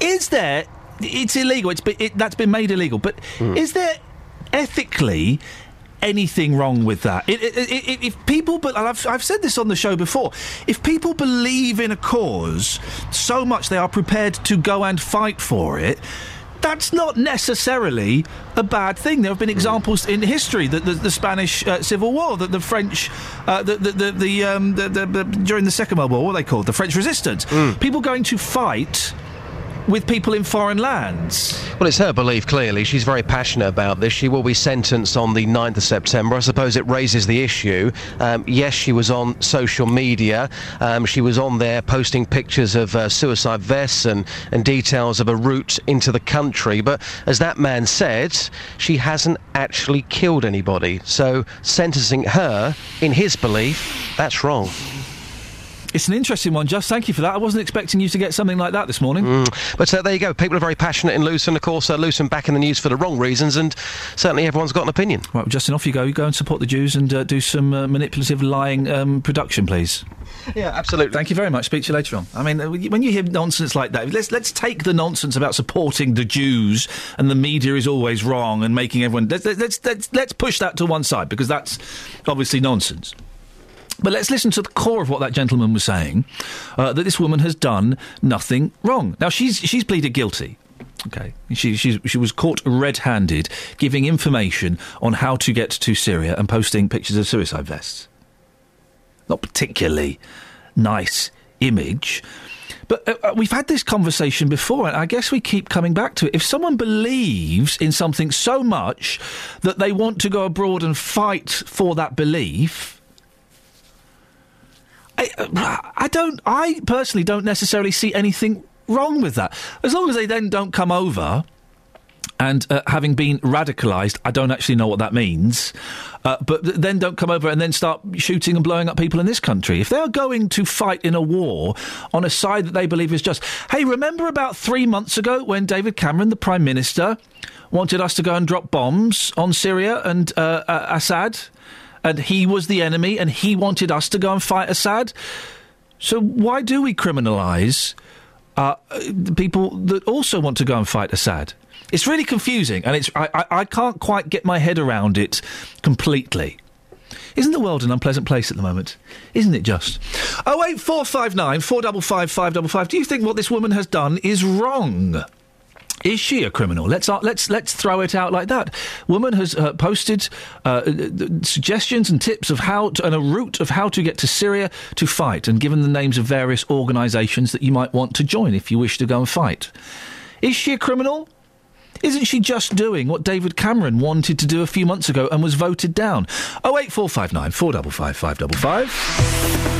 is there? It's illegal. It's it, that's been made illegal. But is there ethically anything wrong with that? It, it, it, it- if people, but I've, I've said this on the show before, if people believe in a cause so much they are prepared to go and fight for it. That's not necessarily a bad thing. There have been examples in history that the, the Spanish uh, Civil War, that the French, uh, the, the, the, um, the, during the Second World War, what they called? The French Resistance. People going to fight with people in foreign lands. Well, it's her belief, clearly. She's very passionate about this. She will be sentenced on the 9th of September. I suppose it raises the issue. Um, yes, she was on social media. Um, she was on there posting pictures of uh, suicide vests and, and details of a route into the country. But as that man said, she hasn't actually killed anybody. So sentencing her, in his belief, that's wrong. It's an interesting one, Just. Thank you for that. I wasn't expecting you to get something like that this morning. But uh, there you go. People are very passionate in Luton. Of course, uh, Luton back in the news for the wrong reasons, and certainly everyone's got an opinion. Right, well, Justin, off you go. You go and support the Jews and uh, do some uh, manipulative lying um, production, please. Yeah, absolutely. Thank you very much. Speak to you later on. I mean, uh, when you hear nonsense like that, let's let's take the nonsense about supporting the Jews and the media is always wrong and making everyone. Let's let's let's, let's push that to one side because that's obviously nonsense. But let's listen to the core of what that gentleman was saying: uh, that this woman has done nothing wrong. Now she's she's pleaded guilty. Okay, she she she was caught red-handed giving information on how to get to Syria and posting pictures of suicide vests. Not particularly nice image. But uh, uh, we've had this conversation before, and I guess we keep coming back to it. If someone believes in something so much that they want to go abroad and fight for that belief, I, I don't. I personally don't necessarily see anything wrong with that, as long as they then don't come over. And uh, having been radicalised, I don't actually know what that means. Uh, but th- then don't come over and then start shooting and blowing up people in this country. If they are going to fight in a war on a side that they believe is just, hey, remember about three months ago when David Cameron, the Prime Minister, wanted us to go and drop bombs on Syria and uh, Assad? And he was the enemy and he wanted us to go and fight Assad? So why do we criminalise uh, people that also want to go and fight Assad? It's really confusing, and it's I, I, I can't quite get my head around it completely. Isn't the world an unpleasant place at the moment? Isn't it just? Oh eight four five nine four double five five double five. Do you think what this woman has done is wrong? Is she a criminal? Let's uh, let's let's throw it out like that. Woman has uh, posted uh, uh, suggestions and tips of how to, and a route of how to get to Syria to fight, and given the names of various organisations that you might want to join if you wish to go and fight. Is she a criminal? Isn't she just doing what David Cameron wanted to do a few months ago and was voted down? Oh eight four five nine four double five five double five.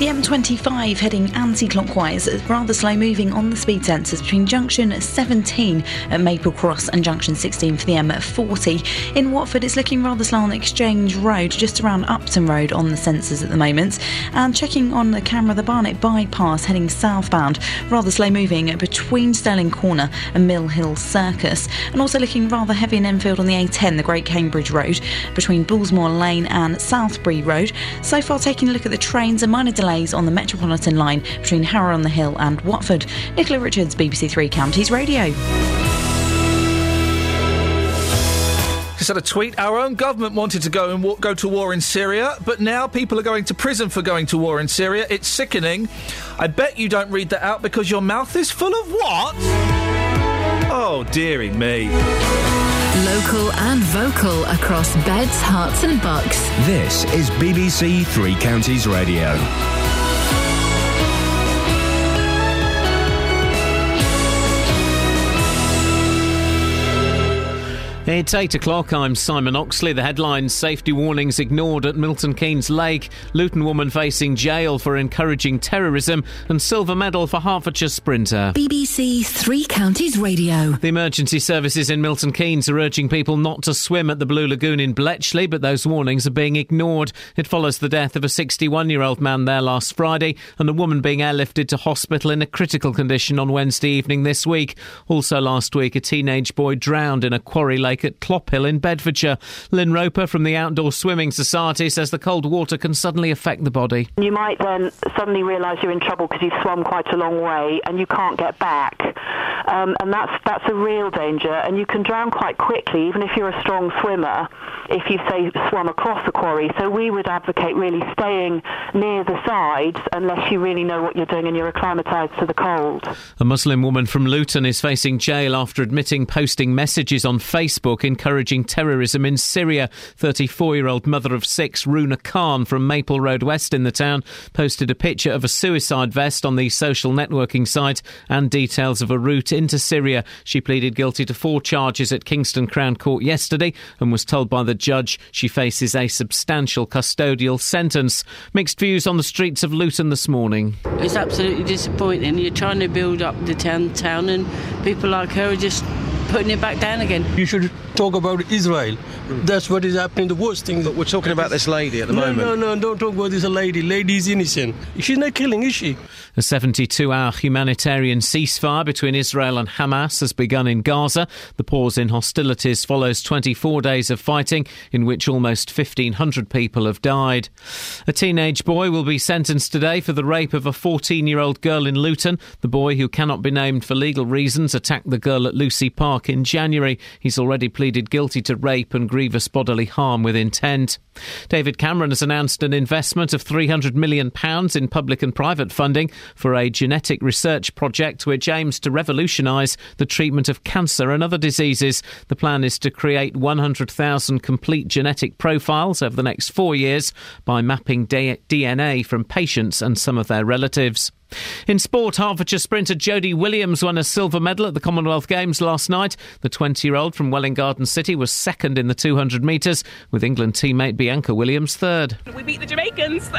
The M25 heading anti clockwise, is rather slow moving on the speed sensors between junction 17 at Maple Cross and junction 16 for the M40. In Watford, it's looking rather slow on Exchange Road, just around Upton Road on the sensors at the moment. And checking on the camera, the Barnet bypass heading southbound, rather slow moving between Stirling Corner and Mill Hill Circus. And also looking rather heavy in Enfield on the A10, the Great Cambridge Road, between Bullsmore Lane and Southbury Road. So far, taking a look at the trains, a minor delays on the Metropolitan line between Harrow on the Hill and Watford. Nicola Richards, BBC Three Counties Radio. Just had a tweet. Our own government wanted to go and wa- go to war in Syria, but now people are going to prison for going to war in Syria. It's sickening. I bet you don't read that out because your mouth is full of what? Oh, dearie me. Local and vocal across beds, Herts, and bucks. This is BBC Three Counties Radio. It's 8 o'clock. I'm Simon Oxley. The headlines Safety warnings ignored at Milton Keynes Lake. Luton woman facing jail for encouraging terrorism. And silver medal for Hertfordshire sprinter. BBC Three Counties Radio. The emergency services in Milton Keynes are urging people not to swim at the Blue Lagoon in Bletchley, but those warnings are being ignored. It follows the death of a 61 year old man there last Friday and a woman being airlifted to hospital in a critical condition on Wednesday evening this week. Also last week, a teenage boy drowned in a quarry lake at Clophill in Bedfordshire. Lynne Roper from the Outdoor Swimming Society says the cold water can suddenly affect the body. You might then suddenly realise you're in trouble because you've swum quite a long way and you can't get back. Um, and that's, that's a real danger. And you can drown quite quickly, even if you're a strong swimmer, if you, say, swum across the quarry. So we would advocate really staying near the sides unless you really know what you're doing and you're acclimatised to the cold. A Muslim woman from Luton is facing jail after admitting posting messages on Facebook encouraging terrorism in Syria. 34 year old mother of six, Runa Khan from Maple Road West in the town, posted a picture of a suicide vest on the social networking site and details of a route into Syria. She pleaded guilty to four charges at Kingston Crown Court yesterday and was told by the judge she faces a substantial custodial sentence. Mixed views on the streets of Luton this morning. It's absolutely disappointing. You're trying to build up the town, town and people like her are just putting it back down again. You should talk about Israel. Hmm. That's what is happening. The worst thing. But we're talking about this lady at the no, moment. No, no, don't talk about this lady. Lady is innocent. She's not killing, is she? A 72 hour humanitarian ceasefire between Israel and Hamas has begun in Gaza. The pause in hostilities follows 24 days of fighting, in which almost 1,500 people have died. A teenage boy will be sentenced today for the rape of a 14 year old girl in Luton. The boy, who cannot be named for legal reasons, attacked the girl at Lucy Park in January. He's already pleaded guilty to rape and grievous bodily harm with intent. David Cameron has announced an investment of £300 million in public and private funding for a genetic research project which aims to revolutionise the treatment of cancer and other diseases. The plan is to create 100,000 complete genetic profiles over the next four years by mapping DNA from patients and some of their relatives. In sport, Hertfordshire sprinter Jodie Williams won a silver medal at the Commonwealth Games last night. The 20 year old from Welwyn Garden City was second in the 200 metres, with England teammate Bianca Williams third. We beat the Jamaicans, so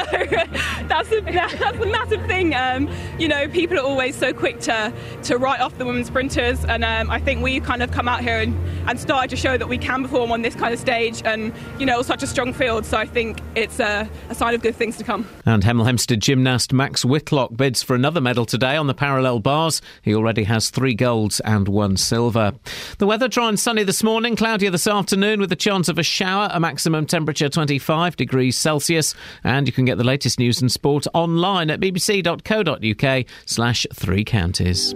that's, a, that's a massive thing. Um, you know, people are always so quick to, to write off the women's sprinters, and um, I think we kind of come out here and, and started to show that we can perform on this kind of stage, and, you know, such a strong field, so I think it's a, a sign of good things to come. And Hemel Hempstead gymnast Max Whitlock bids for another medal today on the parallel bars. He already has three golds and one silver. The weather dry and sunny this morning, cloudier this afternoon with a chance of a shower, a maximum temperature 25 degrees Celsius. And you can get the latest news and sport online at bbc.co.uk slash three counties.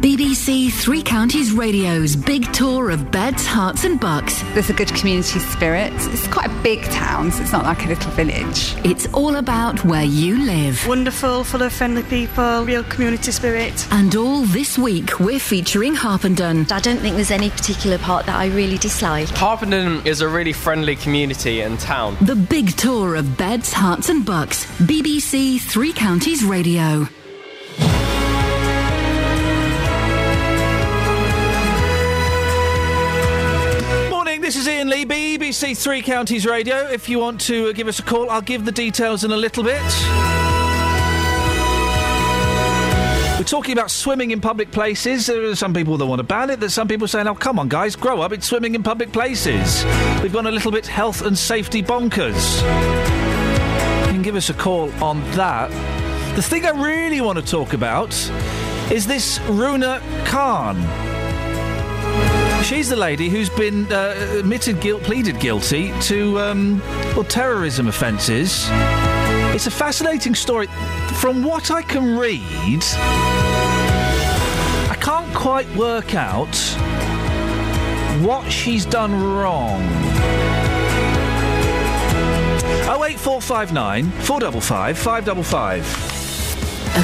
BBC Three Counties Radio's big tour of beds, Herts, and bucks. There's a good community spirit. It's quite a big town, so it's not like a little village. It's all about where you live. Wonderful, full of friendly people, real community spirit. And all this week, we're featuring Harpenden. I don't think there's any particular part that I really dislike. Harpenden is a really friendly community and town. The big tour of beds, Herts, and bucks. BBC Three Counties Radio. Morning, this is Iain Lee, BBC Three Counties Radio. If you want to give us a call, I'll give the details in a little bit. We're talking about swimming in public places. There are some people that want to ban it. There's some people saying, oh, come on, guys, grow up. It's swimming in public places. We've gone a little bit health and safety bonkers. You can give us a call on that. The thing I really want to talk about is this Runa Khan. She's the lady who's been uh, admitted guilt, pleaded guilty to um, well terrorism offences. It's a fascinating story. From what I can read, quite work out what she's done wrong. Oh eight four five nine four double five five double five.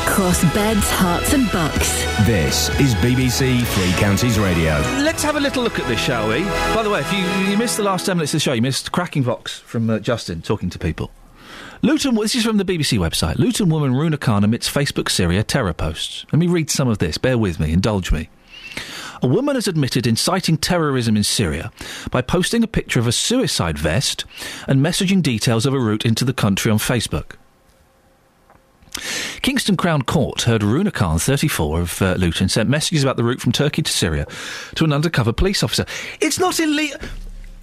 Across beds, Herts, and bucks. This is BBC Three Counties Radio. Let's have a little look at this, shall we? By the way, if you, you missed the last 10 minutes of the show, you missed cracking vox from uh, Justin talking to people. Luton, this is from the BBC website. Luton woman Runa Khan amidst Facebook Syria terror posts. Let me read some of this. Bear with me, indulge me. A woman has admitted inciting terrorism in Syria by posting a picture of a suicide vest and messaging details of a route into the country on Facebook. Kingston Crown Court heard Runa Khan, 34, of uh, Luton, sent messages about the route from Turkey to Syria to an undercover police officer. It's not illegal.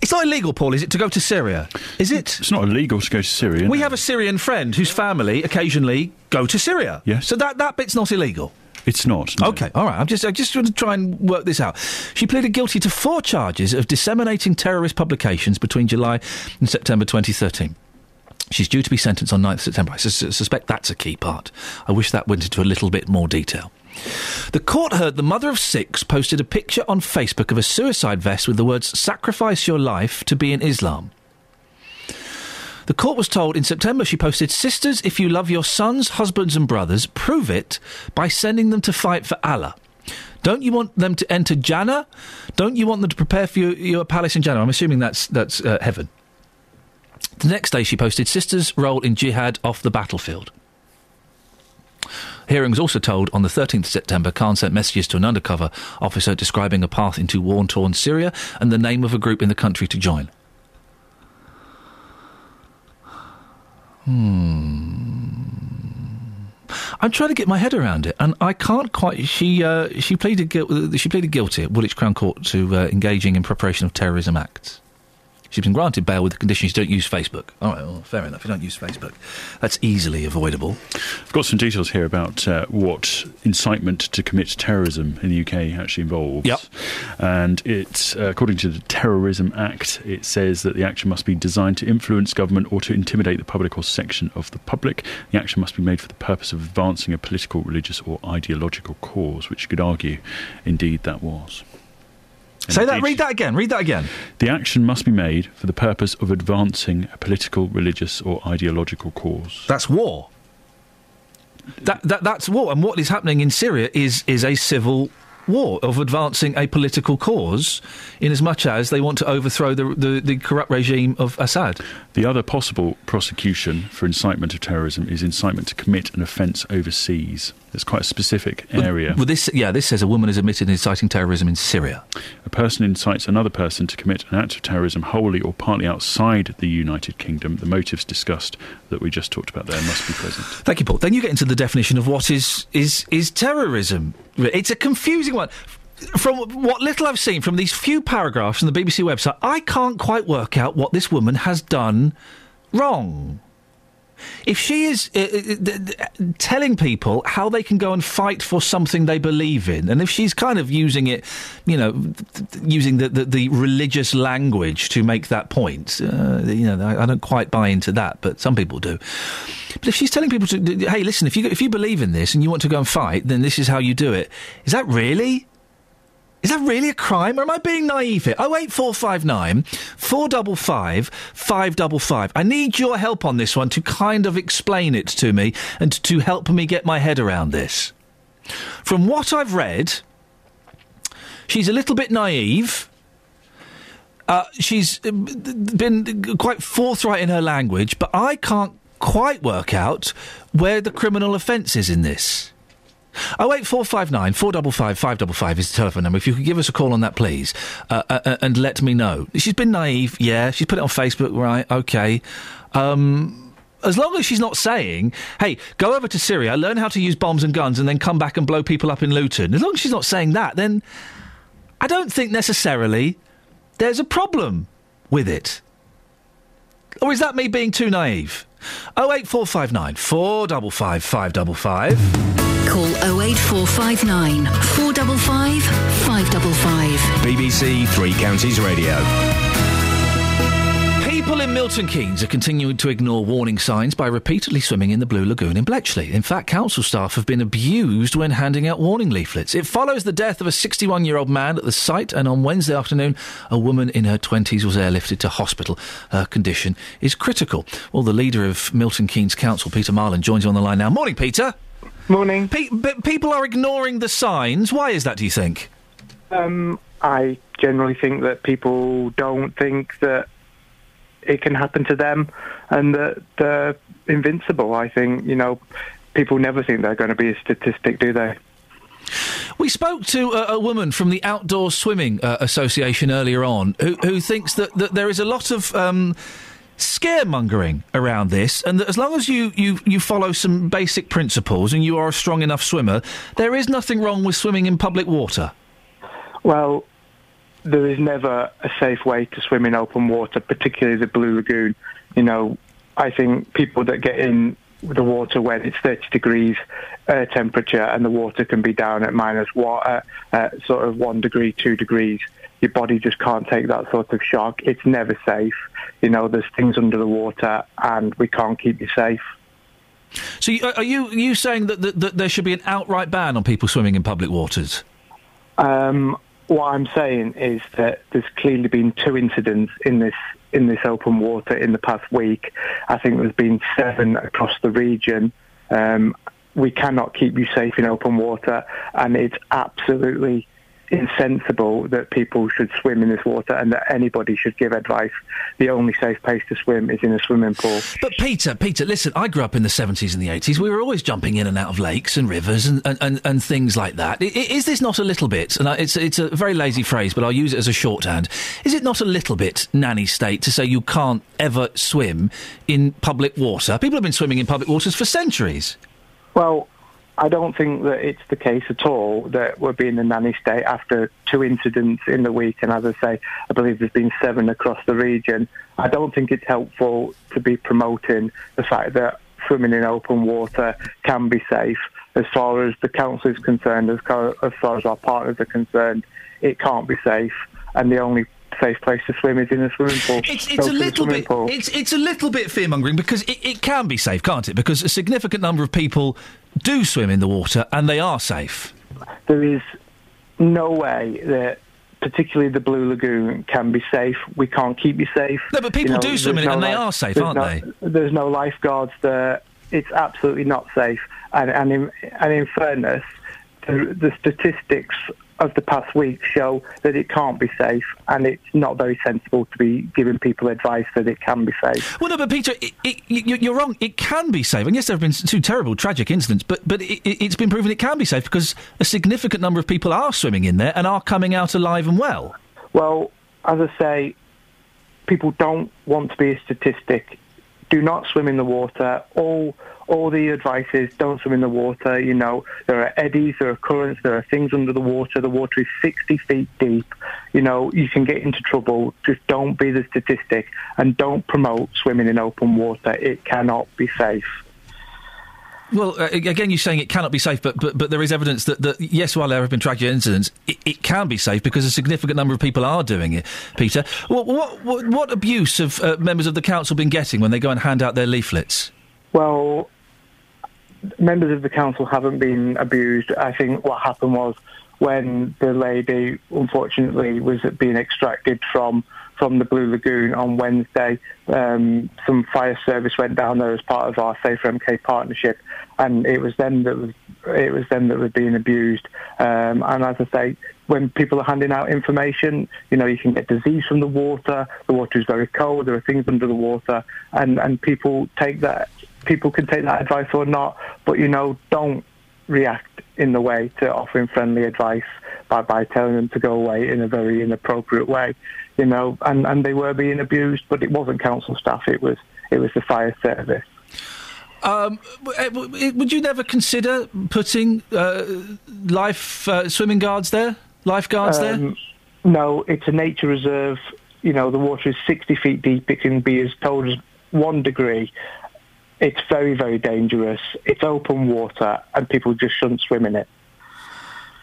It's not illegal, Paul, is it, to go to Syria? Is it? It's not illegal to go to Syria. We no. have a Syrian friend whose family occasionally go to Syria. Yes. So that, that bit's not illegal. It's not. no. Okay, all right. I'm just I just want to try and work this out. She pleaded guilty to four charges of disseminating terrorist publications between July and September 2013. She's due to be sentenced on 9th September. I sus- suspect that's a key part. I wish that went into a little bit more detail. The court heard the mother of six posted a picture on Facebook of a suicide vest with the words sacrifice your life to be in Islam. The court was told in September she posted, Sisters, if you love your sons, husbands, and brothers, prove it by sending them to fight for Allah. Don't you want them to enter Jannah? Don't you want them to prepare for your, your palace in Jannah? I'm assuming that's, that's uh, heaven. The next day she posted, Sisters' role in jihad off the battlefield. Hearing was also told on the 13th September, Khan sent messages to an undercover officer describing a path into war torn Syria and the name of a group in the country to join. Hmm. I'm trying to get my head around it, and I can't quite. She uh, she pleaded guil- she pleaded guilty at Woolwich Crown Court to uh, engaging in preparation of terrorism acts. She's been granted bail with the condition she don't use Facebook. All right, well, fair enough. You don't use Facebook. That's easily avoidable. I've got some details here about uh, what incitement to commit terrorism in the UK actually involves. Yep. And it's, uh, according to the Terrorism Act, it says that the action must be designed to influence government or to intimidate the public or section of the public. The action must be made for the purpose of advancing a political, religious, or ideological cause, which you could argue, indeed, that was. Say that. Read that again. Read that again. The action must be made for the purpose of advancing a political, religious, or ideological cause. That's war. That, that that's war, and what is happening in Syria is is a civil war of advancing a political cause, in as much as they want to overthrow the the, the corrupt regime of Assad. The other possible prosecution for incitement of terrorism is incitement to commit an offence overseas. It's quite a specific area. Well, this yeah, this says a woman is admitted in inciting terrorism in Syria. A person incites another person to commit an act of terrorism wholly or partly outside the United Kingdom. The motives discussed that we just talked about there must be present. Thank you, Paul. Then you get into the definition of what is is is terrorism. It's a confusing one. From what little I've seen from these few paragraphs on the BBC website, I can't quite work out what this woman has done wrong. If she is uh, uh, d- d- telling people how they can go and fight for something they believe in, and if she's kind of using it, you know, th- using the, the, the religious language to make that point, uh, you know, I, I don't quite buy into that, but some people do. But if she's telling people to, d- hey, listen, if you if you believe in this and you want to go and fight, then this is how you do it. Is that really? Is that really a crime, or am I being naive here? Oh eight four five nine four double five five double five. I need your help on this one to kind of explain it to me and to help me get my head around this. From what I've read, she's a little bit naive. Uh, she's uh, been quite forthright in her language, but I can't quite work out where the criminal offence is in this. 08459 455 555 is the telephone number. If you could give us a call on that, please, uh, uh, uh, and let me know. She's been naive, yeah. She's put it on Facebook, right? Okay. Um, as long as she's not saying, hey, go over to Syria, learn how to use bombs and guns, and then come back and blow people up in Luton. As long as she's not saying that, then I don't think necessarily there's a problem with it. Or is that me being too naive? 08459 455 555. Call 08459 455 555. BBC Three Counties Radio. People in Milton Keynes are continuing to ignore warning signs by repeatedly swimming in the Blue Lagoon in Bletchley. In fact, council staff have been abused when handing out warning leaflets. It follows the death of a 61 year old man at the site, and on Wednesday afternoon, a woman in her 20s was airlifted to hospital. Her condition is critical. Well, the leader of Milton Keynes Council, Peter Marland, joins you on the line now. Morning, Peter. Morning. Pe- but people are ignoring the signs. Why is that, do you think? Um, I generally think that people don't think that it can happen to them and that they're invincible. I think, you know, people never think they're going to be a statistic, do they? We spoke to a, a woman from the Outdoor Swimming uh, Association earlier on who, who thinks that, that there is a lot of um, scaremongering around this, and that as long as you, you, you follow some basic principles and you are a strong enough swimmer, there is nothing wrong with swimming in public water. Well, there is never a safe way to swim in open water, particularly the Blue Lagoon. You know, I think people that get in the water when it's 30 degrees uh, temperature and the water can be down at minus water, uh, sort of one degree, two degrees, your body just can't take that sort of shock. It's never safe. You know, there's things under the water and we can't keep you safe. So, you, are you are you saying that, that, that there should be an outright ban on people swimming in public waters? Um, what I'm saying is that there's clearly been two incidents in this in this open water in the past week. I think there's been seven across the region. Um, we cannot keep you safe in open water, and it's absolutely insensible that people should swim in this water and that anybody should give advice. The only safe place to swim is in a swimming pool. But Peter, Peter, listen, I grew up in the 70s and the 80s. We were always jumping in and out of lakes and rivers and, and, and, and things like that. Is this not a little bit, and I- it's, it's a very lazy phrase, but I'll use it as a shorthand, is it not a little bit nanny state to say you can't ever swim in public water? People have been swimming in public waters for centuries. Well, I don't think that it's the case at all that we're being a nanny state after two incidents in the week. And as I say, I believe there's been seven across the region. I don't think it's helpful to be promoting the fact that swimming in open water can be safe. As far as the council is concerned, as, far as our partners are concerned, it can't be safe. And the only safe place to swim is in a swimming pool. It's, it's a little bit. pool. It's it's a little bit fear mongering because it, it can be safe, can't it? Because a significant number of people do swim in the water and they are safe. there is no way that particularly the Blue Lagoon can be safe. We can't keep you safe. No, but people do swim in it and they are safe, aren't no, There's no lifeguards there. It's absolutely not safe. And, and, in, and in fairness, the, the statistics of the past week show that it can't be safe and it's not very sensible to be giving people advice that it can be safe. Well, no, but Peter, it, it, you, you're wrong. It can be safe, and yes, there have been two terrible, tragic incidents, but but it, it's been proven it can be safe because a significant number of people are swimming in there and are coming out alive and well. Well, as I say, people don't want to be a statistic. Do not swim in the water. All all the advice is don't swim in the water. You know, there are eddies, there are currents, there are things under the water. The water is 60 feet deep. You know, you can get into trouble. Just don't be the statistic and don't promote swimming in open water. It cannot be safe. Well, uh, again, you're saying it cannot be safe, but, but but there is evidence that, that yes, while there have been tragic incidents, it, it can be safe because a significant number of people are doing it. Peter, what what what, abuse have uh, members of the council been getting when they go and hand out their leaflets? Well, members of the council haven't been abused. I think what happened was when the lady, unfortunately, was being extracted from from the Blue Lagoon on Wednesday, um, some fire service went down there as part of our Safer MK partnership, and it was them that was it was them that were being abused. Um, and as I say, when people are handing out information, you know, you can get disease from the water. The water is very cold. There are things under the water, and and people take that. People can take that advice or not, but you know, don't react in the way to offering friendly advice by, by telling them to go away in a very inappropriate way, you know, and, and they were being abused, but it wasn't council staff, it was, it was the fire service. Um, uh, w- would you never consider putting uh, life uh, swimming guards there, lifeguards there? Um, No, it's a nature reserve. You know, the water is 60 feet deep. It can be as cold as one degree. It's very, very dangerous. It's open water, and people just shouldn't swim in it.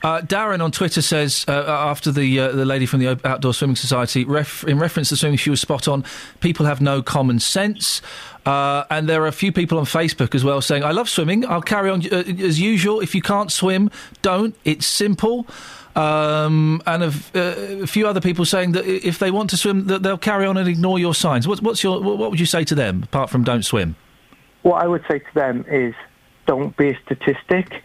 Uh, Darren on Twitter says uh, after the uh, the lady from the Outdoor Swimming Society, ref- in reference to swimming, she was spot on. People have no common sense, uh, and there are a few people on Facebook as well saying, "I love swimming. I'll carry on uh, as usual. If you can't swim, don't. It's simple." Um, and a, uh, a few other people saying that if they want to swim, that they'll carry on and ignore your signs. What, what's your what would you say to them apart from don't swim? What I would say to them is, don't be a statistic.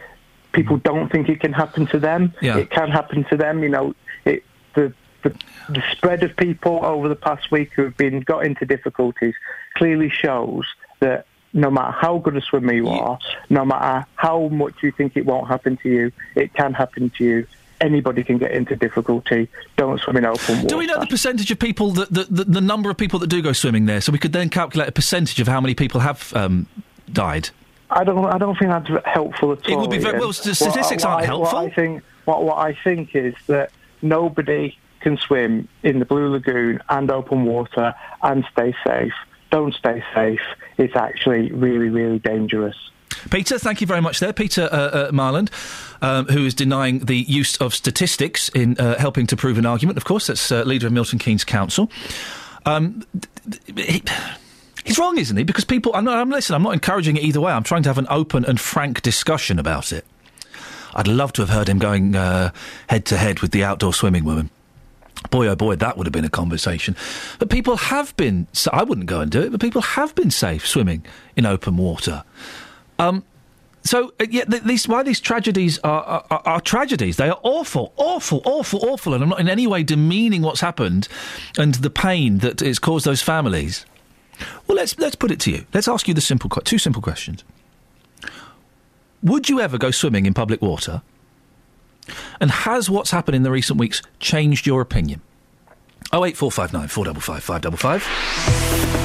People mm-hmm. don't think it can happen to them. Yeah. It can happen to them. You know, it, the, the the spread of people over the past week who have been got into difficulties clearly shows that no matter how good a swimmer you are, no matter how much you think it won't happen to you, it can happen to you. Anybody can get into difficulty. Don't swim in open water. Do we know the percentage of people that the, number of people that do go swimming there, so we could then calculate a percentage of how many people have um, died? I don't. I don't think that's helpful at all. It would be very- well, st- statistics What- aren't I- What helpful. I think. What, what I think is that nobody can swim in the Blue Lagoon and open water and stay safe. Don't stay safe. It's actually really, really dangerous. Peter, thank you very much there. Peter uh, uh, Marland, um, who is denying the use of statistics in uh, helping to prove an argument. Of course, that's uh, leader of Milton Keynes Council. Um, he, he's wrong, isn't he? Because people, I'm not, I'm, listen, I'm not encouraging it either way. I'm trying to have an open and frank discussion about it. I'd love to have heard him going head to head with the outdoor swimming woman. Boy, oh boy, that would have been a conversation. But people have been, I wouldn't go and do it, but people have been safe swimming in open water. Um, so, uh, yeah, th- these, why these tragedies are, are, are, tragedies. They are awful, awful, awful, awful. And I'm not in any way demeaning what's happened and the pain that it's caused those families. Well, let's, let's put it to you. Let's ask you the simple, two simple questions. Would you ever go swimming in public water? And has what's happened in the recent weeks changed your opinion? 08459 455 555.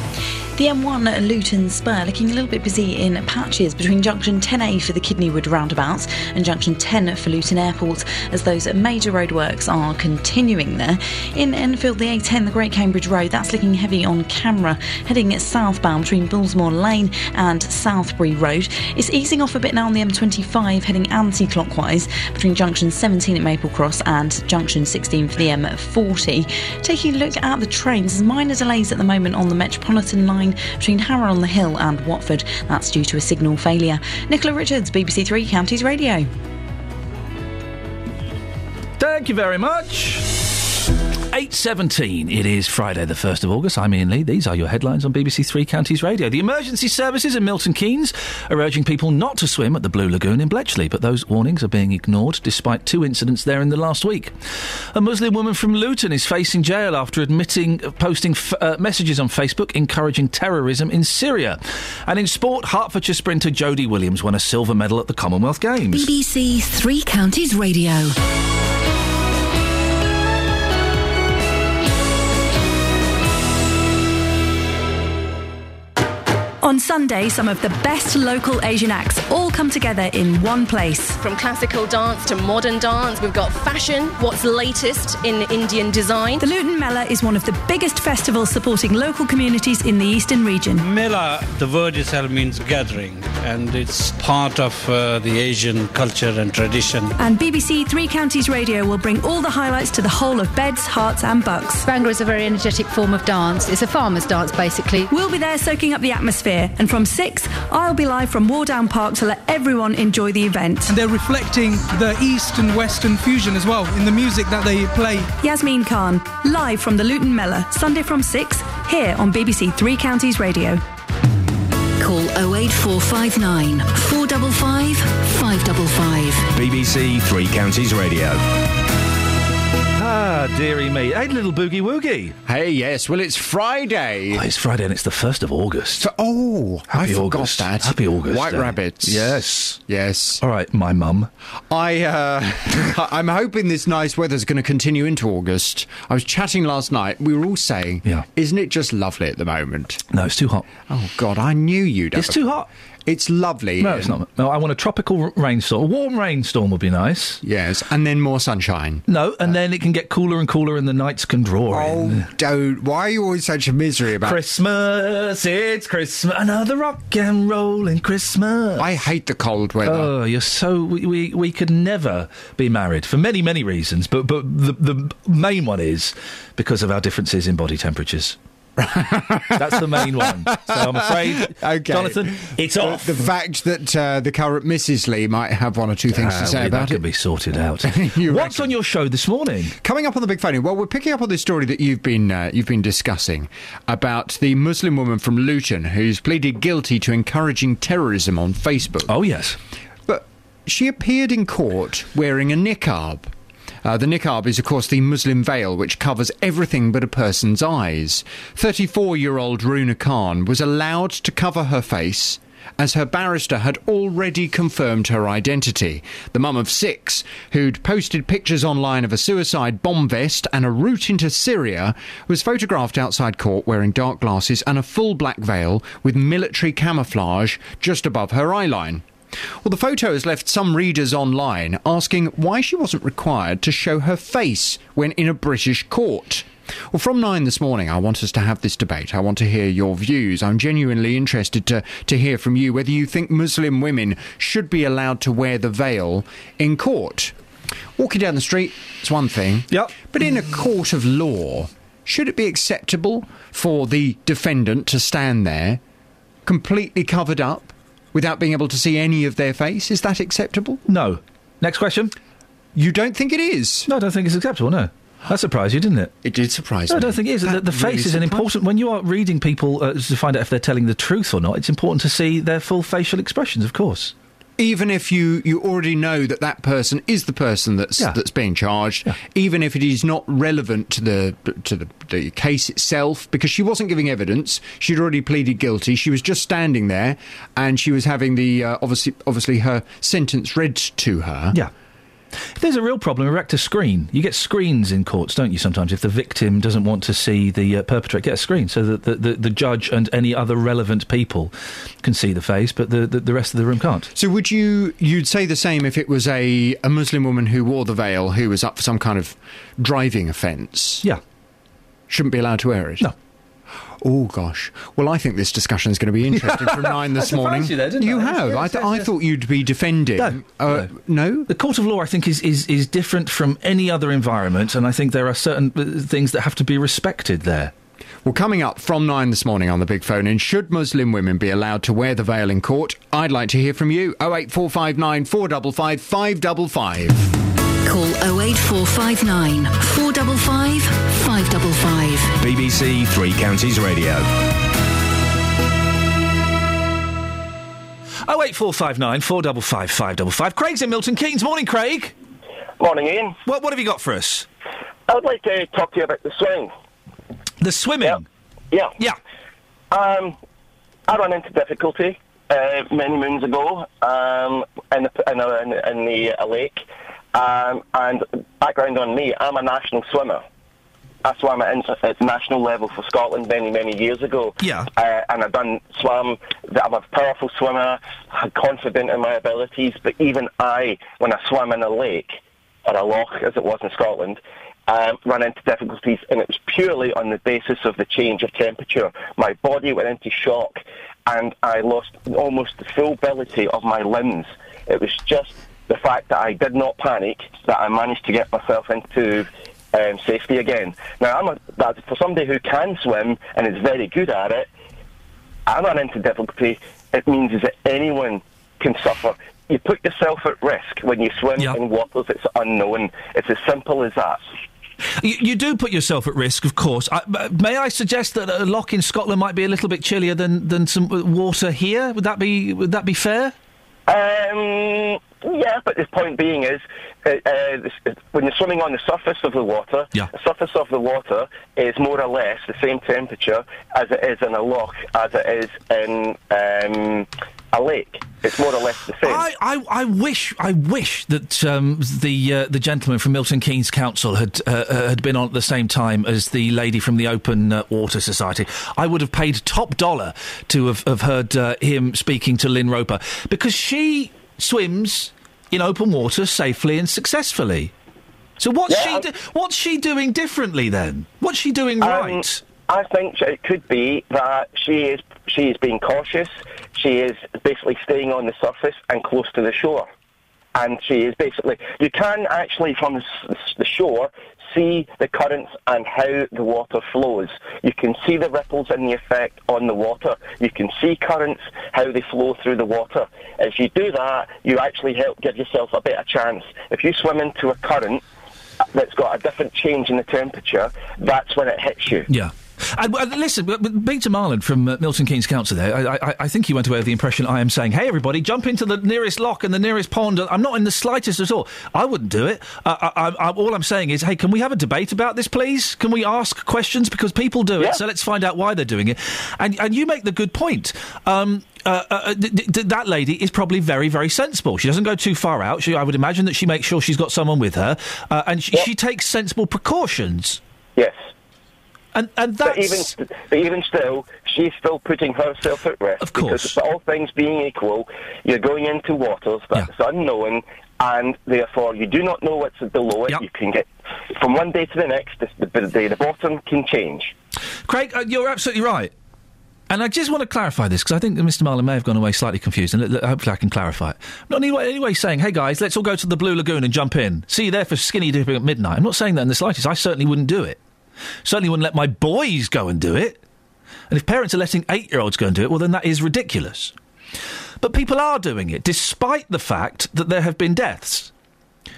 The M1 Luton Spur looking a little bit busy in patches between junction 10A for the Kidneywood roundabouts and junction 10 for Luton Airport as those major roadworks are continuing there. In Enfield, the A10, the Great Cambridge Road, that's looking heavy on camera, heading southbound between Bullsmoor Lane and Southbury Road. It's easing off a bit now on the M25, heading anti clockwise between junction 17 at Maple Cross and junction 16 for the M40. Taking a look at the trains, there's minor delays at the moment on the Metropolitan line between Harrow on the Hill and Watford. That's due to a signal failure. Nicola Richards, BBC Three Counties Radio. Thank you very much. 8.17. It is Friday, the 1st of August. I'm Iain Lee. These are your headlines on BBC Three Counties Radio. The emergency services in Milton Keynes are urging people not to swim at the Blue Lagoon in Bletchley, but those warnings are being ignored despite two incidents there in the last week. A Muslim woman from Luton is facing jail after admitting posting f- uh, messages on Facebook encouraging terrorism in Syria. And in sport, Hertfordshire sprinter Jodie Williams won a silver medal at the Commonwealth Games. BBC Three Counties Radio. On Sunday, some of the best local Asian acts all come together in one place. From classical dance to modern dance, we've got fashion, what's latest in Indian design. The Luton Mela is one of the biggest festivals supporting local communities in the eastern region. Mela, the word itself means gathering, and it's part of uh, the Asian culture and tradition. And BBC Three Counties Radio will bring all the highlights to the whole of Beds, Herts and Bucks. Bhangra is a very energetic form of dance. It's a farmer's dance, basically. We'll be there soaking up the atmosphere. And from 6, I'll be live from Wardown Park to let everyone enjoy the event. And they're reflecting the East and Western fusion as well in the music that they play. Yasmin Khan, live from the Luton Mela, Sunday from 6, here on BBC Three Counties Radio. Call 08459 455 555. BBC Three Counties Radio. Ah, dearie me. Hey, little boogie woogie. Hey, yes. Well, it's Friday. Oh, it's Friday and it's the 1st of August. oh, Happy I forgot August. that. Happy August. White Day. rabbits. Yes. Yes. All right, my mum. I, uh, I'm hoping this nice weather's going to continue into August. I was chatting last night. We were all saying, Yeah. isn't it just lovely at the moment? No, it's too hot. Oh, God, I knew you'd. It's too hot. It's lovely. No, it's not. No, I want a tropical rainstorm. A warm rainstorm would be nice. Yes, and then more sunshine. No, and uh, then it can get cooler and cooler and the nights can draw oh, in. Oh, don't. Why are you always such a misery about Christmas, it's Christmas. Another rock and roll in Christmas. I hate the cold weather. Oh, you're so we, we we could never be married for many many reasons, but but the the main one is because of our differences in body temperatures. That's the main one. So I'm afraid, Okay. Jonathan, it's Uh, off. The fact that uh, the current Mrs. Lee might have one or two things Ah, to say well, about that it. can be sorted out. What's reckon? on your show this morning? Coming up on the big phone, well, we're picking up on this story that you've been uh, you've been discussing about the Muslim woman from Luton who's pleaded guilty to encouraging terrorism on Facebook. Oh yes, but she appeared in court wearing a niqab. Uh, the niqab is, of course, the Muslim veil which covers everything but a person's eyes. 34 year old Runa Khan was allowed to cover her face as her barrister had already confirmed her identity. The mum of six, who'd posted pictures online of a suicide bomb vest and a route into Syria, was photographed outside court wearing dark glasses and a full black veil with military camouflage just above her eyeline. Well, the photo has left some readers online asking why she wasn't required to show her face when in a British court. Well, from nine this morning, I want us to have this debate. I want to hear your views. I'm genuinely interested to, to hear from you whether you think Muslim women should be allowed to wear the veil in court. Walking down the street is one thing. Yep. But in a court of law, should it be acceptable for the defendant to stand there completely covered up without being able to see any of their face? Is that acceptable? No. Next question. You don't think it is? No, I don't think it's acceptable. No. That surprised you, didn't it? It did surprise No, I don't think it is. The, That the face really is an important. When you are reading people uh, to find out if they're telling the truth or not, it's important to see their full facial expressions. Of course. Even if you, you already know that that person is the person that's Yeah. that's being charged, even if it is not relevant to the to the, the case itself, because she wasn't giving evidence, she'd already pleaded guilty. She was just standing there, and she was having the uh, obviously obviously her sentence read to her. Yeah. If there's a real problem, erect a screen. You get screens in courts, don't you? Sometimes, if the victim doesn't want to see the uh, perpetrator, get a screen so that the, the, the judge and any other relevant people can see the face, but the, the, the rest of the room can't. So would you you'd say the same if it was a a Muslim woman who wore the veil who was up for some kind of driving offence? Yeah. Shouldn't be allowed to wear it? No. Oh gosh. Well, I think this discussion is going to be interesting from nine this morning. you there, didn't I? have. Yes, I, th- yes, I yes. thought you'd be defending. No, Uh, no. The court of law, I think, is, is, is different from any other environment, and I think there are certain uh, things that have to be respected there. Well, coming up from nine this morning on the big phone in, should Muslim women be allowed to wear the veil in court? I'd like to hear from you. 08459 455 555. Call 08459 455 555. BBC Three Counties Radio. Oh eight four five nine four double five five double five. Craig's in Milton Keynes. Morning, Craig. Morning, Ian. What what have you got for us? I would like to talk to you about the swing. The swimming. Yeah. Yeah. Um, I ran into difficulty uh, many moons ago um, in, the, in, a, in, the- in the uh, lake. Um, and background on me, I'm a national swimmer. I swam at, national level for Scotland many, many years ago. Yeah. Uh, and I've done swam. I'm a powerful swimmer, I'm confident in my abilities. But even I, when I swam in a lake or a loch, as it was in Scotland, um, ran into difficulties, and it was purely on the basis of the change of temperature. My body went into shock, and I lost almost the full ability of my limbs. It was just the fact that I did not panic that I managed to get myself into um, safety again. Now, I'm a, that, for somebody who can swim and is very good at it, I ran into difficulty. It means is that anyone can suffer. You put yourself at risk when you swim in waters that's unknown. It's as simple as that. You, you do put yourself at risk, of course. I, may I suggest that a loch in Scotland might be a little bit chillier than, than some water here? Would that be would that be fair? Um, yeah, but the point being is, uh, uh, when you're swimming on the surface of the water, Yeah. the surface of the water is more or less the same temperature as it is in a loch, as it is in um, a lake. It's more or less the same. I, I, I wish I wish that um, the uh, the gentleman from Milton Keynes Council had uh, uh, had been on at the same time as the lady from the Open uh, Water Society. I would have paid top dollar to have, have heard uh, him speaking to Lynne Roper because she swims in open water safely and successfully. So what's Yeah, she do- what's she doing differently then? What's she doing Um, right? I think it could be that she is she is being cautious. She is basically staying on the surface and close to the shore, and she is basically you can actually from the shore see the currents and how the water flows. You can see the ripples and the effect on the water. You can see currents how they flow through the water. If you do that, you actually help give yourself a better chance. If you swim into a current that's got a different change in the temperature, that's when it hits you. Yeah. And, uh, listen, Peter Marland from uh, Milton Keynes Council there, I, I, I think he went away with the impression I am saying, hey, everybody, jump into the nearest lock and the nearest pond. I'm not in the slightest at all. I wouldn't do it. Uh, I, I, I, all I'm saying is, hey, can we have a debate about this, please? Can we ask questions? Because people do it, so let's find out why they're doing it. And, and you make the good point. Um, uh, uh, th- th- th- that lady is probably very, very sensible. She doesn't go too far out. She, I would imagine that she makes sure she's got someone with her, uh, and she, she takes sensible precautions. Yes. And and But even, st- but even still, she's still putting herself at risk. Of course. Because all things being equal, you're going into waters that's unknown, and therefore you do not know what's below it. You can get from one day to the next. The, the, the, the bottom can change. Craig, uh, you're absolutely right. And I just want to clarify this because I think Mr. Marland may have gone away slightly confused, and l- l- hopefully I can clarify it. Not in any way, any way saying, "Hey guys, let's all go to the Blue Lagoon and jump in." See you there for skinny dipping at midnight. I'm not saying that in the slightest. I certainly wouldn't do it. Certainly wouldn't let my boys go and do it. And if parents are letting eight-year-olds go and do it, well, then that is ridiculous. But people are doing it, despite the fact that there have been deaths.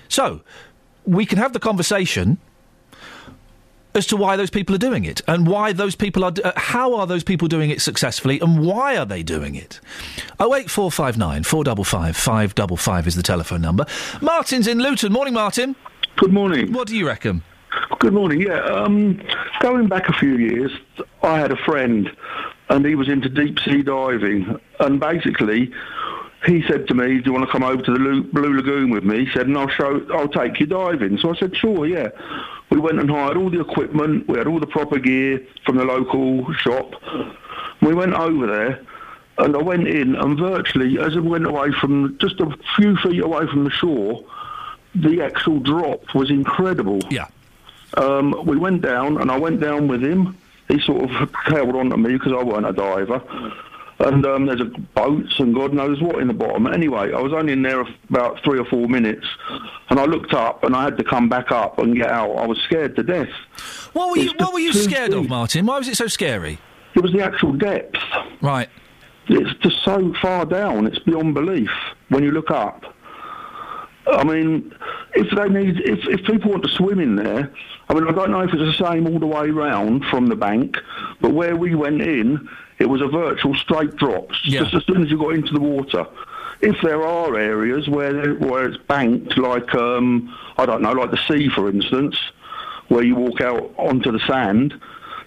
So we can have the conversation as to why those people are doing it and why those people are do- uh, how are those people doing it successfully and why are they doing it 08459 455 555 is the telephone number martin's in luton morning martin good morning what do you reckon Good morning. Yeah, um, going back a few years, I had a friend, and he was into deep sea diving, and basically, he said to me, "Do you want to come over to the Blue Lagoon with me?" He said, "And I'll show, I'll take you diving." So I said, "Sure, yeah." We went and hired all the equipment. We had all the proper gear from the local shop. We went over there. And I went in, and virtually, as I went away from just a few feet away from the shore, the actual drop was incredible. Yeah. Um, we went down, and I went down with him. He sort of held on to me because I wasn't a diver. And um, there's a boats and God knows what in the bottom. Anyway, I was only in there about three or four minutes, and I looked up, and I had to come back up and get out. I was scared to death. what were you what were you scared of martin why was it so scary It was the actual depth. Right. It's just so far down. It's beyond belief when you look up. I mean, if they need, if, if people want to swim in there, I mean, I don't know if it's the same all the way round from the bank, but where we went in, it was a virtual straight drop just as soon as you got into the water. If there are areas where where it's banked, like um, I don't know, like the sea, for instance, where you walk out onto the sand,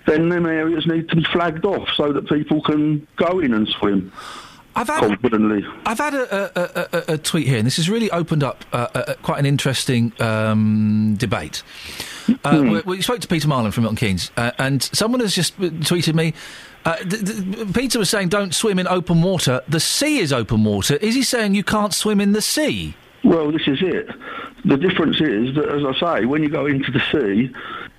then them areas need to be flagged off so that people can go in and swim I've had, confidently. I've had a, a, a, a tweet here, and this has really opened up uh, uh, quite an interesting um, debate. Uh, we, we spoke to Peter Marland from Milton Keynes, uh, and someone has just tweeted me. Uh, th- th- Peter was saying, "Don't swim in open water. The sea is open water." Is he saying you can't swim in the sea? Well, this is it. The difference is that, as I say, when you go into the sea,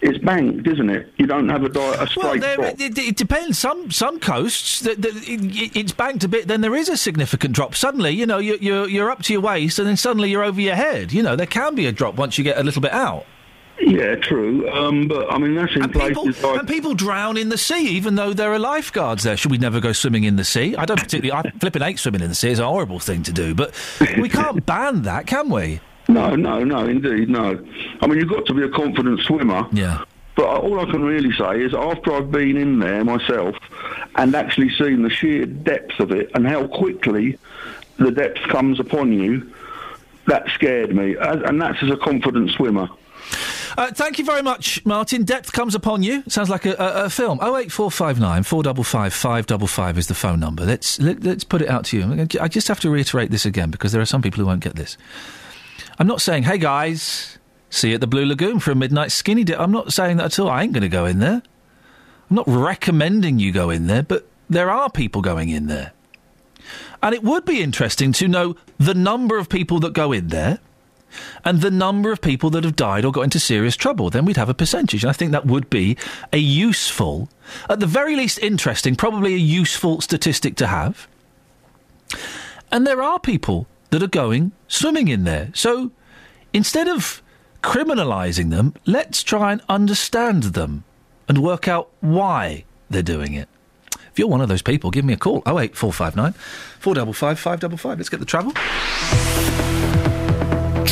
it's banked, isn't it? You don't have a, di- a straight Well, there, drop. it, it depends. Some some coasts, that that it, it's banked a bit, then there is a significant drop. Suddenly, you know, you're, you're you're up to your waist, and then suddenly you're over your head. You know, there can be a drop once you get a little bit out. Yeah, true. Um, but I mean, that's in places like. And people drown in the sea, even though there are lifeguards there. Should we never go swimming in the sea? I don't particularly. I flipping hate swimming in the sea. It's a horrible thing to do, but we can't ban that, can we? No, no, no, indeed, no. I mean, you've got to be a confident swimmer. Yeah. But all I can really say is after I've been in there myself and actually seen the sheer depth of it and how quickly the depth comes upon you, that scared me, and that's as a confident swimmer. Uh, thank you very much, Martin. Depth comes upon you. Sounds like a, a, a film. Oh eight four five nine four double five five double five is the phone number. Let's let, let's put it out to you. I just have to reiterate this again because there are some people who won't get this. I'm not saying, hey guys, see you at the Blue Lagoon for a midnight skinny dip. I'm not saying that at all. I ain't going to go in there. I'm not recommending you go in there, but there are people going in there. And it would be interesting to know the number of people that go in there and the number of people that have died or got into serious trouble. Then we'd have a percentage. And I think that would be a useful, at the very least interesting, probably a useful statistic to have. And there are people that are going swimming in there. So instead of criminalising them, let's try and understand them and work out why they're doing it. If you're one of those people, give me a call. 08459 455 555. Let's get the travel.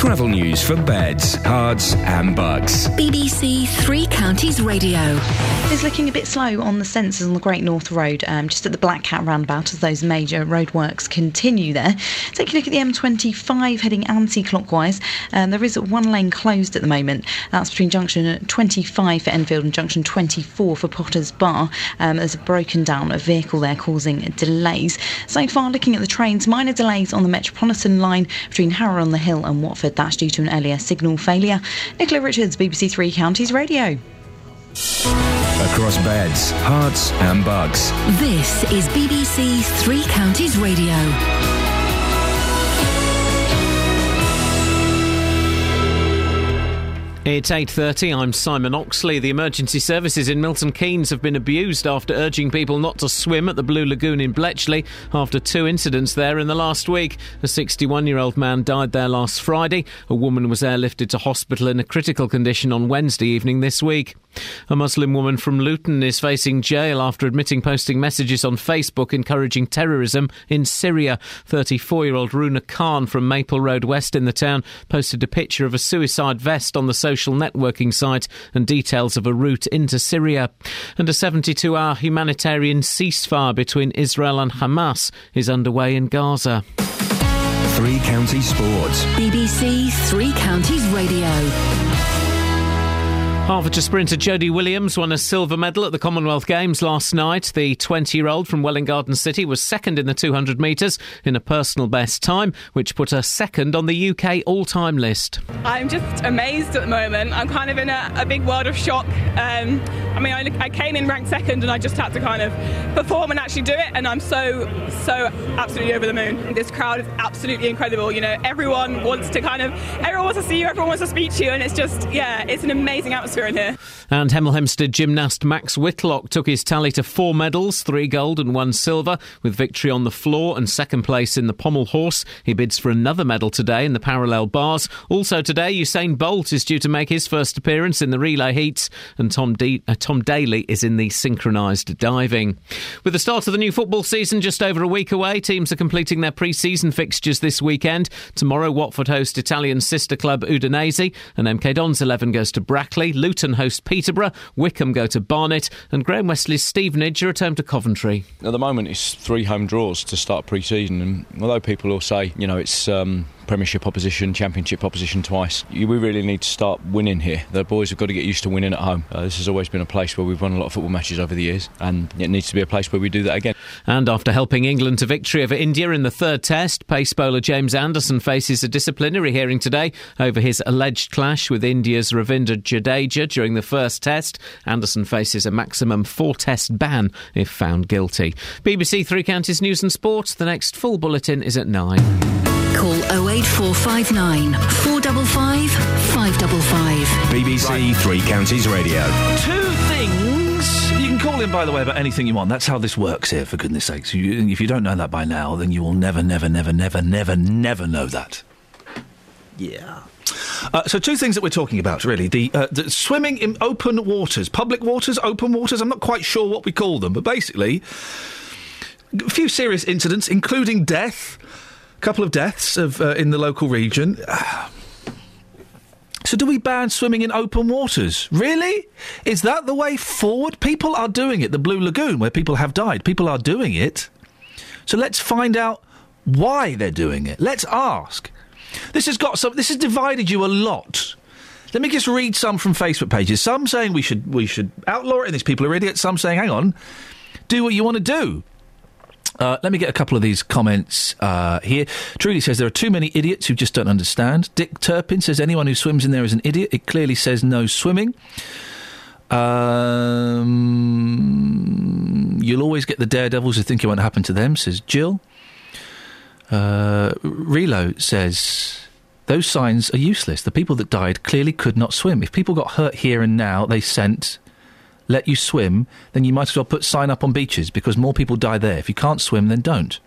Travel news for beds, cards, and bugs. BBC Three Counties Radio. It's looking a bit slow on the sensors on the Great North Road, um, just at the Black Cat roundabout as those major roadworks continue there. Take a look at the M25 heading anti-clockwise. Um, there is one lane closed at the moment. That's between junction 25 for Enfield and junction 24 for Potter's Bar. Um, there's a broken down vehicle there causing delays. So far, looking at the trains, minor delays on the Metropolitan line between Harrow on the Hill and Watford. That's due to an earlier signal failure. Nicola Richards, BBC Three Counties Radio. Across beds, Herts, and bugs. This is BBC Three Counties Radio. It's 8:30. I'm Simon Oxley. The emergency services in Milton Keynes have been abused after urging people not to swim at the Blue Lagoon in Bletchley after two incidents there in the last week. A 61-year-old man died there last Friday. A woman was airlifted to hospital in a critical condition on Wednesday evening this week. A Muslim woman from Luton is facing jail after admitting posting messages on Facebook encouraging terrorism in Syria. 34 year old Runa Khan from Maple Road West in the town posted a picture of a suicide vest on the social networking site and details of a route into Syria. And a 72 hour humanitarian ceasefire between Israel and Hamas is underway in Gaza. Three Counties Sports. BBC Three Counties Radio. Hertfordshire sprinter Jodie Williams won a silver medal at the Commonwealth Games last night. The 20 year old from Welwyn Garden City was second in the 200 metres in a personal best time, which put her second on the UK all time list. I'm just amazed at the moment. I'm kind of in a, a big world of shock. Um, I mean, I, I, came in ranked second and I just had to kind of perform and actually do it, and I'm so, so absolutely over the moon. This crowd is absolutely incredible. You know, everyone wants to kind of, everyone wants to see you, everyone wants to speak to you, and it's just, yeah, it's an amazing atmosphere in here. And Hemel Hempstead gymnast Max Whitlock took his tally to four medals, three gold and one silver, with victory on the floor and second place in the pommel horse. He bids for another medal today in the parallel bars. Also today, Usain Bolt is due to make his first appearance in the relay heats, and Tom, D- uh, Tom Daley is in the synchronised diving. With the start of the new football season just over a week away, teams are completing their pre-season fixtures this weekend. Tomorrow, Watford host Italian sister club Udinese, and MK Dons 11 goes to Brackley. Luton host Peterborough, Wycombe go to Barnet, and Graham Westley's Stevenage are at home to Coventry. At the moment, it's three home draws to start pre-season, and although people will say, you know, it's um, Premiership opposition, Championship opposition twice. We really need to start winning here. The boys have got to get used to winning at home. Uh, this has always been a place where we've won a lot of football matches over the years, and it needs to be a place where we do that again. And after helping England to victory over India in the third test, pace bowler James Anderson faces a disciplinary hearing today over his alleged clash with India's Ravindra Jadeja during the first test. Anderson faces a maximum four test ban if found guilty. BBC Three Counties News and Sport. The next full bulletin is at nine. Call 08459 455 555. BBC Three Counties Radio. Two things. You can call in, by the way, about anything you want. That's how this works here, for goodness sakes. You, if you don't know that by now, then you will never, never, never, never, never, never know that. Yeah. Uh, so, two things that we're talking about, really. The, uh, the swimming in open waters, public waters, open waters. I'm not quite sure what we call them, but basically, a few serious incidents, including death. A couple of deaths of, uh, in the local region. So, do we ban swimming in open waters? Really? Is that the way forward? People are doing it. The Blue Lagoon, where people have died, people are doing it. So, let's find out why they're doing it. Let's ask. This has got some. This has divided you a lot. Let me just read some from Facebook pages. Some saying we should we should outlaw it, and these people are idiots. Some saying, hang on, do what you want to do. Uh, let me get a couple of these comments uh, here. Trudy says there are too many idiots who just don't understand. Dick Turpin says anyone who swims in there is an idiot. It clearly says no swimming. Um, you'll always get the daredevils who think it won't happen to them, says Jill. Uh, Relo says those signs are useless. The people that died clearly could not swim. If people got hurt here and now, they sent let you swim, then you might as well put sign up on beaches because more people die there. If you can't swim, then don't.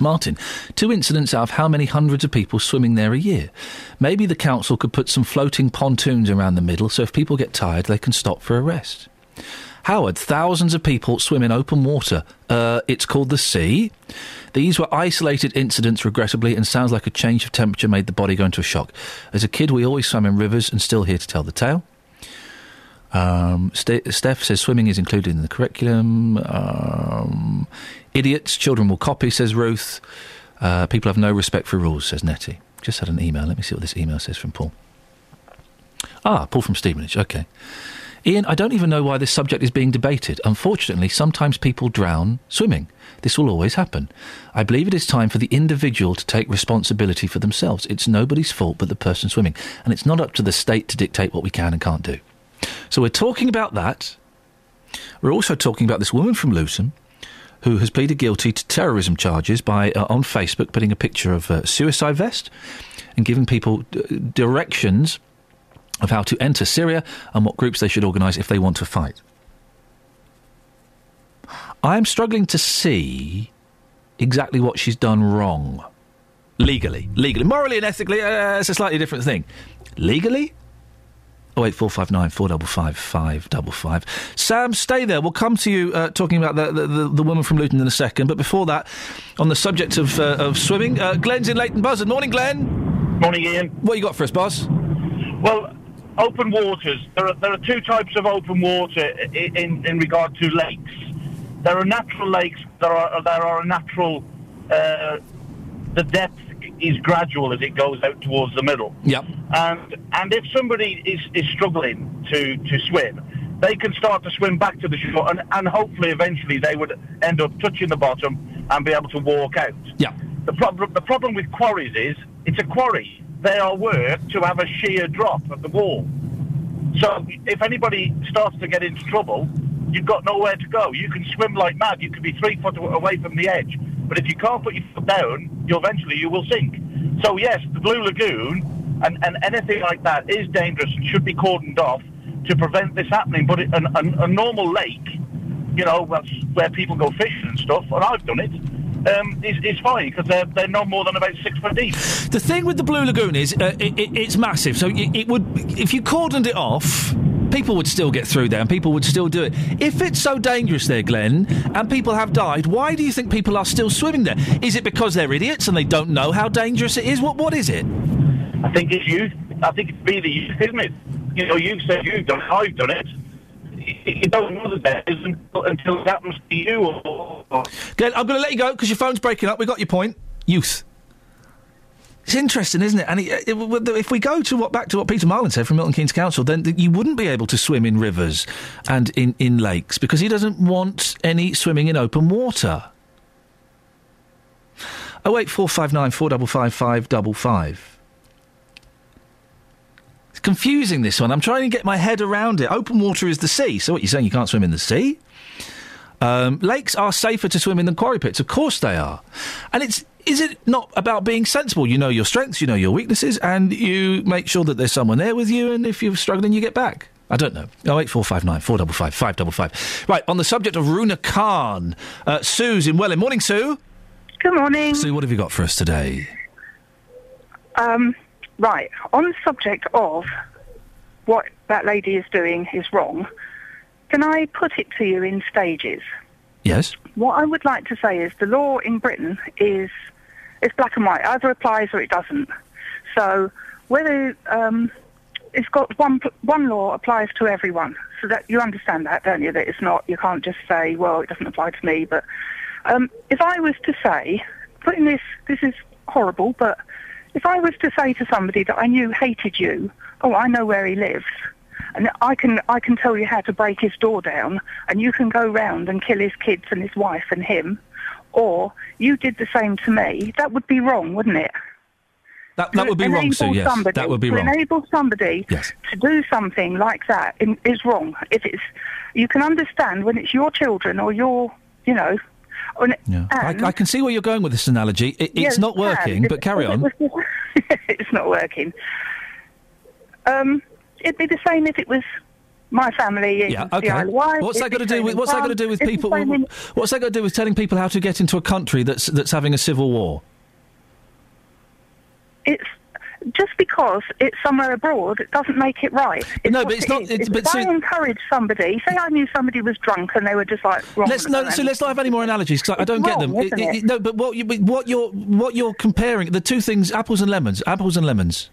Martin, two incidents out of how many hundreds of people swimming there a year? Maybe the council could put some floating pontoons around the middle so if people get tired, they can stop for a rest. Howard, thousands of people swim in open water. Uh, it's called the sea. These were isolated incidents, regrettably, and sounds like a change of temperature made the body go into a shock. As a kid, we always swam in rivers and still here to tell the tale. Um, Ste- Steph says swimming is included in the curriculum. Um, idiots, children will copy, says Ruth. Uh, people have no respect for rules, says Nettie. Just had an email. Let me see what this email says from Paul. Ah, Paul from Stevenage. Okay. Iain, I don't even know why this subject is being debated. Unfortunately, sometimes people drown swimming. This will always happen. I believe it is time for the individual to take responsibility for themselves. It's nobody's fault but the person swimming. And it's not up to the state to dictate what we can and can't do. So we're talking about that. We're also talking about this woman from Luton who has pleaded guilty to terrorism charges by uh, on Facebook putting a picture of a suicide vest and giving people d- directions of how to enter Syria and what groups they should organise if they want to fight. I am struggling to see exactly what she's done wrong. Legally. Legally. Morally and ethically, uh, it's a slightly different thing. Legally? Oh eight four five nine four double five five double five. Sam, stay there. We'll come to you uh, talking about the, the, the, woman from Luton in a second. But before that, on the subject of, uh, of swimming, uh, Glenn's in Leighton Buzzard. Morning, Glenn. Morning, Iain. What you got for us, boss? Well, open waters. There are there are two types of open water in in regard to lakes. There are natural lakes. There are there are a natural. Uh, the depth is gradual as it goes out towards the middle. Yep. And and if somebody is, is struggling to, to swim, they can start to swim back to the shore, and, and hopefully eventually they would end up touching the bottom and be able to walk out. Yeah. The problem the problem with quarries is it's a quarry. They are worked to have a sheer drop at the wall. So if anybody starts to get into trouble, you've got nowhere to go. You can swim like mad. You could be three foot away from the edge, but if you can't put your foot down, you eventually you will sink. So yes, the Blue Lagoon and, and anything like that is dangerous and should be cordoned off to prevent this happening. But it, an, an, a normal lake, you know, that's where people go fishing and stuff, and I've done it. Um, is, is fine because they're, they're no more than about six foot deep. The thing with the Blue Lagoon is uh, it, it, it's massive. So it, it would, if you cordoned it off, people would still get through there and people would still do it. If it's so dangerous there, Glenn, and people have died, why do you think people are still swimming there? Is it because they're idiots and they don't know how dangerous it is? What What is it? I think it's youth. I think it's be the youth, isn't it? You know, you've said you've done it, I've done it. You you don't know the best until, until it happens to you. Or, or Glenn, I'm going to let you go because your phone's breaking up. We got your point. Youth. It's interesting, isn't it? And it, it, if we go to what back to what Peter Marland said from Milton Keynes Council, then you wouldn't be able to swim in rivers and in, in lakes because he doesn't want any swimming in open water. Oh eight four five nine four double five five double five. It's confusing this one. I'm trying to get my head around it. Open water is the sea. So what you're saying? You can't swim in the sea? Um, lakes are safer to swim in than quarry pits. Of course they are. And it's is it not about being sensible? You know your strengths, you know your weaknesses, and you make sure that there's someone there with you. And if you're struggling, you get back. I don't know. Oh eight four five nine four double five five double five. Right on the subject of Runa Khan, uh, Sue's in Welwyn. Morning, Sue. Good morning. Sue, what have you got for us today? Um, right, on the subject of what that lady is doing is wrong, can I put it to you in stages? Yes. What I would like to say is the law in Britain is it's black and white. Either applies or it doesn't. So whether um, it's got one one law applies to everyone. So that you understand that, don't you? That it's not you can't just say, well, it doesn't apply to me. But um, if I was to say, putting this this is horrible, but if I was to say to somebody that I knew hated you, oh, I know where he lives, and I can I can tell you how to break his door down, and you can go round and kill his kids and his wife and him, or you did the same to me, that would be wrong, wouldn't it? That, that would be wrong, Sue. Yes, somebody- that would be to wrong. enable somebody Yes. to do something like that is wrong. If it's, you can understand when it's your children or your, you know. Yeah. I, I can see where you're going with this analogy. It, Yeah, it's not working, If- but carry on. it's not working. Um, it'd be the same if it was my family in Yeah, okay. Wight. What's that got to do with What's that got to do with people? What's that got to do with telling people how to get into a country that's that's having a civil war? it's just because it's somewhere abroad, it doesn't make it right. It's No, but it's it not- is. it's- If but I so- encourage somebody, say I knew somebody was drunk and they were just like wrong. Let's no, so let's not have any more analogies because I, I don't get them. isn't it? no, but what you but what you're what you're comparing the two things, apples and lemons, apples and lemons.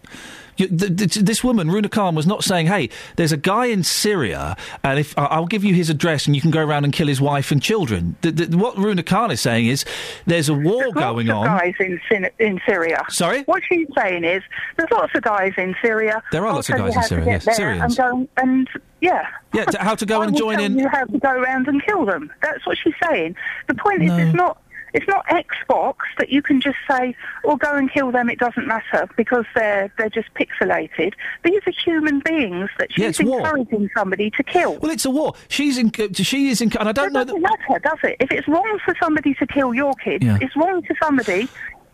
You, th th this woman, Runa Khan, was not saying, "Hey, there's a guy in Syria, and if I'll give you his address, and you can go around and kill his wife and children." Th th what Runa Khan is saying is, "There's a war going lots on." of guys in, in Syria. Sorry? What she's saying is, there's lots of guys in Syria. There are I'll lots of guys in Syria, yes, Syrians. And, go, and yeah. Yeah, to- how to go I and join in- You how to go around and kill them. That's what she's saying. The point is, it's not. It's not Xbox that you can just say, "Or go and kill them." It doesn't matter because they're they're just pixelated. These are human beings that Yeah, she's war. encouraging somebody to kill. Well, it's a war. She's in. She is in. And I don't know. It doesn't matter, does it? If it's wrong for somebody to kill your kids, Yeah. it's wrong for somebody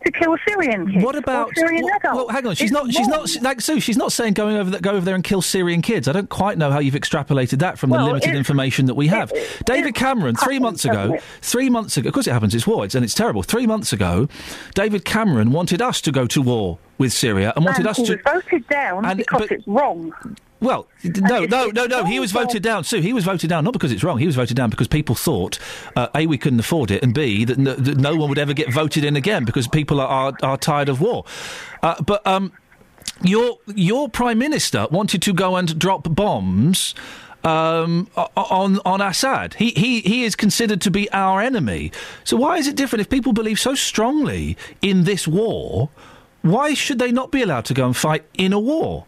to kill Syrian kids. What about? or Syrian well, adults? well, hang on. She's It's not. She's wrong. not like Sue. She's not saying going over that. Go over there and kill Syrian kids. I don't quite know how you've extrapolated that from the limited information that we have. it- David Cameron, three months ago, three months ago. Of course, it happens. It's war, it's, and it's terrible. Three months ago, David Cameron wanted us to go to war with Syria and wanted and us he to. voted down and- because but- it's wrong. Well, no, no, no, no. He was voted down. Sue, he was voted down not because it's wrong. He was voted down because people thought uh, a we couldn't afford it, and b that no, that no one would ever get voted in again because people are are, are tired of war. Uh, but um, your your prime minister wanted to go and drop bombs. Um, on on Assad, he, he he is considered to be our enemy. So why is it different if people believe so strongly in this war? Why should they not be allowed to go and fight in a war?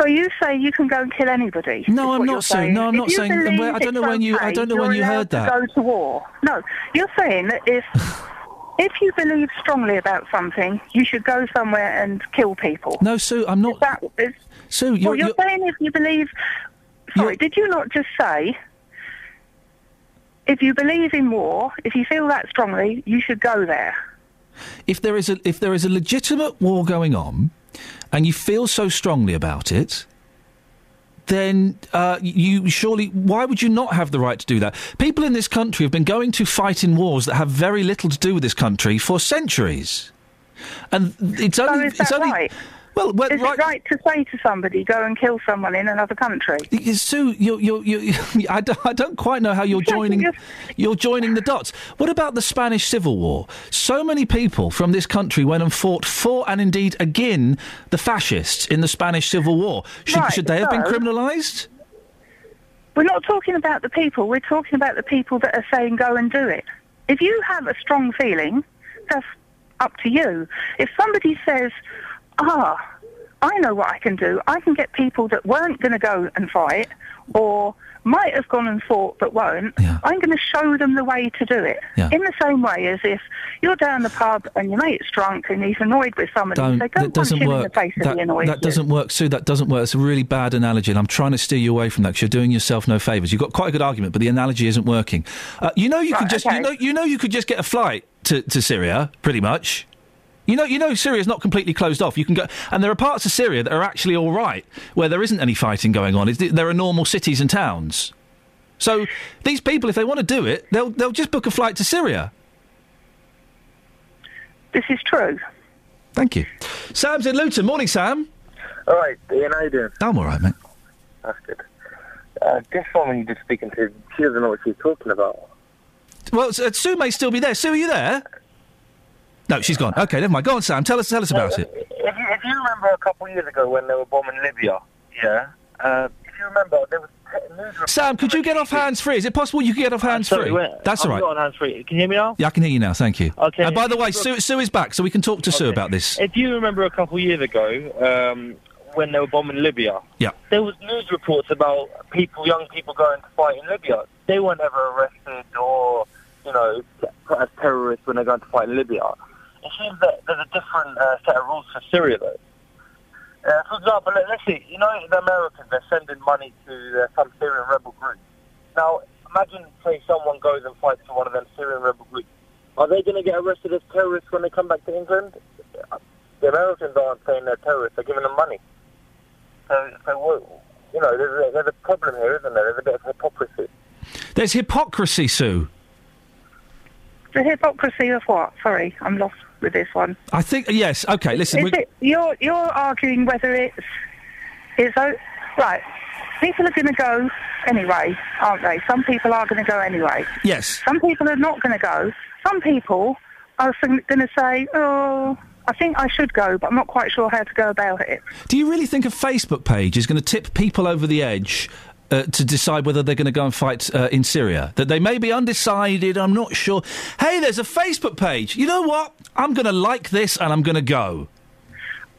So you say you can go and kill anybody? No, I'm not saying- no, I'm If not saying- I don't know when you- I don't know when you heard that. To go to war. No, you're saying that if if you believe strongly about something, you should go somewhere and kill people. No, Sue, I'm not. Is that, is, Sue, well, you're, you're, you're, saying if you believe. Sorry, did you not just say? If you believe in war, if you feel that strongly, you should go there. if there is a if there is a legitimate war going on, and you feel so strongly about it, then uh, you surely why would you not have the right to do that? People in this country have been going to fight in wars that have very little to do with this country for centuries, and it's So only is it's only. right? Well, well, is right- it right to say to somebody, "Go and kill someone in another country"? Sue, you're, you're, you're, I, don't, I don't quite know how you're joining. You're joining the dots. What about the Spanish Civil War? So many people from this country went and fought for and indeed again the fascists in the Spanish Civil War. Should, Right, should they have been criminalised? We're not talking about the people. We're talking about the people that are saying go and do it. If you have a strong feeling, that's up to you. If somebody says, ah, I know what I can do. I can get people that weren't going to go and fight or might have gone and fought but won't. I'm going to show them the way to do it. Yeah. In the same way as if you're down the pub and your mate's drunk and he's annoyed with somebody, Don't, say, go that doesn't him in the work. That, annoys that doesn't work, Sue. That doesn't work. It's a really bad analogy, and I'm trying to steer you away from that because you're doing yourself no favours. You've got quite a good argument, but the analogy isn't working. Uh, you know, you could just okay. you know you know you could just get a flight to, to Syria, pretty much. You know, you know, Syria's not completely closed off. You can go, and there are parts of Syria that are actually all right, where there isn't any fighting going on. It's, there are normal cities and towns. So these people, if they want to do it, they'll they'll just book a flight to Syria. This is true. Thank you. Sam's in Luton. Morning, Sam. All right, Iain, how you doing? I'm all right, mate. That's good. Uh, this woman you just speaking to, she doesn't know what she's talking about. Well, uh, Sue may still be there. Sue, are you there? No, she's gone. Okay, never mind. Go on, Sam. Tell us, tell us about it. If you, if you remember a couple of years ago when they were bombing Libya, yeah, uh, if you remember, there was Sam, could you get off hands free? Is it possible you could get off hands free? That's all right. on hands free. Can you hear me now? Yeah, I can hear you now. Thank you. Okay. And by the way, Sue, Sue is back, so we can talk to Sue about this. If you remember a couple of years ago, um, when they were bombing Libya, Yeah. there was news reports about people, young people going to fight in Libya. They weren't ever arrested or, you know, put as terrorists when they're going to fight in Libya. It seems that there's a different uh, set of rules for Syria, though. Uh, for example, let, let's see, you know, the Americans, they're sending money to uh, some Syrian rebel group. Now, imagine, say, someone goes and fights for one of them Syrian rebel groups. Are they going to get arrested as terrorists when they come back to England? The Americans aren't saying they're terrorists, they're giving them money. So, so what, you know, there's a, there's a problem here, isn't there? There's a bit of hypocrisy. There's hypocrisy, Sue. The hypocrisy of what? Sorry, I'm lost with this one. I think yes. Okay, listen. Is it, you're you're arguing whether it's it's right. People are going to go anyway, aren't they? Some people are going to go anyway. Yes. Some people are not going to go. Some people are going to say, "Oh, I think I should go, but I'm not quite sure how to go about it." Do you really think a Facebook page is going to tip people over the edge uh, to decide whether they're going to go and fight uh, in Syria? That they may be undecided, I'm not sure. Hey, there's a Facebook page. You know what? I'm going to like this and I'm going to go.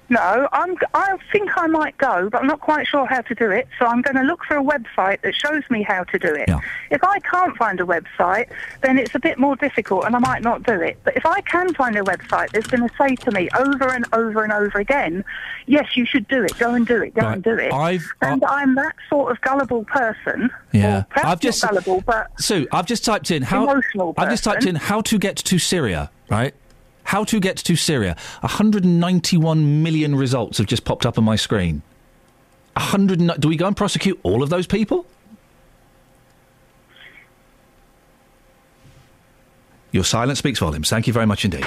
No, I'm. I think I might go, but I'm not quite sure how to do it. So I'm going to look for a website that shows me how to do it. If I can't find a website, then it's a bit more difficult, and I might not do it. But if I can find a website that's going to say to me over and over and over again, "Yes, you should do it. Go and do it. Go Right. and do it." I've- uh, and I'm that sort of gullible person. Yeah. I've just not gullible, but Sue, I've just typed in how Emotional I've just typed in how to get to Syria, right? How to get to Syria. 191 million results have just popped up on my screen. 100 and- Do we go and prosecute all of those people? Your silence speaks volumes. Thank you very much indeed.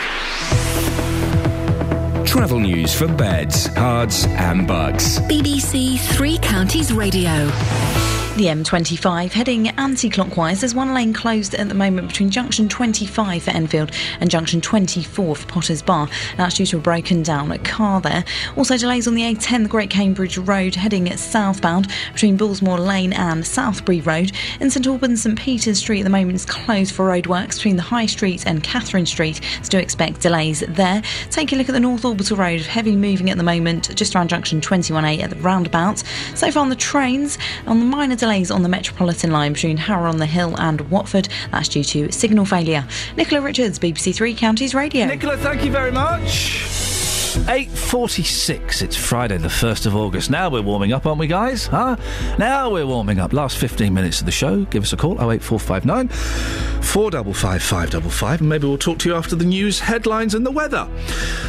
Travel news for beds, cards, and bugs. BBC Three Counties Radio. The M25 heading anti-clockwise. There's one lane closed at the moment between junction 25 for Enfield and junction 24 for Potters Bar. That's due to a broken down car there. Also delays on the A10, the Great Cambridge Road heading southbound between Bullsmoor Lane and Southbury Road. In St Albans, St Peter's Street at the moment is closed for roadworks between the High Street and Catherine Street. So do expect delays there. Take a look at the North Orbital Road. Heavy moving at the moment just around junction 21A at the roundabout. So far on the trains, on the minor delays on the Metropolitan line between Harrow on the Hill and Watford. That's due to signal failure. Nicola Richards, BBC Three Counties Radio. Nicola, thank you very much. 8.46, it's Friday the 1st of August. Now we're warming up, aren't we, guys? Huh? Now we're warming up. Last 15 minutes of the show. Give us a call, 08459 455 555, and maybe we'll talk to you after the news, headlines, and the weather.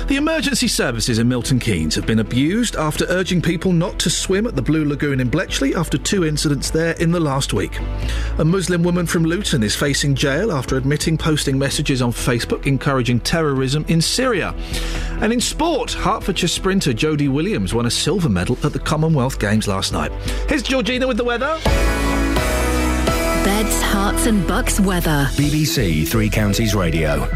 The emergency services in Milton Keynes have been abused after urging people not to swim at the Blue Lagoon in Bletchley after two incidents there in the last week. A Muslim woman from Luton is facing jail after admitting posting messages on Facebook encouraging terrorism in Syria. And in sport, Hertfordshire sprinter Jodie Williams won a silver medal at the Commonwealth Games last night. Here's Georgina with the weather. Beds, Herts, and bucks weather. BBC Three Counties Radio.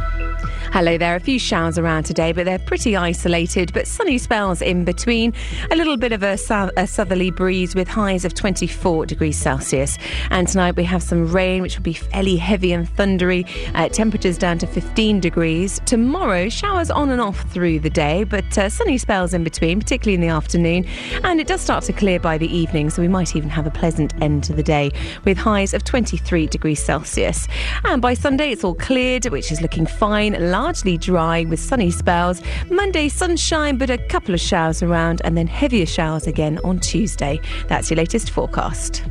Hello there. A few showers around today, but they're pretty isolated, but sunny spells in between. A little bit of a, a southerly breeze with highs of 24 degrees Celsius. And tonight we have some rain, which will be fairly heavy and thundery. Uh, temperatures down to 15 degrees. Tomorrow, showers on and off through the day, but uh, sunny spells in between, particularly in the afternoon. And it does start to clear by the evening, so we might even have a pleasant end to the day with highs of 23 degrees Celsius. And by Sunday, it's all cleared, which is looking fine largely dry with sunny spells. Monday, sunshine, but a couple of showers around, and then heavier showers again on Tuesday. That's your latest forecast.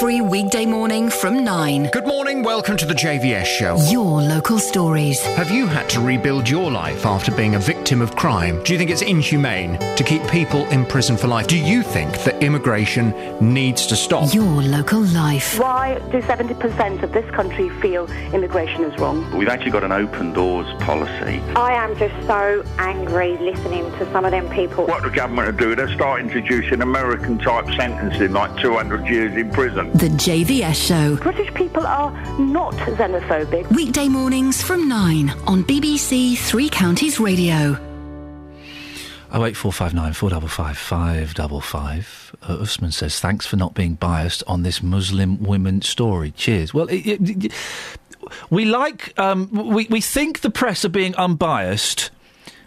Every weekday morning from 9. Good morning, welcome to the JVS show. Your local stories. Have you had to rebuild your life after being a victim of crime? Do you think it's inhumane to keep people in prison for life? Do you think that immigration needs to stop? Your local life. Why do 70% of this country feel immigration is wrong? We've actually got an open doors policy. I am just so angry listening to some of them people. What the government are doing, they're start introducing American type sentencing like 200 years in prison. The JVS show. British people are not xenophobic. Weekday mornings from 9 on BBC Three Counties Radio. Oh eight four five nine four double five five double five. Uh, Usman says thanks for not being biased on this Muslim women story. Cheers. Well, it, it, it- we like um, we we think the press are being unbiased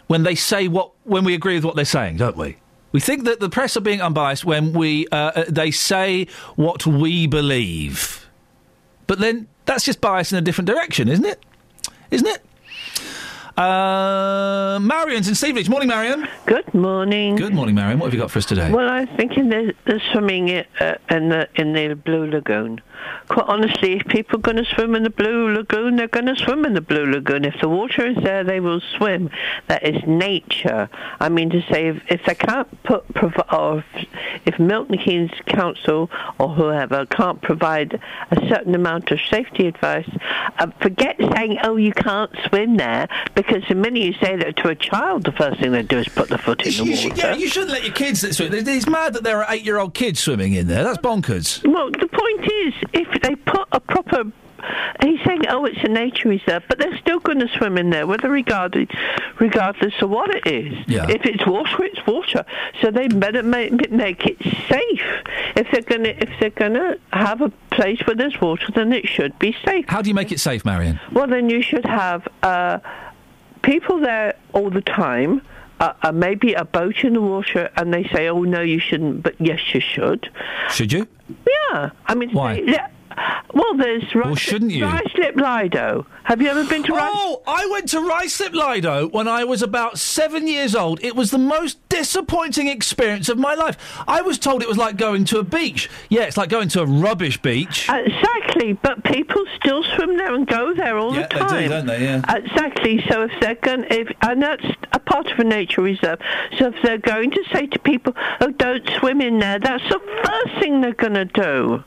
when they say what when we agree with what they're saying, don't we? We think that the press are being unbiased when we uh, uh, they say what we believe, but then that's just bias in a different direction, isn't it? Isn't it? Uh, Marion's in Stevenage. Morning, Marion. Good morning. Good morning, Marion. What have you got for us today? Well, I'm thinking there's, there's swimming i- uh, in the in the Blue Lagoon. Quite honestly, if people are going to swim in the Blue Lagoon, they're going to swim in the Blue Lagoon. If the water is there, they will swim. That is nature. I mean to say, if, if they can't put or if, if Milton Keynes Council or whoever can't provide a certain amount of safety advice, uh, forget saying, "Oh, you can't swim there," because the minute you say that to a child, the first thing they do is put the foot in the water. should, yeah, you shouldn't let your kids swim. It's mad that there are eight-year-old kids swimming in there. That's bonkers. Well, the point is, if they put a proper. He's saying, oh, it's a nature reserve, but they're still going to swim in there, whether regarded, regardless of what it is. Yeah. If it's water, it's water. So they better make, make it safe. If they're going to, if they're going to have a place where there's water, then it should be safe. How do you make it safe, Marion? Well, then you should have uh, people there all the time. Uh, uh, maybe a boat in the water, and they say, "Oh no, you shouldn't," but yes, you should. Should you? Yeah, I mean, Why? yeah. Well, there's Well, shouldn't you? Ruislip Lido. Have you ever been to Ruislip? Oh, I went to Ruislip Lido when I was about seven years old. It was the most disappointing experience of my life. I was told it was like going to a beach. Yeah, it's like going to a rubbish beach. Exactly, but people still swim there and go there all Yeah, the they do, time. don't they? Yeah. Exactly. So if they're going, if and that's a part of a nature reserve. So if they're going to say to people, "Oh, don't swim in there," that's the first thing they're going to do.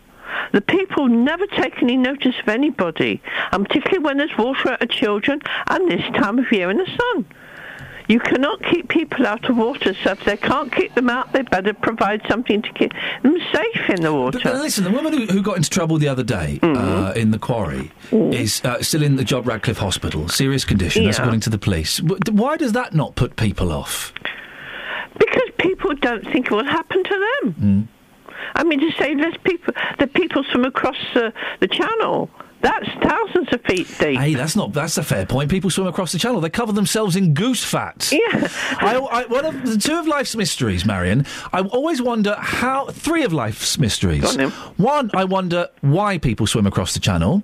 The people never take any notice of anybody, and particularly when there's water at children and this time of year in the sun. You cannot keep people out of water, so if they can't keep them out, they better provide something to keep them safe in the water. But, uh, listen, the woman who, who got into trouble the other day Mm-hmm. uh, in the quarry is uh, still in the John Radcliffe Hospital, serious condition, that's according to the police. Why does that not put people off? Because people don't think it will happen to them. Mm. I mean, to say there's people, the people from across the, the channel, that's thousands of feet deep. Hey, that's not that's a fair point. People swim across the channel; they cover themselves in goose fat. Yeah, I, I, one of the two of life's mysteries, Marion. I always wonder how three of life's mysteries. On. One, I wonder why people swim across the channel.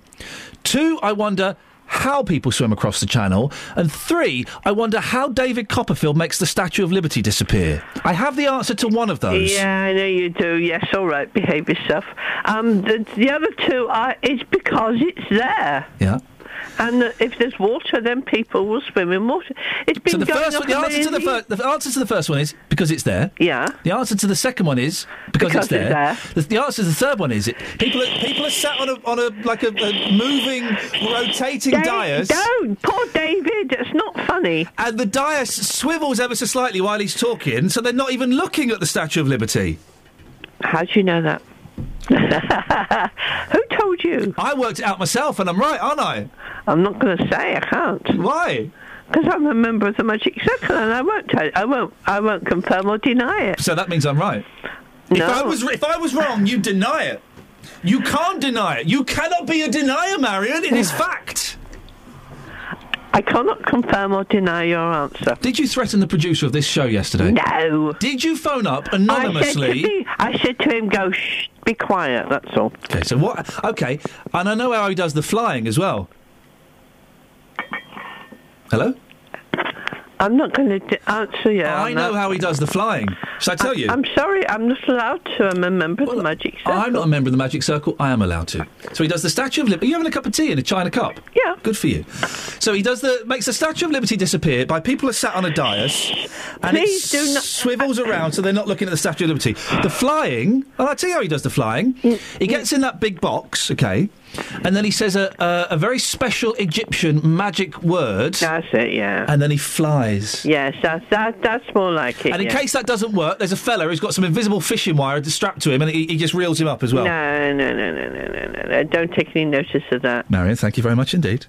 Two, I wonder how people swim across the channel. And three, I wonder how David Copperfield makes the Statue of Liberty disappear. I have the answer to one of those. Yeah, I know you do. Yes, all right, behave yourself. Um, the, the other two are it's because it's there. Yeah. And if there's water, then people will swim in water. It's been So the first one, the answer to the, fir- the answer to the first one is because it's there. Yeah. The answer to the second one is because, Because it's there. it's The, the answer to the third one is it, people are, people are sat on a on a like a, a moving, rotating Dave, dais. Don't, poor David. It's not funny. And the dais swivels ever so slightly while he's talking, so they're not even looking at the Statue of Liberty. How do you know that? Who told you? I worked it out myself, and I'm right, aren't I? I'm not going to say. I can't. Why? Because I'm a member of the Magic Circle, and I won't tell. I won't. I won't confirm or deny it. So that means I'm right. If I was if I was wrong, you deny it. You can't deny it. You cannot be a denier, Marion. It is fact. I cannot confirm or deny your answer. Did you threaten the producer of this show yesterday? No. Did you phone up I said, to anonymously? me, I said to him, "Go, shh, be quiet." That's all. Okay, so what? Okay, and I know how he does the flying as well. Hello. I'm not going to d- answer you. Oh, I know that. how he does the flying. Shall I tell you? I'm sorry, I'm not allowed to. I'm a member of the Magic Circle. I'm not a member of the Magic Circle. I am allowed to. So he does the Statue of Liberty. Are you having a cup of tea in a china cup? Yeah. Good for you. So he does the makes the Statue of Liberty disappear by people are sat on a dais, and Please it do not- swivels around so they're not looking at the Statue of Liberty. The flying. Well, I'll tell you how he does the flying. Mm. He gets in that big box, okay, and then he says a a, a very special Egyptian magic word. That's it. Yeah. And then he flies. Yes, that, that that's more like it. And in yeah. case that doesn't work, there's a fella who's got some invisible fishing wire strapped to him, and he, he just reels him up as well. No, no, no, no, no, no, no. Don't take any notice of that. Marion, thank you very much indeed.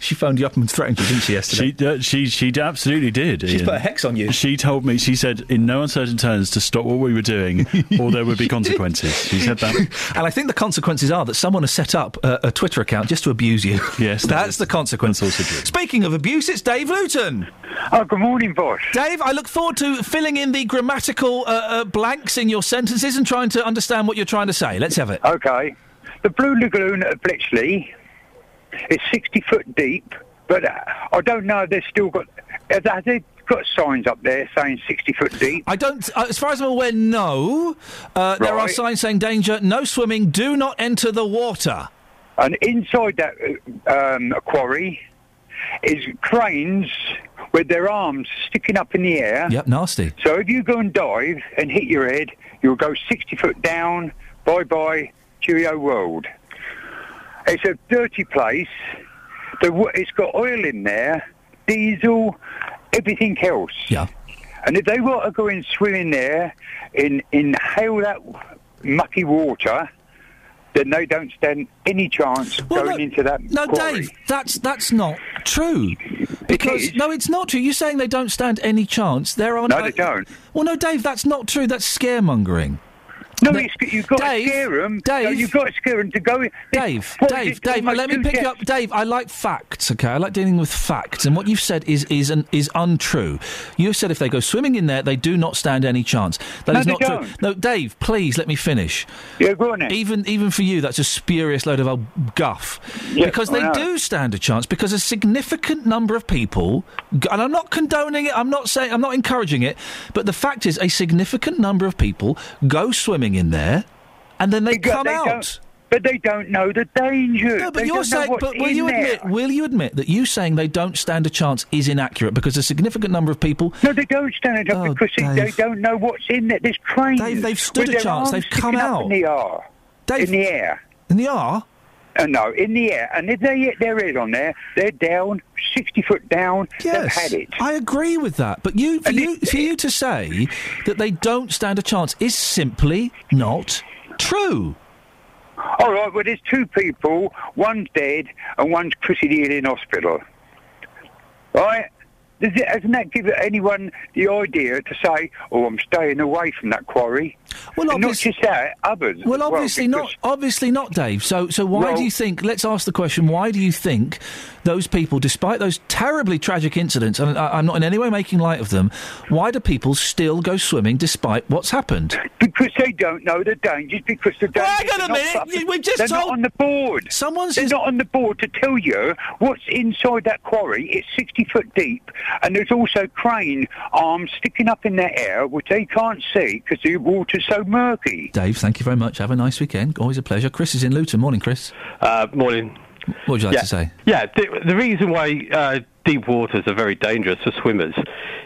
She phoned you up and threatened you, didn't she, yesterday? She, uh, she, she absolutely did. She's Iain. put a hex on you. She told me, she said in no uncertain terms to stop what we were doing or there would be consequences. She said that. And I think the consequences are that someone has set up a, a Twitter account just to abuse you. Yes, that's the consequence. also true. Speaking of abuse, it's Dave Luton. Oh, good morning, boss. Dave, I look forward to filling in the grammatical uh, uh, blanks in your sentences and trying to understand what you're trying to say. Let's have it. Okay. The Blue Lagoon at Bletchley is 60 foot deep, but uh, I don't know if they've still got. Have they- got signs up there saying 60 foot deep? I don't, uh, as far as I'm aware, no. Uh, There are signs saying danger, no swimming, do not enter the water. And inside that uh, um, quarry is cranes with their arms sticking up in the air. Yep, nasty. So if you go and dive and hit your head, you'll go 60 foot down. Bye bye, cheerio world. It's a dirty place. The, it's got oil in there, diesel, everything else. Yeah. And if they were to go and swim in there, in inhale that mucky water, then they don't stand any chance going into that No, quarry. Dave, that's that's not true. Because no, it's not true. You're saying they don't stand any chance. There are No, they don't. Well, no, Dave, that's not true. That's scaremongering. No, No, you've got Dave, to scare them. Dave, you've got to scare them to go in. Dave, What Dave, Dave, let me pick you up. Dave, I like facts, okay? I like dealing with facts. And what you've said is is an, is untrue. You've said if they go swimming in there, they do not stand any chance. That No, is not true. No, Dave, please let me finish. Yeah, go on then. Even even for you, that's a spurious load of old guff. Yeah, because they do stand a chance. Because a significant number of people, and I'm not condoning it. I'm not saying I'm not encouraging it. But the fact is, a significant number of people go swimming in there, and then they come they out. But they don't know the danger. No, but They you're saying, but will you there. admit, will you admit that you saying they don't stand a chance is inaccurate because a significant number of people. No, they don't stand up oh, because they- they Oh, don't know what's in there. This. Dave, they've stood a chance. They've come out. in the air. Dave, in the air. In the air? Uh, no, in the air. And if they hit their head on there, they're down, 60 foot down. They've Yes, had it. I agree with that. But you, for you, for you to say that they don't stand a chance is simply not true. All right, well, there's two people. One's dead and one's Chrissy Deal in hospital. Right? Does it, hasn't that given anyone the idea to say, oh, I'm staying away from that quarry? Well, and not just that, others. Well, obviously because- not. Obviously not, Dave. So, so why Well- do you think? Let's ask the question: Why do you think those people, despite those terribly tragic incidents, and I, I'm not in any way making light of them, why do people still go swimming despite what's happened? Because they don't know the dangers. Because the dangers. Hang on a are not minute, we've just They're told- not on the board. Someone's. They're not on the board to tell you what's inside that quarry. It's 60 foot deep, and there's also crane arms sticking up in the air, which they can't see because the so murky. Dave, thank you very much. Have a nice weekend. Always a pleasure. Chris is in Luton. Morning, Chris. Uh, morning. What would you like yeah. to say? Yeah, the, the reason why uh, deep waters are very dangerous for swimmers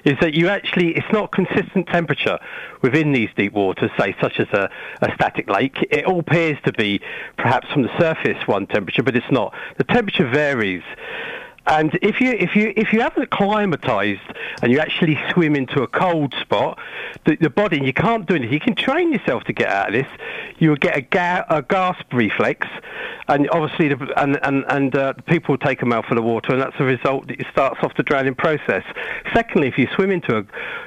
is that you actually, it's not consistent temperature within these deep waters, say, such as a, a static lake. It all appears to be perhaps from the surface one temperature, but it's not. The temperature varies. And if you if you if you haven't acclimatized and you actually swim into a cold spot, the, the body you can't do anything. You can train yourself to get out of this. You will get a, ga- a gasp reflex, and obviously the, and and and uh, people take a mouthful of water, and that's the result. That it starts off the drowning process. Secondly, if you swim into a,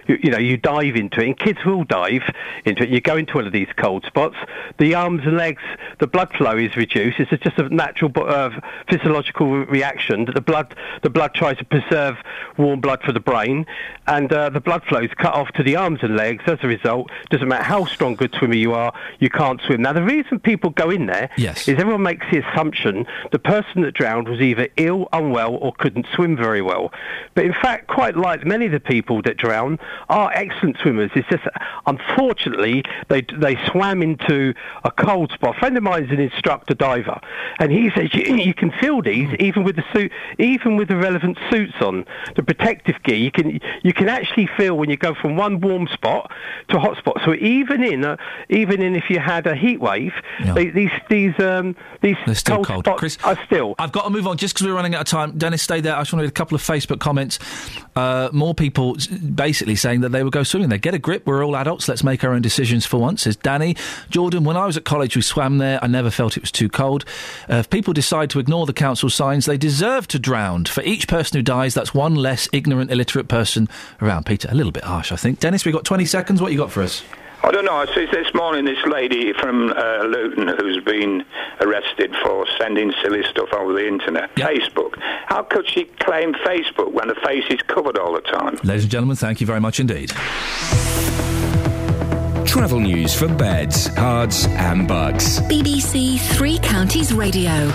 you, you know, you dive into it, and kids will dive into it. You go into one of these cold spots. The arms and legs, the blood flow is reduced. It's just a natural uh, physiological reaction that the blood the blood tries to preserve warm blood for the brain, and uh, the blood flow is cut off to the arms and legs. As a result, doesn't matter how strong good swimmer you are, you can't swim. Now, the reason people go in there Yes. is everyone makes the assumption the person that drowned was either ill, unwell, or couldn't swim very well. But in fact, quite like many of the people that drown are excellent swimmers. It's just, unfortunately, they they swam into a cold spot. A friend of mine is an instructor diver, and he says you, you can feel these even with the suit, even with the relevant suits on, the protective gear. You can you can actually feel when you go from one warm spot to a hot spot. So even in a, even in if you had a heat wave, they, these these um, these They're still cold, cold. spots Chris, are still. I've got to move on just because we're running out of time. Dennis, stay there. I just want to read a couple of Facebook comments. Uh, more people basically saying that they would go swimming there. Get a grip. We're all adults. Let's make our own decisions for once, says Danny. Jordan, when I was at college, we swam there. I never felt it was too cold. Uh, if people decide to ignore the council signs, they deserve to drown. For each person who dies, that's one less ignorant, illiterate person around. Peter, a little bit harsh, I think. Dennis, we've got 20 seconds. What you got for us? I don't know. I see this morning this lady from uh, Luton who's been arrested for sending silly stuff over the internet. Facebook. How could she claim Facebook when her face is covered all the time? Ladies and gentlemen, thank you very much indeed. Travel news for beds, cards, and bugs. BBC Three Counties Radio.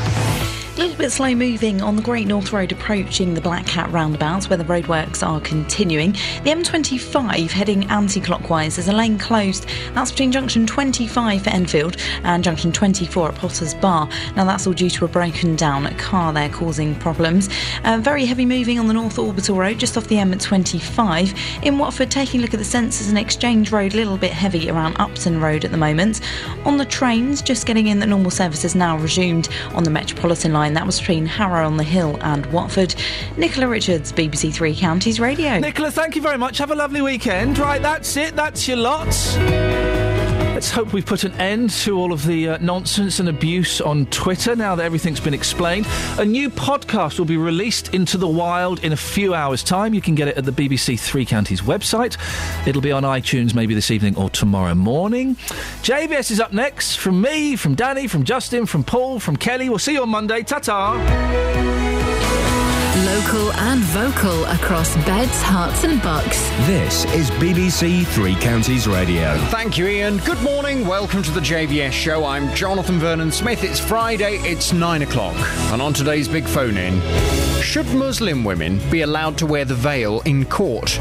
A little bit slow moving on the Great North Road approaching the Black Cat roundabouts where the roadworks are continuing. The M25 heading anti clockwise, there's a lane closed. That's between junction 25 for Enfield and junction 24 at Potter's Bar. Now that's all due to a broken down car there causing problems. Uh, very heavy moving on the North Orbital Road just off the M25. In Watford, taking a look at the sensors and Exchange Road, a little bit heavy around Upton Road at the moment. On the trains, just getting in that normal services now resumed on the Metropolitan line. That was between Harrow on the Hill and Watford. Nicola Richards, BBC Three Counties Radio. Nicola, thank you very much. Have a lovely weekend. Right, that's it. That's your lot. Let's hope we've put an end to all of the uh, nonsense and abuse on Twitter now that everything's been explained. A new podcast will be released into the wild in a few hours' time. You can get it at the BBC Three Counties website. It'll be on iTunes maybe this evening or tomorrow morning. JVS is up next. From me, from Danny, from Justin, from Paul, from Kelly. We'll see you on Monday. Ta ta. Local and vocal across beds, Herts, and bucks. This is BBC Three Counties Radio. Thank you, Iain. Good morning. Welcome to the JVS show. I'm Jonathan Vernon Smith. It's Friday, it's nine o'clock. And on today's big phone in, should Muslim women be allowed to wear the veil in court?